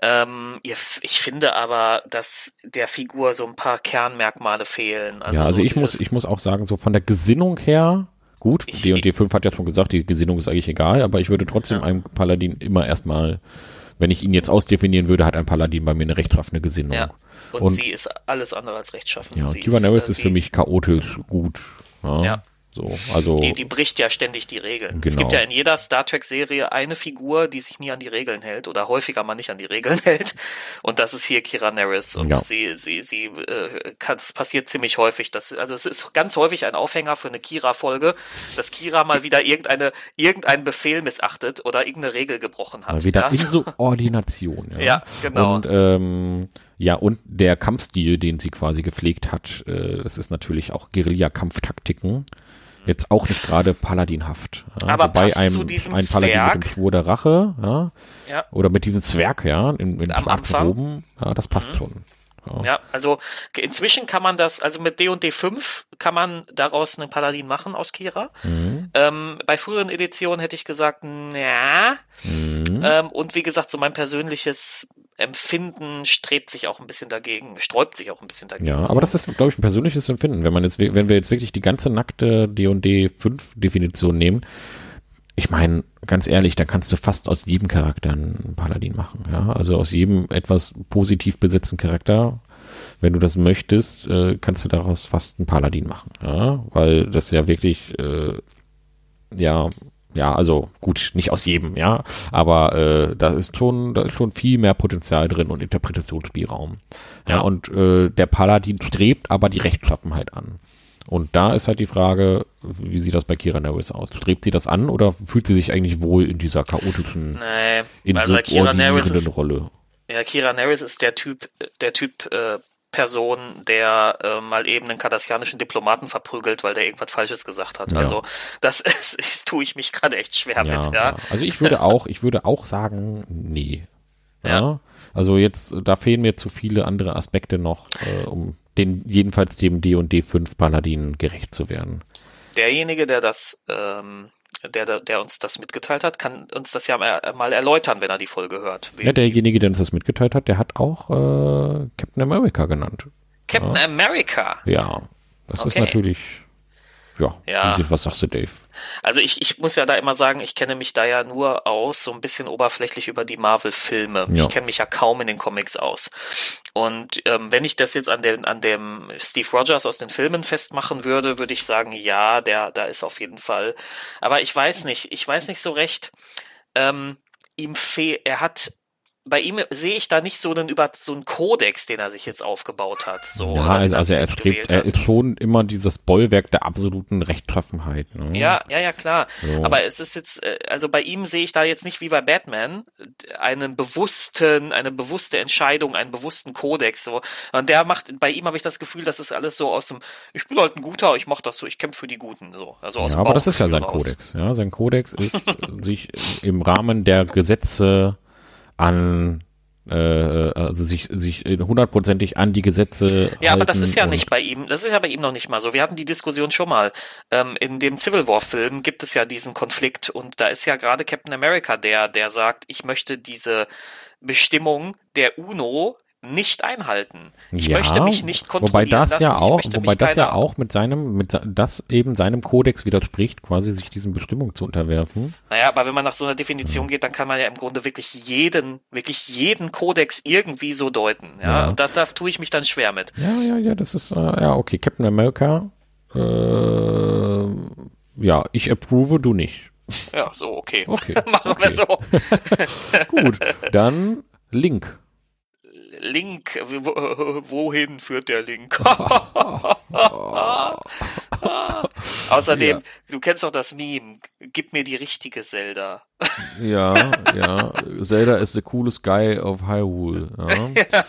Ähm, ich finde aber, dass der Figur so ein paar Kernmerkmale fehlen. ja, also so ich muss, ich muss auch sagen, so von der Gesinnung her, gut, Ich- D und D5 hat ja schon gesagt, die Gesinnung ist eigentlich egal, aber ich würde trotzdem einem Paladin immer erstmal, wenn ich ihn jetzt ausdefinieren würde, hat ein Paladin bei mir eine rechtschaffene Gesinnung. Ja. Und, Und- sie ist alles andere als rechtschaffen. Ja, Kiva Nerys äh, ist für mich chaotisch gut. Ja. Ja. So, also. Die, die bricht ja ständig die Regeln. Es Genau. gibt ja in jeder Star Trek-Serie eine Figur, die sich nie an die Regeln hält oder häufiger mal nicht an die Regeln (laughs) hält. Und das ist hier Kira Nerys. Und Ja. sie, sie, sie, äh, kann, das passiert ziemlich häufig. Das, also es ist ganz häufig ein Aufhänger für eine Kira-Folge, dass Kira mal wieder irgendeine, irgendeinen Befehl missachtet oder irgendeine Regel gebrochen hat. Mal wieder ja, Insubordination. (laughs) Ja, Ja, genau. Und ähm, ja, und der Kampfstil, den sie quasi gepflegt hat, äh, das ist natürlich auch Guerilla-Kampftaktiken. Jetzt auch nicht gerade paladinhaft. Ja, Aber wobei passt ein, zu diesem ein Paladin Zwerg- mit dem Schwur der Rache, ja, Ja. oder mit diesem Zwerg, ja, in, in Am Anfang. Mhm. Roben, ja, das passt schon. Ja, also inzwischen kann man das, also mit D&D 5 kann man daraus einen Paladin machen aus Kira. Mhm. Ähm, bei früheren Editionen hätte ich gesagt, na. Mhm. Ähm, und wie gesagt, so mein persönliches Empfinden strebt sich auch ein bisschen dagegen, sträubt sich auch ein bisschen dagegen. Ja, aber das ist, glaube ich, ein persönliches Empfinden. Wenn man jetzt, wenn wir jetzt wirklich die ganze nackte D&D 5 Definition nehmen, ich meine, ganz ehrlich, da kannst du fast aus jedem Charakter einen Paladin machen. Ja, also aus jedem etwas positiv besetzten Charakter, wenn du das möchtest, äh, kannst du daraus fast einen Paladin machen. Ja, weil das ja wirklich, äh, ja, ja, also gut, nicht aus jedem, ja, aber äh, da ist schon, da ist schon viel mehr Potenzial drin und Interpretationsspielraum. Ja, Ja. und äh, der Paladin strebt aber die Rechtschaffenheit an. Und da ist halt die Frage, wie sieht das bei Kira Nerys aus? Strebt sie das an oder fühlt sie sich eigentlich wohl in dieser chaotischen, Nee, also Kira Nerys ist, Rolle? ja, Kira Nerys ist der Typ, der Typ, äh, Person, der äh, mal eben einen kardassianischen Diplomaten verprügelt, weil der irgendwas Falsches gesagt hat. Ja. Also das (laughs) ist, das tue ich mich gerade echt schwer Ja, mit, ja. Also ich würde auch, ich würde auch sagen, nee. Ja. Ja. Also jetzt, da fehlen mir zu viele andere Aspekte noch, äh, um den, jedenfalls dem D und D5 Paladin gerecht zu werden. Derjenige, der das, ähm, der, der, uns das mitgeteilt hat, kann uns das ja mal, mal erläutern, wenn er die Folge hört. Ja, derjenige, der uns das mitgeteilt hat, der hat auch äh, Captain America genannt. Captain America. Ja, das ist Okay. natürlich Ja, Ja. was sagst du, Dave? Also ich, ich muss ja da immer sagen, ich kenne mich da ja nur aus, so ein bisschen oberflächlich über die Marvel-Filme. Ja. Ich kenne mich ja kaum in den Comics aus. Und ähm, wenn ich das jetzt an dem, an dem Steve Rogers aus den Filmen festmachen würde, würde ich sagen, ja, der, da ist auf jeden Fall. Aber ich weiß nicht, ich weiß nicht so recht. Ähm, ihm fehlt, er hat bei ihm sehe ich da nicht so einen über so einen Kodex, den er sich jetzt aufgebaut hat. So, ja, also, also er strebt, er ist schon immer dieses Bollwerk der absoluten Rechttreffenheit. Ne? Ja, ja, ja, klar. So. Aber es ist jetzt, äh, also bei ihm sehe ich da jetzt nicht wie bei Batman einen bewussten, eine bewusste Entscheidung, einen bewussten Kodex. So. Und der macht, bei ihm habe ich das Gefühl, das ist alles so aus dem, ich bin halt ein Guter, ich mache das so, ich kämpfe für die Guten. So. Also aus Ja, aber das ist ja sein raus. Kodex. Ja, sein Kodex ist, (laughs) sich im Rahmen der Gesetze an, äh, also sich, sich hundertprozentig an die Gesetze Ja, aber das ist ja nicht bei ihm, das ist ja bei ihm noch nicht mal so. Wir hatten die Diskussion schon mal. Ähm, in dem Civil War Film gibt es ja diesen Konflikt und da ist ja gerade Captain America der, der sagt, ich möchte diese Bestimmung der UNO nicht einhalten. Ich ja, möchte mich nicht wobei kontrollieren das lassen. ja auch, wobei das ja auch mit seinem, mit das eben seinem Kodex widerspricht, quasi sich diesen Bestimmungen zu unterwerfen. Naja, aber wenn man nach so einer Definition geht, dann kann man ja im Grunde wirklich jeden, wirklich jeden Kodex irgendwie so deuten. Ja, Ja. und da, da tue ich mich dann schwer mit. Ja, ja, ja, das ist, äh, ja, okay, Captain America, äh, ja, ich approve, du nicht. Ja, so, okay. Okay, (laughs) Machen wir so. (laughs) Gut, dann Link. Link, wo, (laughs) wohin führt der Link? (laughs) (laughs) Außerdem, du kennst doch das Meme, gib mir die richtige Zelda. Ja, ja, Zelda is the coolest guy of Hyrule. Ja.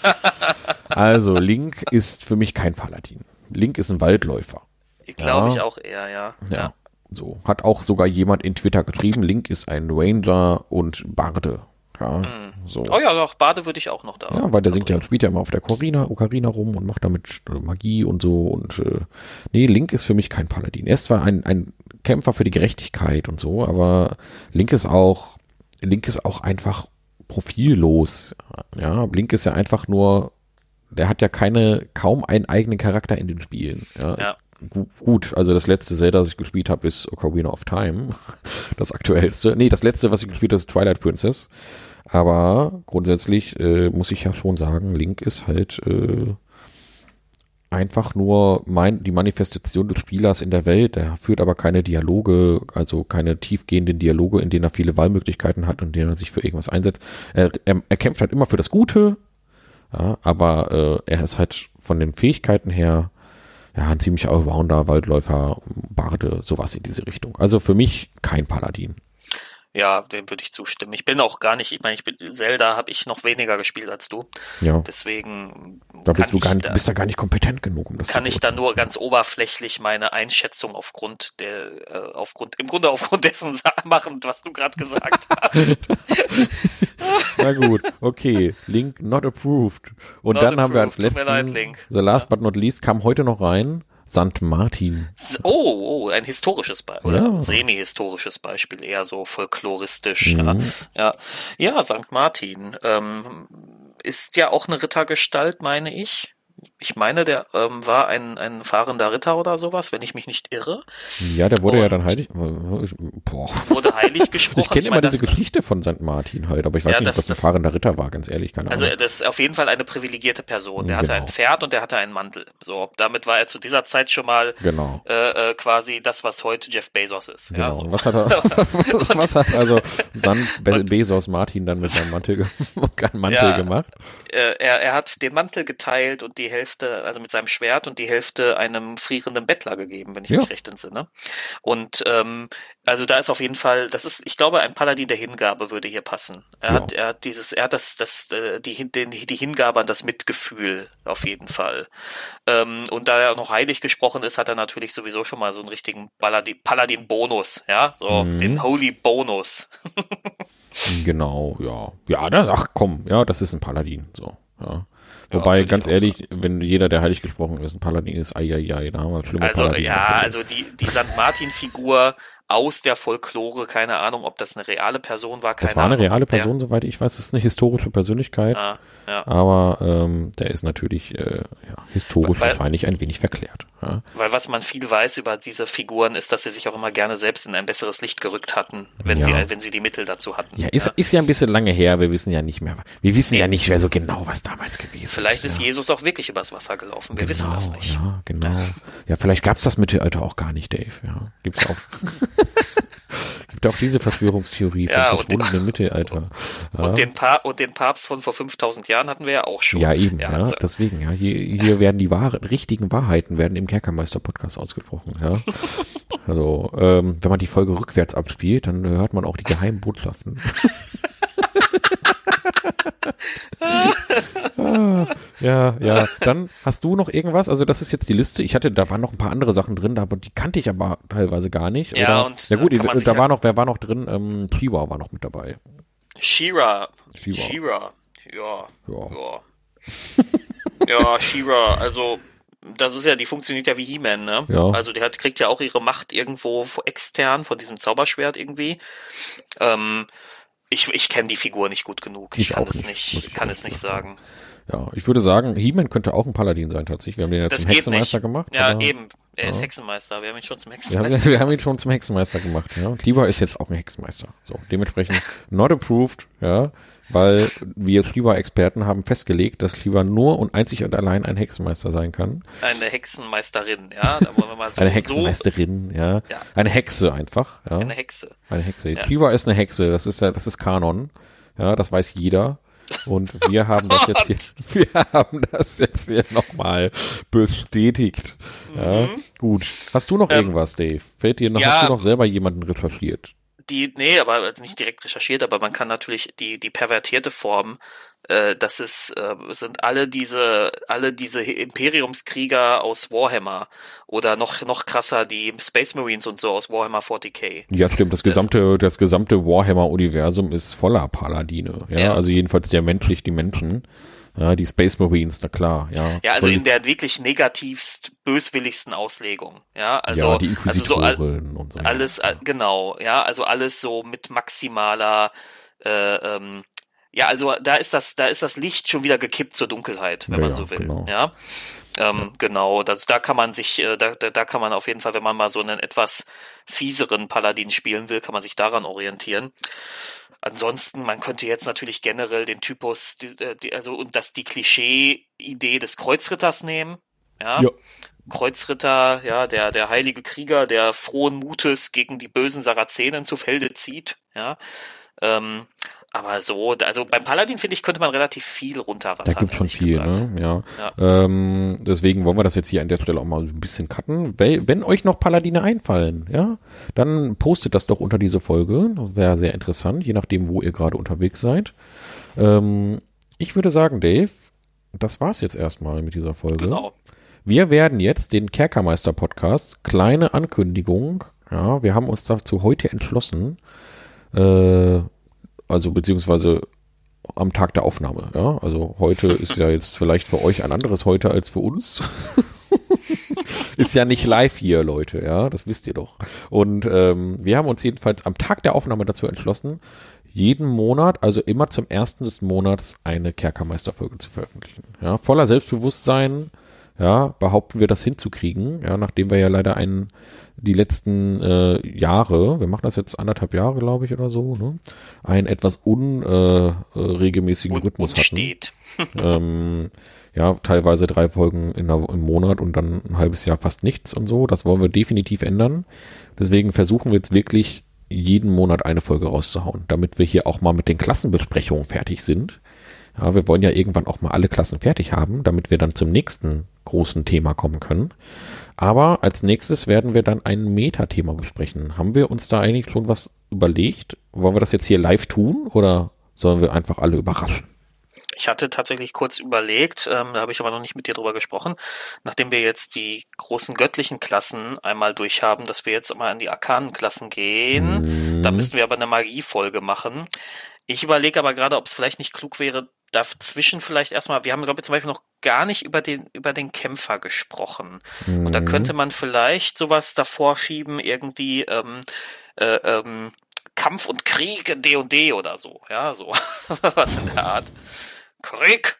Also, Link ist für mich kein Paladin. Link ist ein Waldläufer. Ich glaube Ja. ich auch eher, ja. Ja. So, hat auch sogar jemand in Twitter geschrieben, Link ist ein Ranger und Barde. Ja, so. Oh ja, doch, Bade würde ich auch noch da. Ja, weil der singt ja, spielt ja immer auf der Ocarina, Ocarina rum und macht damit äh, Magie und so und äh, nee, Link ist für mich kein Paladin. Er ist zwar ein, ein Kämpfer für die Gerechtigkeit und so, aber Link ist auch, Link ist auch einfach profillos. Ja, Link ist ja einfach nur, der hat ja keine, kaum einen eigenen Charakter in den Spielen. Ja. Ja. Gu- Gut, also das letzte Zelda, das ich gespielt habe, ist Ocarina of Time. (laughs) Das aktuellste. Nee, das letzte, was ich gespielt habe, ist Twilight Princess. Aber grundsätzlich äh, muss ich ja schon sagen, Link ist halt äh, einfach nur mein, die Manifestation des Spielers in der Welt. Er führt aber keine Dialoge, also keine tiefgehenden Dialoge, in denen er viele Wahlmöglichkeiten hat und in denen er sich für irgendwas einsetzt. Er, er, er kämpft halt immer für das Gute, ja, aber äh, er ist halt von den Fähigkeiten her ja, ein ziemlich Allrounder, Waldläufer, Barde, sowas in diese Richtung. Also für mich kein Paladin. Ja, dem würde ich zustimmen. Ich bin auch gar nicht, ich meine, ich bin Zelda habe ich noch weniger gespielt als du. Ja, Deswegen da bist du gar nicht, da, bist da gar nicht kompetent genug, um das kann ich da nur ganz oberflächlich meine Einschätzung aufgrund der äh, aufgrund im Grunde aufgrund dessen machen, was du gerade gesagt (laughs) hast. Na gut, okay. Link not approved. Und Not dann haben wir als approved. Letzten, leid, Link. the last but not least, kam heute noch rein, St. Martin. Oh, oh, ein historisches Beispiel oder semi-historisches Beispiel, eher so folkloristisch. Mhm. Ja, ja. ja St. Martin ähm, ist ja auch eine Rittergestalt, meine ich. Ich meine, der ähm, war ein, ein fahrender Ritter oder sowas, wenn ich mich nicht irre. Ja, der wurde ja Und- dann heilig. Boah. Wurde heilig (laughs) gesprochen. Ich kenne immer meine, diese das- Geschichte von St. Martin halt, aber ich weiß Ja, nicht, ob das- das ein das- fahrender Ritter war, ganz ehrlich, keine Also Ahnung. das ist auf jeden Fall eine privilegierte Person. Der hatte Genau. ein Pferd und der hatte einen Mantel. So, damit war er zu dieser Zeit schon mal Genau. äh, äh, quasi das, was heute Jeff Bezos ist. Genau. Ja, so. Und was hat er, (laughs) (laughs) was, hat also St. Be Bezos Martin dann mit seinem Mantel, Mantel Ja. gemacht? äh, er, er hat den Mantel geteilt und die Hälfte, also mit seinem Schwert und die Hälfte einem frierenden Bettler gegeben, wenn ich Ja. mich recht entsinne. Und ähm, also da ist auf jeden Fall, das ist, ich glaube, ein Paladin der Hingabe würde hier passen. Er Ja. hat, er hat dieses, er hat das, das, äh, die, den, die Hingabe an das Mitgefühl auf jeden Fall. Ähm, und da er noch heilig gesprochen ist, hat er natürlich sowieso schon mal so einen richtigen Paladin- Paladin-Bonus, ja, so Mhm. den Holy Bonus. (laughs) Genau, ja. Ja, da, ach komm, ja, das ist ein Paladin, so, ja. Wobei, würde ich ganz ehrlich, wenn jeder, der heilig gesprochen ist, ein Paladin ist, ai, ai, ai, da haben wir schlimme Also Paladine. ja, also die, die St. Martin-Figur aus der Folklore, keine Ahnung, ob das eine reale Person war. Keine das war eine Ahnung, reale ob der- Person, soweit ich weiß. Das ist eine historische Persönlichkeit. Ah, ja. Aber ähm, der ist natürlich äh, ja, historisch Weil- wahrscheinlich ein wenig verklärt. Ja. Weil was man viel weiß über diese Figuren ist, dass sie sich auch immer gerne selbst in ein besseres Licht gerückt hatten, wenn sie wenn sie die Mittel dazu hatten. Ja, ist, ist ja ein bisschen lange her. Wir wissen ja nicht mehr. Wir wissen ja nicht mehr so genau, was damals gewesen Vielleicht ist. ist ja. Jesus auch wirklich übers Wasser gelaufen. Wir wissen das nicht. Ja, genau. Ja, vielleicht gab's das Mittelalter auch gar nicht, Dave. Ja, gibt's auch. (laughs) Gibt auch diese Verschwörungstheorie Ja, vom und den- verschwundenen Mittelalter. (laughs) Ja. Und, den und den Papst von vor 5000 Jahren hatten wir ja auch schon. ja, eben, ja, also- deswegen, ja, hier, hier (laughs) werden die wahren, richtigen Wahrheiten werden im Kerkermeister-Podcast ausgesprochen, ja. Also, ähm, wenn man die Folge rückwärts abspielt, dann hört man auch die geheimen Botschaften. (laughs) Ah, (laughs) ja, ja. Dann hast du noch irgendwas? Also das ist jetzt die Liste. Ich hatte, da waren noch ein paar andere Sachen drin, da, aber die kannte ich aber teilweise gar nicht. Ja, Oder, und ja gut, man da war noch, wer war noch drin? Ähm, Chihuahua war noch mit dabei. Shira. She-Ra. Shira. Ja. Ja. Ja. ja, Shira, also das ist ja, die funktioniert ja wie He-Man, ne? Ja. Also die hat, kriegt ja auch ihre Macht irgendwo extern von diesem Zauberschwert irgendwie. Ähm, ich ich kenne die Figur nicht gut genug. Ich, Ich kann es nicht, nicht, kann es nicht sagen. Ja, ich würde sagen, He-Man könnte auch ein Paladin sein tatsächlich. Wir haben den ja Das zum Hexenmeister nicht. gemacht. Ja, aber- eben. Er ist Ja. Hexenmeister. Wir haben ihn schon zum Wir Hexenmeister. haben, (laughs) wir haben ihn schon zum Hexenmeister gemacht, ja. Und Kliber ist jetzt auch ein Hexenmeister. So, dementsprechend (laughs) not approved, ja, weil wir Kliber-Experten haben festgelegt, dass Kliber nur und einzig und allein ein Hexenmeister sein kann. Eine Hexenmeisterin, ja. Da wollen wir mal (laughs) so, Eine so Hexenmeisterin, ja. Ja. Eine Hexe einfach, ja. eine Hexe. Eine Hexe. Ja. Ist eine Hexe, das ist, ja- das ist Kanon. Ja, das weiß jeder. Und wir haben das (laughs) jetzt, jetzt (laughs) wir haben das jetzt hier nochmal bestätigt. Ja, gut. Hast du noch Mhm. Ähm, irgendwas, Dave? Fällt dir noch, ja. hast du noch selber jemanden recherchiert? Die, nee, aber nicht direkt recherchiert, aber man kann natürlich die, die pervertierte Form, äh, das ist, äh, sind alle diese, alle diese Imperiumskrieger aus Warhammer oder noch, noch krasser, die Space Marines und so aus Warhammer 40k. Ja, stimmt. Das gesamte, das gesamte Warhammer-Universum ist voller Paladine. Ja, Ja. also jedenfalls der menschlich die Menschen. Ja, die Space Marines, na klar, ja. Ja, also in der wirklich negativst, böswilligsten Auslegung. Ja, also, ja, die also so all, und so. alles, ja. genau, ja, also alles so mit maximaler, äh, ähm, ja, also da ist das, da ist das Licht schon wieder gekippt zur Dunkelheit, wenn Ja, man so will, genau. ja. Ähm, genau, das, da kann man sich, äh, da, da, da kann man auf jeden Fall, wenn man mal so einen etwas fieseren Paladin spielen will, kann man sich daran orientieren. Ansonsten, man könnte jetzt natürlich generell den Typus, die, äh, die, also und das die Klischee-Idee des Kreuzritters nehmen. Ja. Ja. Kreuzritter, ja, der, der heilige Krieger, der frohen Mutes gegen die bösen Sarazenen zu Felde zieht, ja. Ähm, aber so, also beim Paladin, finde ich, könnte man relativ viel runterrattern. Da gibt schon viel, gesagt. ne? Ja. Ähm, deswegen wollen wir das jetzt hier an der Stelle auch mal ein bisschen cutten. Wenn euch noch Paladine einfallen, ja, dann postet das doch unter diese Folge. Das wäre sehr interessant, je nachdem, wo ihr gerade unterwegs seid. Ähm, ich würde sagen, Dave, das war's jetzt erstmal mit dieser Folge. Genau. Wir werden jetzt den Kerkermeister-Podcast, kleine Ankündigung, ja, wir haben uns dazu heute entschlossen, äh, also beziehungsweise am Tag der Aufnahme, ja, also heute (laughs) ist ja jetzt vielleicht für euch ein anderes heute als für uns. (laughs) ist ja nicht live hier, Leute, ja, das wisst ihr doch. Und ähm, wir haben uns jedenfalls am Tag der Aufnahme dazu entschlossen, jeden Monat, also immer zum ersten des Monats, eine Kerkermeister-Folge zu veröffentlichen. Ja, voller Selbstbewusstsein, ja, behaupten wir das hinzukriegen, ja, nachdem wir ja leider einen, die letzten äh, Jahre, wir machen das jetzt anderthalb Jahre, glaube ich, oder so, ne, einen etwas unregelmäßigen äh, Und, Rhythmus hatten steht. (laughs) ähm, ja, teilweise drei Folgen der, im Monat und dann ein halbes Jahr fast nichts und so. Das wollen wir definitiv ändern. Deswegen versuchen wir jetzt wirklich jeden Monat eine Folge rauszuhauen, damit wir hier auch mal mit den Klassenbesprechungen fertig sind. Ja, wir wollen ja irgendwann auch mal alle Klassen fertig haben, damit wir dann zum nächsten großen Thema kommen können. Aber als nächstes werden wir dann ein Metathema besprechen. Haben wir uns da eigentlich schon was überlegt? Wollen wir das jetzt hier live tun oder sollen wir einfach alle überraschen? Ich hatte tatsächlich kurz überlegt, ähm, da habe ich aber noch nicht mit dir drüber gesprochen, nachdem wir jetzt die großen göttlichen Klassen einmal durchhaben, dass wir jetzt mal an die arkanen Klassen gehen. Mhm. Da müssen wir aber eine Magiefolge machen. Ich überlege aber gerade, ob es vielleicht nicht klug wäre, dazwischen vielleicht erstmal, wir haben, glaube ich, zum Beispiel noch gar nicht über den, über den Kämpfer gesprochen. Mhm. Und da könnte man vielleicht sowas davor schieben, irgendwie, ähm, äh, ähm, Kampf und Krieg in D&D oder so, ja, so, (laughs) was in der Art. Krieg!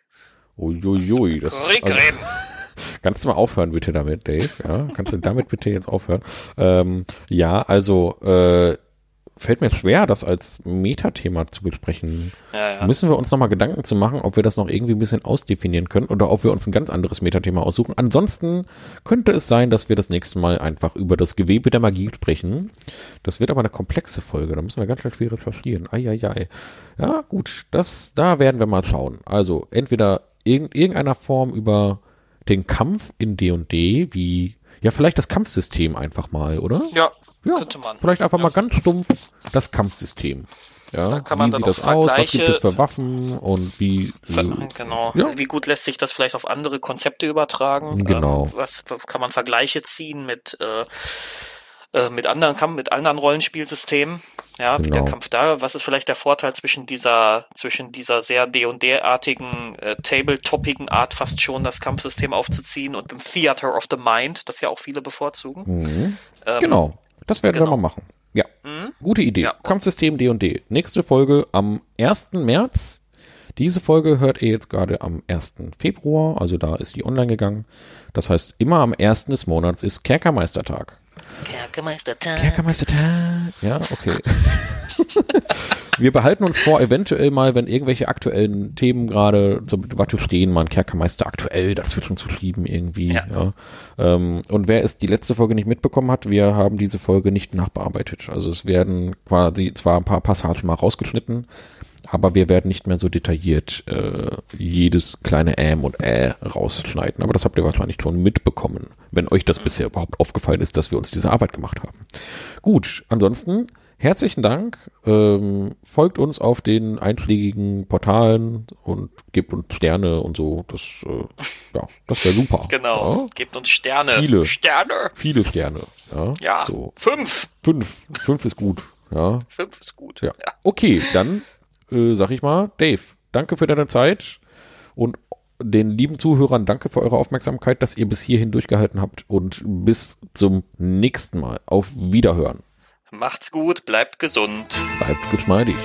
Uiuiui, das Krieg also, reden. (laughs) Kannst du mal aufhören bitte damit, Dave? Ja, kannst du damit bitte jetzt aufhören? Ähm, ja, also äh, fällt mir schwer, das als Metathema zu besprechen. Ja, ja. Müssen wir uns nochmal Gedanken zu machen, ob wir das noch irgendwie ein bisschen ausdefinieren können oder ob wir uns ein ganz anderes Metathema aussuchen. Ansonsten könnte es sein, dass wir das nächste Mal einfach über das Gewebe der Magie sprechen. Das wird aber eine komplexe Folge, da müssen wir ganz, ganz schwierig verstehen. Eieiei. Ja, gut, das, da werden wir mal schauen. Also entweder in irgendeiner Form über den Kampf in D&D, wie ja, vielleicht das Kampfsystem einfach mal, oder? Ja, ja könnte man. Vielleicht einfach ja. mal ganz stumpf das Kampfsystem. Ja, wie sieht das aus? Was gibt es für Waffen und wie? Äh, genau. Ja. Wie gut lässt sich das vielleicht auf andere Konzepte übertragen? Genau. Ähm, was kann man Vergleiche ziehen mit äh, äh, mit anderen mit anderen Rollenspielsystemen. Ja, genau. wie der. Kampf da. Was ist vielleicht der Vorteil zwischen dieser, zwischen dieser sehr D&D-artigen, äh, Tabletoppigen Art fast schon das Kampfsystem aufzuziehen und dem Theater of the Mind, das ja auch viele bevorzugen. Mhm. Ähm, genau. Das werden genau. wir mal machen. Ja. Mhm. Gute Idee. Ja. Kampfsystem D&D. Nächste Folge am 1. März. Diese Folge hört ihr jetzt gerade am 1. Februar, also da ist die online gegangen. Das heißt, immer am 1. des Monats ist Kerkermeistertag. Kerkermeistertag. Kerkermeistertag. Ja, okay. (laughs) wir behalten uns vor, eventuell mal, wenn irgendwelche aktuellen Themen gerade zur Debatte stehen, mal einen Kerkermeister aktuell dazwischen zu schieben irgendwie. Ja. ja. Ähm, und wer es die letzte Folge nicht mitbekommen hat, wir haben diese Folge nicht nachbearbeitet. Also es werden quasi zwar ein paar Passagen mal rausgeschnitten, aber wir werden nicht mehr so detailliert äh, jedes kleine Ähm und Äh rausschneiden. Aber das habt ihr wahrscheinlich schon mitbekommen, wenn euch das bisher überhaupt aufgefallen ist, dass wir uns diese Arbeit gemacht haben. Gut, ansonsten herzlichen Dank. Ähm, folgt uns auf den einschlägigen Portalen und gebt uns Sterne und so. Das, äh, ja, das wäre super. Genau. Ja? Gebt uns Sterne. Viele Sterne. Viele Sterne. Ja. ja so. Fünf. Fünf. Fünf ist gut. Ja. Fünf ist gut. Ja. ja. Okay, dann äh, sag ich mal, Dave, danke für deine Zeit und den lieben Zuhörern danke für eure Aufmerksamkeit, dass ihr bis hierhin durchgehalten habt und bis zum nächsten Mal. Auf Wiederhören. Macht's gut, bleibt gesund. Bleibt geschmeidig.